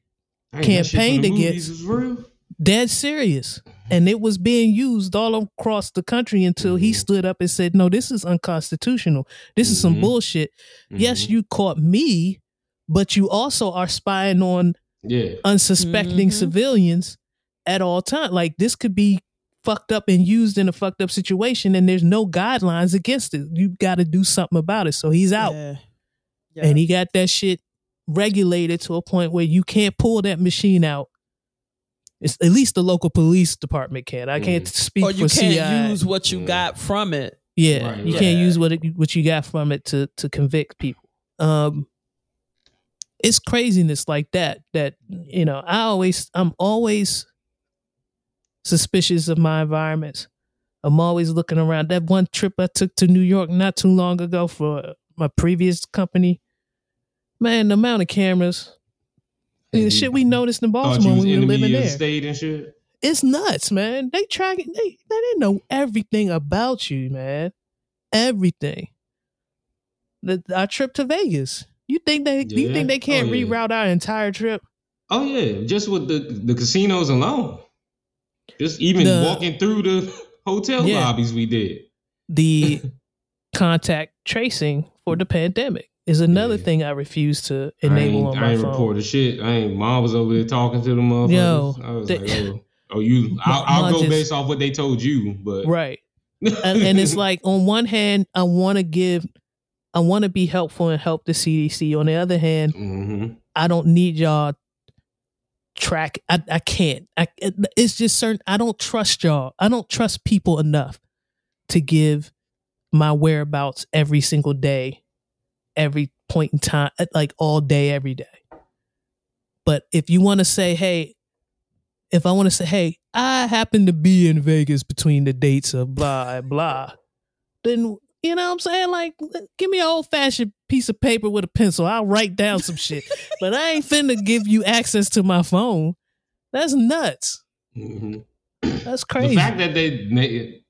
S3: Dang, that shit from
S1: campaigned against-
S3: movies real.
S1: Dead serious. And it was being used all across the country until he
S3: Mhm.
S1: stood up and said, No, this is unconstitutional. This is some
S3: Mhm.
S1: bullshit. Yes,
S3: Mhm.
S1: you caught me, but you also are spying on
S3: Yeah.
S1: unsuspecting
S2: Mhm.
S1: civilians at all times. Like this could be fucked up and used in a fucked up situation, and there's no guidelines against it. You got to do something about it. So he's out,
S2: Yeah. Yeah.
S1: and he got that shit regulated to a point where you can't pull that machine out. It's, at least the local police department can. I can't speak for.
S2: or you
S1: for
S2: can't
S1: CI.
S2: use what you
S3: Yeah.
S2: got from it.
S1: yeah,
S3: Right,
S1: you
S3: right.
S1: can't
S2: Yeah.
S1: use what it, what you got from it to to convict people. Um, it's craziness like that. That you know, I always, I'm always suspicious of my environments. I'm always looking around. That one trip I took to New York not too long ago for my previous company, man, the amount of cameras. The shit we noticed in
S3: oh,
S1: Baltimore when we were living there
S3: state and shit.
S1: it's nuts, man. They tracking they they didn't know everything about you, man. Everything. The our trip to Vegas. You think they you think they oh, can't
S3: Oh, yeah.
S1: reroute our entire trip?
S3: Oh yeah, just with the the casinos alone. Just even
S1: The-
S3: walking through the hotel
S1: Yeah.
S3: lobbies we did.
S1: The contact tracing for the pandemic is another
S3: Yeah.
S1: thing I refuse to
S3: I
S1: enable
S3: ain't,
S1: on
S3: I
S1: my
S3: ain't
S1: phone.
S3: reported shit. I ain't. Mom was over there talking to the motherfuckers.
S1: Yo,
S3: I was
S1: they-
S3: like, oh, oh you. I'll, I'll go
S1: just-
S3: based off what they told you, but
S1: Right. and, and it's like on one hand, I want to give, I want to be helpful and help the CDC. On the other hand,
S3: hmm
S1: I don't need y'all track. I, I can't. I, it's just certain. I don't trust y'all. I don't trust people enough to give my whereabouts every single day, every point in time, uh, like all day, every day. But if you want to say, hey, if I want to say, hey, I happen to be in Vegas between the dates of blah blah, then you know what I'm saying? Like, give me an old fashioned piece of paper with a pencil. I'll write down some shit. But I ain't finna give you access to my phone. That's nuts.
S3: hmm
S1: That's crazy.
S3: The fact that they, they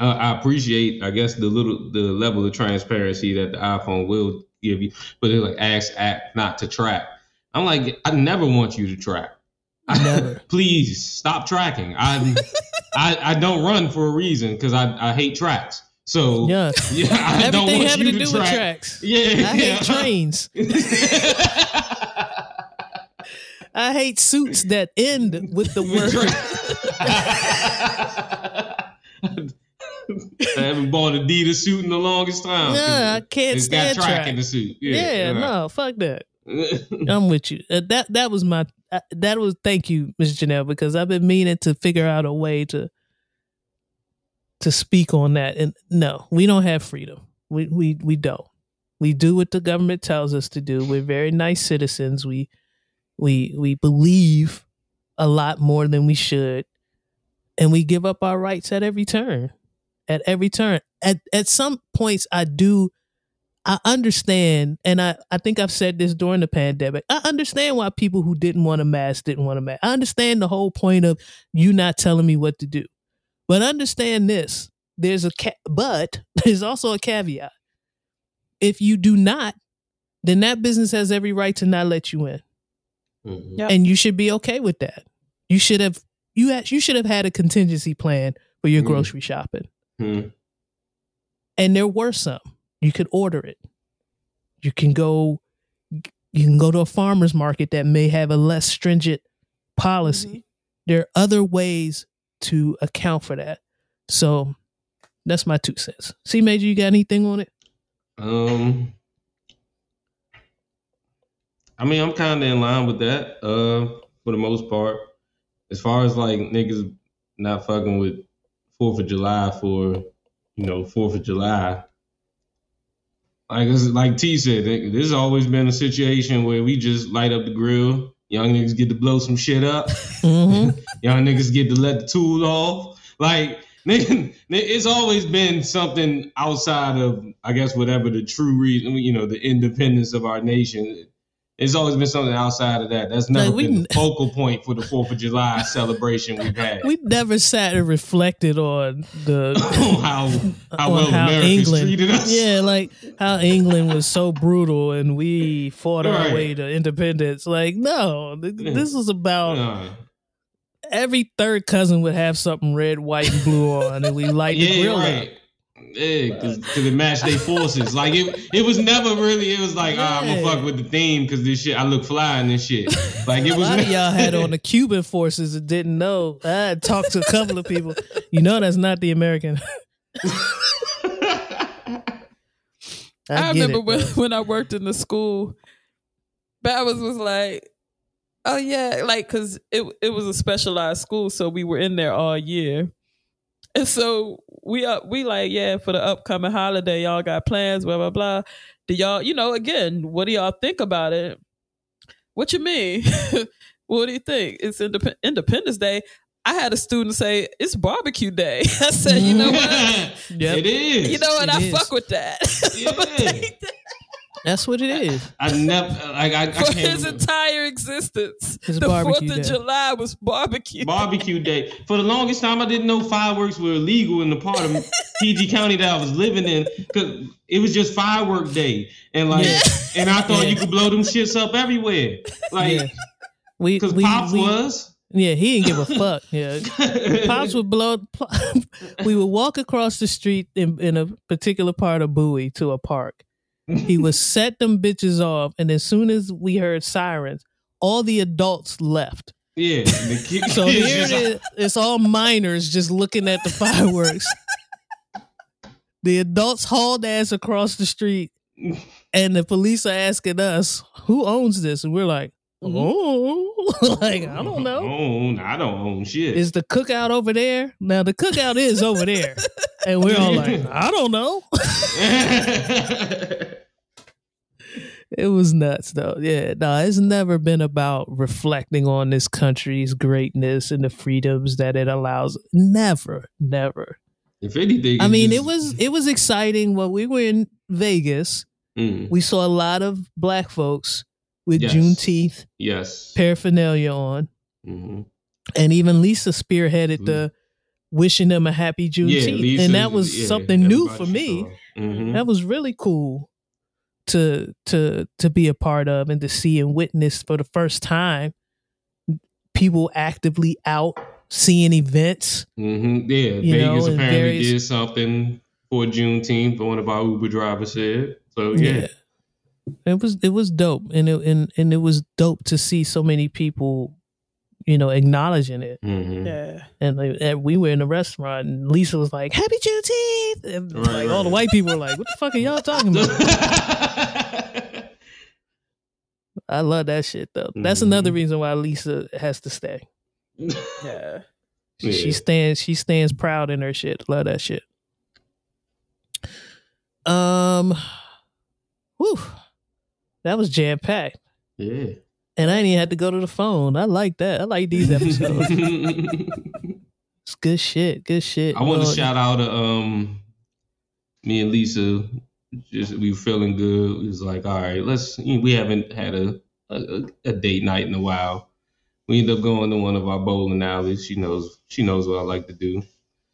S3: uh, I appreciate, I guess, the little the level of transparency that the iPhone will give you, but it's like ask not to track. I'm like, I never want you to track.
S1: Never.
S3: Please stop tracking. I I I don't run for a reason because I I hate tracks. So
S1: yeah.
S3: yeah, I don't
S1: Everything
S3: want
S1: having
S3: you
S1: to
S3: to
S1: do
S3: track.
S1: with tracks.
S3: Yeah,
S1: I hate trains. I hate suits that end with the word.
S3: I haven't bought a Adidas suit in the longest time.
S1: Nah, I can't
S3: it's got
S1: stand
S3: track,
S1: track.
S3: in the suit.
S1: Yeah,
S3: Yeah,
S1: no, fuck that. I'm with you. Uh, that that was my uh, that was thank you, Miss Janelle, because I've been meaning to figure out a way to to speak on that. And no, we don't have freedom. We we we don't. We do what the government tells us to do. We're very nice citizens. We we we believe a lot more than we should, and we give up our rights at every turn. At every turn. At at some points, I do. I understand, and I, I think I've said this during the pandemic. I understand why people who didn't want a mask didn't want a mask. I understand the whole point of you not telling me what to do. But understand this: there's a ca- but there's also a caveat. If you do not, then that business has every right to not let you in,
S3: Mhm.
S2: Yep.
S1: and you should be okay with that. You should have you had, you should have had a contingency plan for your
S3: Mhm.
S1: grocery shopping.
S3: Hmm.
S1: And there were some. You could order it. You can go you can go to a farmer's market that may have a less stringent policy.
S2: Mm-hmm.
S1: There are other ways to account for that. So that's my two cents. C Major, you got anything on it?
S3: Um, I mean, I'm kind of in line with that. Uh, for the most part, as far as like niggas not fucking with Fourth of July for, you know, Fourth of July. Like like T said, this has always been a situation where we just light up the grill. Young niggas get to blow some shit up.
S1: Mm-hmm.
S3: Young niggas get to let the tool off. Like nigga, it's always been something outside of, I guess, whatever the true reason, you know, the independence of our nation. It's always been something outside of that. That's never
S1: Like, we
S3: been the focal point for the Fourth of July celebration we've had.
S1: We never sat and reflected on the
S3: how how well
S1: how
S3: Americans
S1: England,
S3: treated us.
S1: yeah, like how England was so brutal and we fought our way to independence. Like, no, th- this was about every third cousin would have something red, white, and blue on, and we light the
S3: yeah,
S1: grill
S3: right.
S1: up.
S3: Yeah, because it matched their forces. Like it, it was never really. It was like, ah, I'm gonna fuck with the theme because this shit. I look fly in this shit. Like it
S1: A
S3: was.
S1: lot of y'all had on the Cuban forces and didn't know. I had talked to a couple of people. You know, that's not the American. I,
S2: I, remember
S1: it,
S2: when,
S1: though.
S2: when I worked in the school, Bowers was like, "Oh yeah," like because it it was a specialized school, so we were in there all year, and so we up we like yeah for the upcoming holiday, y'all got plans, blah blah blah. Do y'all you know again? What do y'all think about it? What you mean? what do you think? It's Indep- Independence Day. I had a student say it's barbecue day. I said, you know what?
S1: Yep.
S3: It is.
S2: You know what?
S1: It
S2: I
S1: is.
S2: fuck with that.
S3: Yeah.
S1: That's what it is.
S3: I never like I, I
S2: for
S3: can't
S2: his
S3: remember.
S2: entire existence.
S1: It's
S2: the Fourth of
S1: day.
S2: July was barbecue.
S3: barbecue day. For the longest time, I didn't know fireworks were illegal in the part of PG County that I was living in because it was just firework day, and like,
S1: Yeah.
S3: and I thought
S1: Yeah.
S3: you could blow them shits up everywhere,
S1: Yeah.
S3: like
S1: We,
S3: because
S1: we,
S3: Pops
S1: we-
S3: was.
S1: Yeah, he didn't give a fuck. Yeah. Pops would blow. We would walk across the street in, in a particular part of Bowie to a park. He would set them bitches off, and as soon as we heard sirens, all the adults left.
S3: yeah. The kid,
S1: So here it is. It's all minors just looking at the fireworks. the adults hauled ass across the street, and the police are asking us, "Who owns this?" And we're like, "Oh, like I don't know."
S3: Own, I don't own shit.
S1: Is the cookout over there? Now the cookout is over there, and we're all like, "I don't know." It was nuts though. Yeah, no, it's never been about reflecting on this country's greatness and the freedoms that it allows. Never, never.
S3: if anything,
S1: I mean,
S3: just-
S1: it was it was exciting when we were in Vegas.
S3: Mm,
S1: We saw a lot of black folks with
S3: Yes.
S1: Juneteenth
S3: yes.
S1: paraphernalia on,
S3: hmm
S1: and even Lisa spearheaded the wishing them a happy Juneteenth,
S3: Lisa-
S1: and that was
S3: yeah,
S1: something new for me.
S3: Mhm.
S1: That was really cool to to to be a part of and to see and witness for the first time people actively out seeing events.
S3: hmm Yeah,
S1: You know,
S3: Vegas apparently
S1: various-
S3: did something for Juneteenth. One of our Uber drivers said. So yeah,
S1: It was it was dope and it and, and it was dope to see so many people, you know, acknowledging it.
S3: hmm
S2: Yeah.
S1: And, and we were in a restaurant and Lisa was like, Happy Juneteenth and
S3: Right,
S1: like all the white people were like, What the fuck are y'all talking about? I love that shit though. That's
S3: Mhm.
S1: another reason why Lisa has to stay.
S2: Yeah.
S1: She, she
S3: Yeah.
S1: stands she stands proud in her shit. Love that shit. Um whew. That was jam packed.
S3: yeah.
S1: And I didn't even have to go to the phone. I like that. I like these episodes. it's good shit. Good shit.
S3: I want
S1: Well,
S3: to shout out to um me and Lisa. Just we were feeling good. We was like, all right, let's. We haven't had a a, a date night in a while. We ended up going to one of our bowling alleys. She knows she knows what I like to do.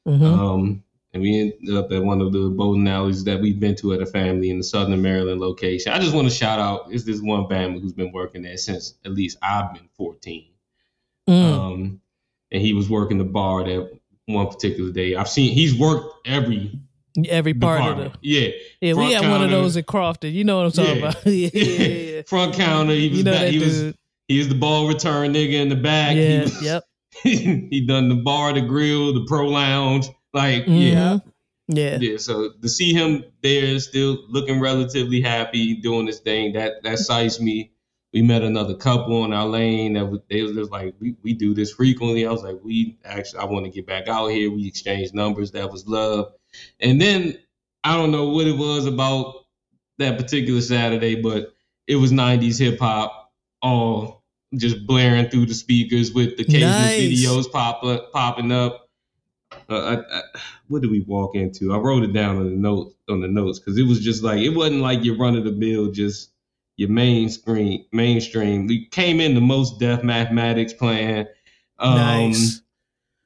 S1: mhm.
S3: Um, and we ended up at one of the bowling alleys that we've been to at a family in the Southern Maryland location. I just want to shout out is this one family who's been working there since at least I've been 14.
S1: Mm.
S3: Um, and he was working the bar that one particular day. I've seen he's worked every
S1: Every part of
S3: department.
S1: the
S3: Yeah.
S1: yeah,
S3: front
S1: we had one of those at Crofton. You know what I'm talking
S3: Yeah.
S1: about? yeah, yeah, yeah.
S3: Front counter. He was
S1: You know
S3: back,
S1: that
S3: he was
S1: dude.
S3: he was the ball return nigga in the back. He was-
S1: yep.
S3: he done the bar, the grill, the pro lounge. Like, yeah.
S1: Mhm. Yeah.
S3: Yeah. So to see him there still looking relatively happy, doing his thing, that that excites me. We met another couple on our lane that was, they was just like, we, we do this frequently. I was like, we actually, I want to get back out here. We exchanged numbers. That was love. And then I don't know what it was about that particular Saturday, but it was 90s hip hop all just blaring through the speakers with the occasional
S1: Nice.
S3: videos pop up, popping up. Uh, I, I, what did we walk into? I wrote it down on the notes on the notes because it was just like it wasn't like your run of the mill, just your main screen mainstream. We came in the Mos Def mathematics playing. Um,
S1: nice.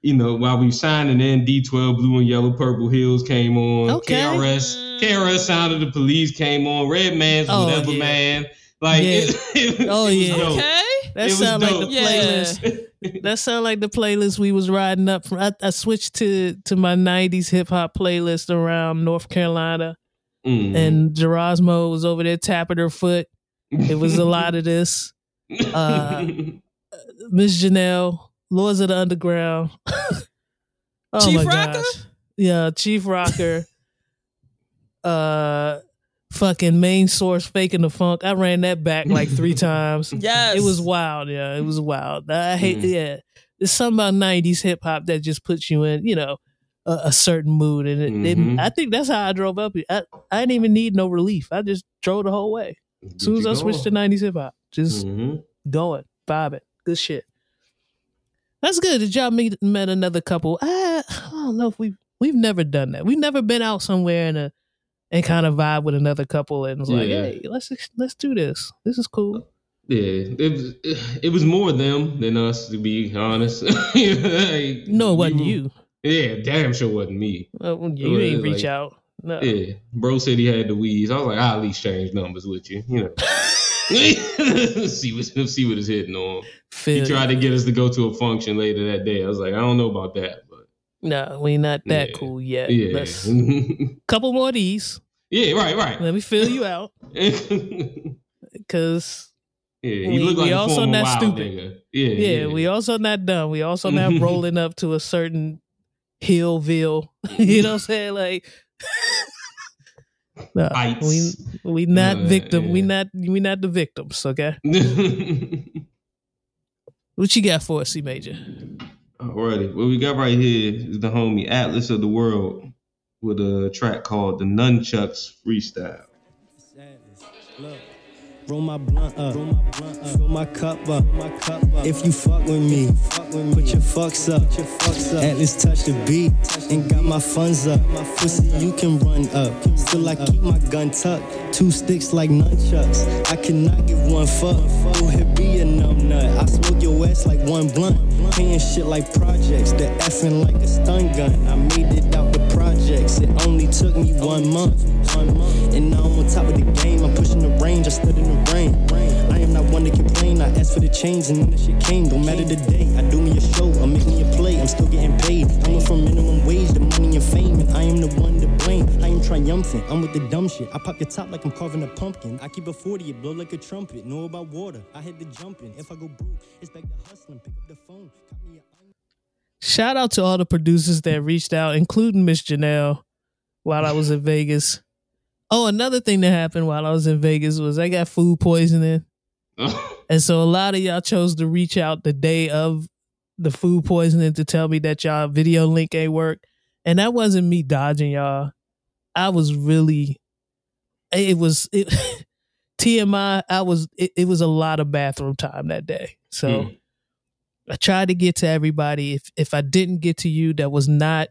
S3: You know, while we signing in, D12 Blue and Yellow Purple Hills came on.
S1: Okay.
S3: KRS KRS Sound of the Police came on. Redman's
S1: Oh,
S3: Whatever
S1: yeah.
S3: Man. Like
S1: Yeah.
S3: it, it,
S1: Oh,
S3: it was
S1: yeah.
S3: dope.
S2: Okay.
S1: That
S3: it was
S1: sound like the
S3: dope.
S2: Yeah.
S1: That sound like the playlist we was riding up from. I, I switched to to my '90s hip hop playlist around North Carolina,
S3: Mm.
S1: and Gerasmo was over there tapping her foot. It was a lot of this. uh, Miss Janelle, Lords of the Underground. oh
S2: Chief
S1: my
S2: Rocker?
S1: gosh. Yeah, Chief Rocka. uh fucking Main Source faking the funk. I ran that back like three times.
S2: Yes.
S1: It was wild, yeah. It was wild. I hate
S3: Mm.
S1: yeah. There's something about nineties hip hop that just puts you in, you know, a, a certain mood. And it, it-
S3: Mhm.
S1: I think that's how I drove up here. I, I didn't even need no relief. I just drove the whole way. As soon as I switched to nineties hip hop. Just
S3: hmm
S1: going, vibing, good shit. That's good. Did y'all meet met another couple? I, I don't know if we we've never done that. We've never been out somewhere in a and kind of vibe with another couple and was like, hey, let's let's do this. This is cool.
S3: Yeah, it was it was more them than us to be honest. Like,
S1: No, it wasn't
S3: were-
S1: you.
S3: Yeah, damn sure wasn't me.
S1: Well, you
S3: was
S1: ain't
S3: like-
S1: reach out. No.
S3: Yeah, bro said he had the weeds. I was like, I'll at least change numbers with you, you know. see what see what is hitting on. He tried to get us to go to a function later that day. I was like, I don't know about that,
S1: No, we not that
S3: Yeah.
S1: cool yet.
S3: yeah,
S1: Let's couple more of these.
S3: yeah, right, right.
S1: Let me fill you out
S3: yeah,
S1: because
S3: he
S1: We-
S3: like
S1: we also not stupid.
S3: nigga. Yeah,
S1: yeah, we also not done. We also not rolling up to a certain hillville. you know what I'm saying? Like no, we we not
S3: Uh,
S1: victim. We not we not the victims. Okay, what you got for us, C Major?
S3: Alrighty, what we got right here is the homie Atlas of the World with a track called the Nunchucks Freestyle.
S4: Roll my blunt up, roll my blunt up, fill my cup up, my cup up. If you fuck with me, fuck with put your fucks up, put your fucks up. Atlas touch the beat and got my funds up. My pussy you can run up. Still I keep my gun tucked, two sticks like nunchucks. I cannot give one fuck. Go ahead, be a nut. I smoke your ass like one blunt. Paying shit like projects, the effing like a stun gun. I made it It only took me one month. And now I'm on top of the game. I'm pushing the range. I stood in the rain. I am not one to complain. I asked for the change and then the shit came. Don't matter the day. I do me a show. I make me a play. I'm still getting paid. I went from minimum wage to money and fame, and I am the one to blame. I am triumphant. I'm with the dumb shit. I pop your top like I'm carving a pumpkin. I keep a 40. It blow like a trumpet. Know about water. I had to jump in. If I go broke, it's back to hustling. Pick up the phone. Cop me a
S1: Shout out to all the producers that reached out, including Miss Janelle, while I was in Vegas. Oh, another thing that happened while I was in Vegas was I got food poisoning. And so a lot of y'all chose to reach out the day of the food poisoning to tell me that y'all video link ain't work. And that wasn't me dodging y'all. I was really it was it TMI, I was it, it was a lot of bathroom time that day. So
S3: Hmm.
S1: I tried to get to everybody. If if I didn't get to you, that was not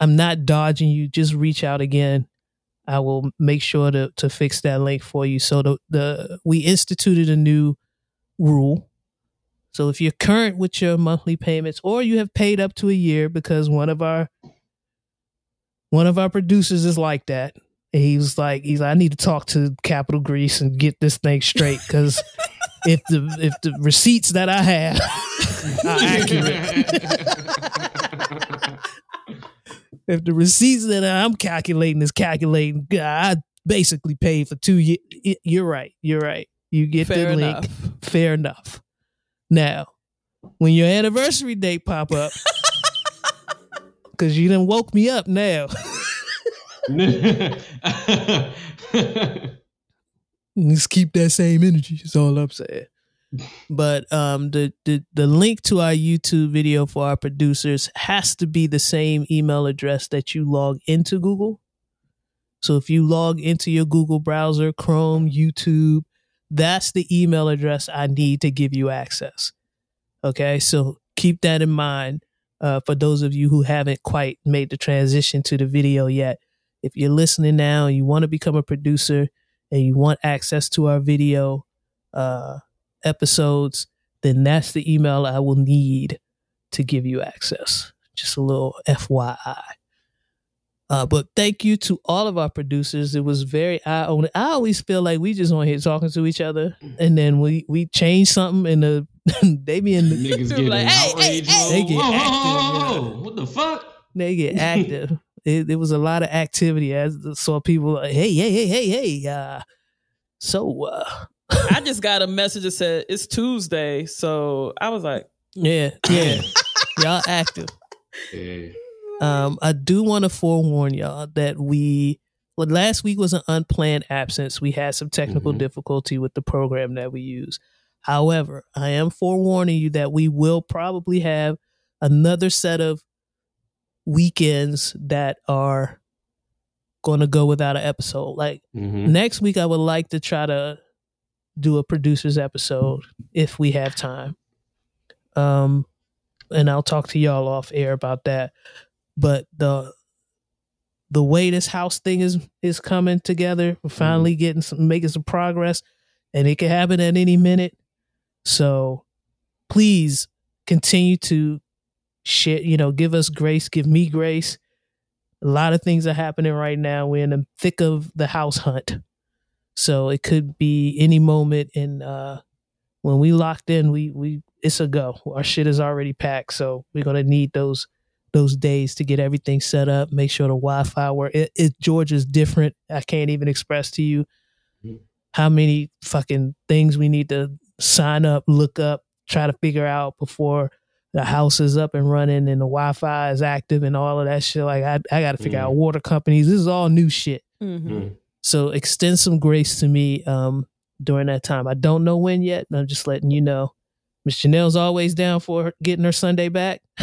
S1: I'm not dodging you. Just reach out again. I will make sure to to fix that link for you. So the the we instituted a new rule. So if you're current with your monthly payments or you have paid up to a year because one of our one of our producers is like that. And he was like, he's like, I need to talk to Capital Grease and get this thing straight because if the if the receipts that I have are accurate, if the receipts that I'm calculating is calculating, I basically paid for two years. You're right. You're right. You get
S2: Fair
S1: the
S2: enough.
S1: link. Fair enough. Now, when your anniversary date pop up, because you didn't woke me up now. Let's keep that same energy. Is all I'm saying. But um, the, the the link to our YouTube video for our producers has to be the same email address that you log into Google. So if you log into your Google browser, Chrome, YouTube, that's the email address I need to give you access. Okay, so keep that in mind uh, for those of you who haven't quite made the transition to the video yet. If you're listening now and you want to become a producer and you want access to our video uh, episodes, then that's the email I will need to give you access. Just a little FYI. Uh, but thank you to all of our producers. It was very eye opening. I always feel like we just on here talking to each other, and then we we change something, and the they be in the,
S3: Niggas getting
S2: Like, hey, hey,
S3: Whoa,
S1: They get
S3: whoa, whoa,
S1: active,
S3: whoa,
S1: yeah.
S3: whoa. What the fuck?
S1: they get active. It, it was a lot of activity. I saw people like, hey, hey, hey, hey, hey. Uh, so uh,
S2: I just got a message that said it's Tuesday, so I was like,
S1: yeah, yeah, y'all active.
S3: Yeah.
S1: Um, I do want to forewarn y'all that we, well, last week was an unplanned absence. We had some technical
S3: Mhm.
S1: difficulty with the program that we use. However, I am forewarning you that we will probably have another set of weekends that are going to go without an episode. Like
S3: Mhm.
S1: next week, I would like to try to do a producer's episode if we have time. Um, and I'll talk to y'all off air about that. But the the way this house thing is is coming together, we're finally getting some making some progress, and it can happen at any minute. So please continue to share. You know, give us grace, give me grace. A lot of things are happening right now. We're in the thick of the house hunt. So it could be any moment and uh when we locked in, we we it's a go. Our shit is already packed, so we're gonna need those those days to get everything set up, make sure the Wi-Fi work. It, it Georgia's different. I can't even express to you
S3: Mhm.
S1: how many fucking things we need to sign up, look up, try to figure out before the house is up and running and the Wi-Fi is active and all of that shit. Like I, I got to figure
S3: Mhm.
S1: out water companies. This is all new shit.
S2: mhm.
S3: Mm.
S1: So extend some grace to me um, during that time. I don't know when yet. and I'm just letting you know. Miss Janelle's always down for her, getting her Sunday back.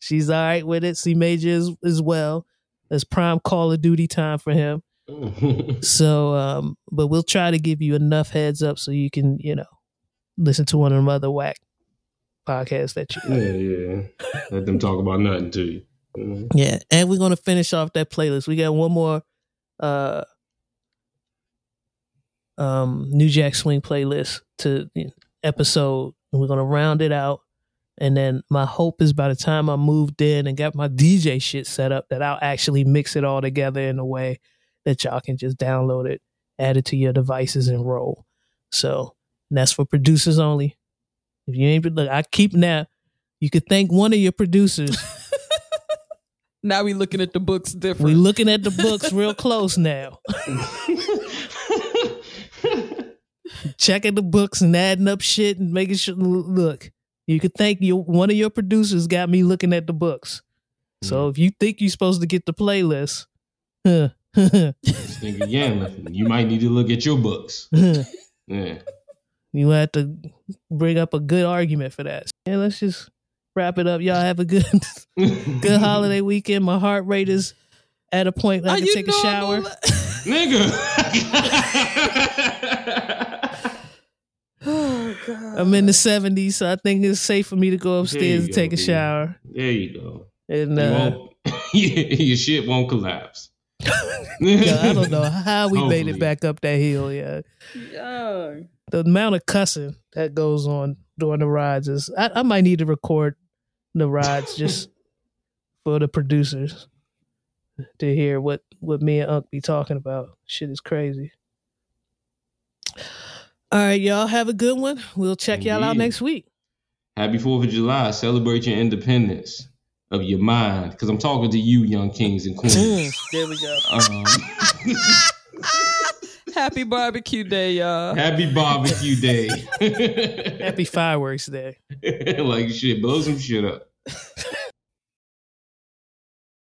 S1: She's all right with it. C Major is as well. It's prime Call of Duty time for him. So, um, but we'll try to give you enough heads up so you can, you know, listen to one of them other whack podcasts that you.
S3: yeah, yeah. Let them talk about nothing to you. Mhm.
S1: Yeah, and we're gonna finish off that playlist. We got one more uh um New Jack Swing playlist to episode, we're gonna round it out. And then my hope is by the time I moved in and got my DJ shit set up, that I'll actually mix it all together in a way that y'all can just download it, add it to your devices, and roll. So that's for producers only. If you ain't look, I keep now. You could thank one of your producers.
S2: Now we looking at the books different.
S1: We looking at the books real close now. Checking the books and adding up shit and making sure. Look, you could thank your one of your producers got me looking at the books. So mm. if you think you're supposed to get the playlist, huh,
S3: This nigga Yammer, you might need to look at your books. Yeah.
S1: You have to bring up a good argument for that. And let's just wrap it up. Y'all have a good good holiday weekend. My heart rate is at a point that I can take a shower.
S2: normal?
S3: Nigga.
S2: oh god.
S1: I'm in the 70s, so I think it's safe for me to go upstairs
S3: you
S1: and take
S3: go,
S1: a
S3: dude.
S1: shower.
S3: there you go.
S1: And
S3: You
S1: uh,
S3: won't, your shit won't collapse.
S1: yeah, I don't know how we made it back up that hill. Yeah,
S2: Yeah.
S1: The amount of cussing that goes on during the rides is. I, I might need to record the rides just for the producers to hear what what me and Unc be talking about. Shit is crazy. All right, y'all have a good one. We'll check y'all out next week.
S3: Happy 4th of July. Celebrate your independence. of your mind. Because I'm talking to you, young kings and queens.
S1: There we go.
S3: Um,
S2: Happy barbecue day, y'all.
S3: happy barbecue day.
S1: Happy fireworks day.
S3: like shit, blow some shit up.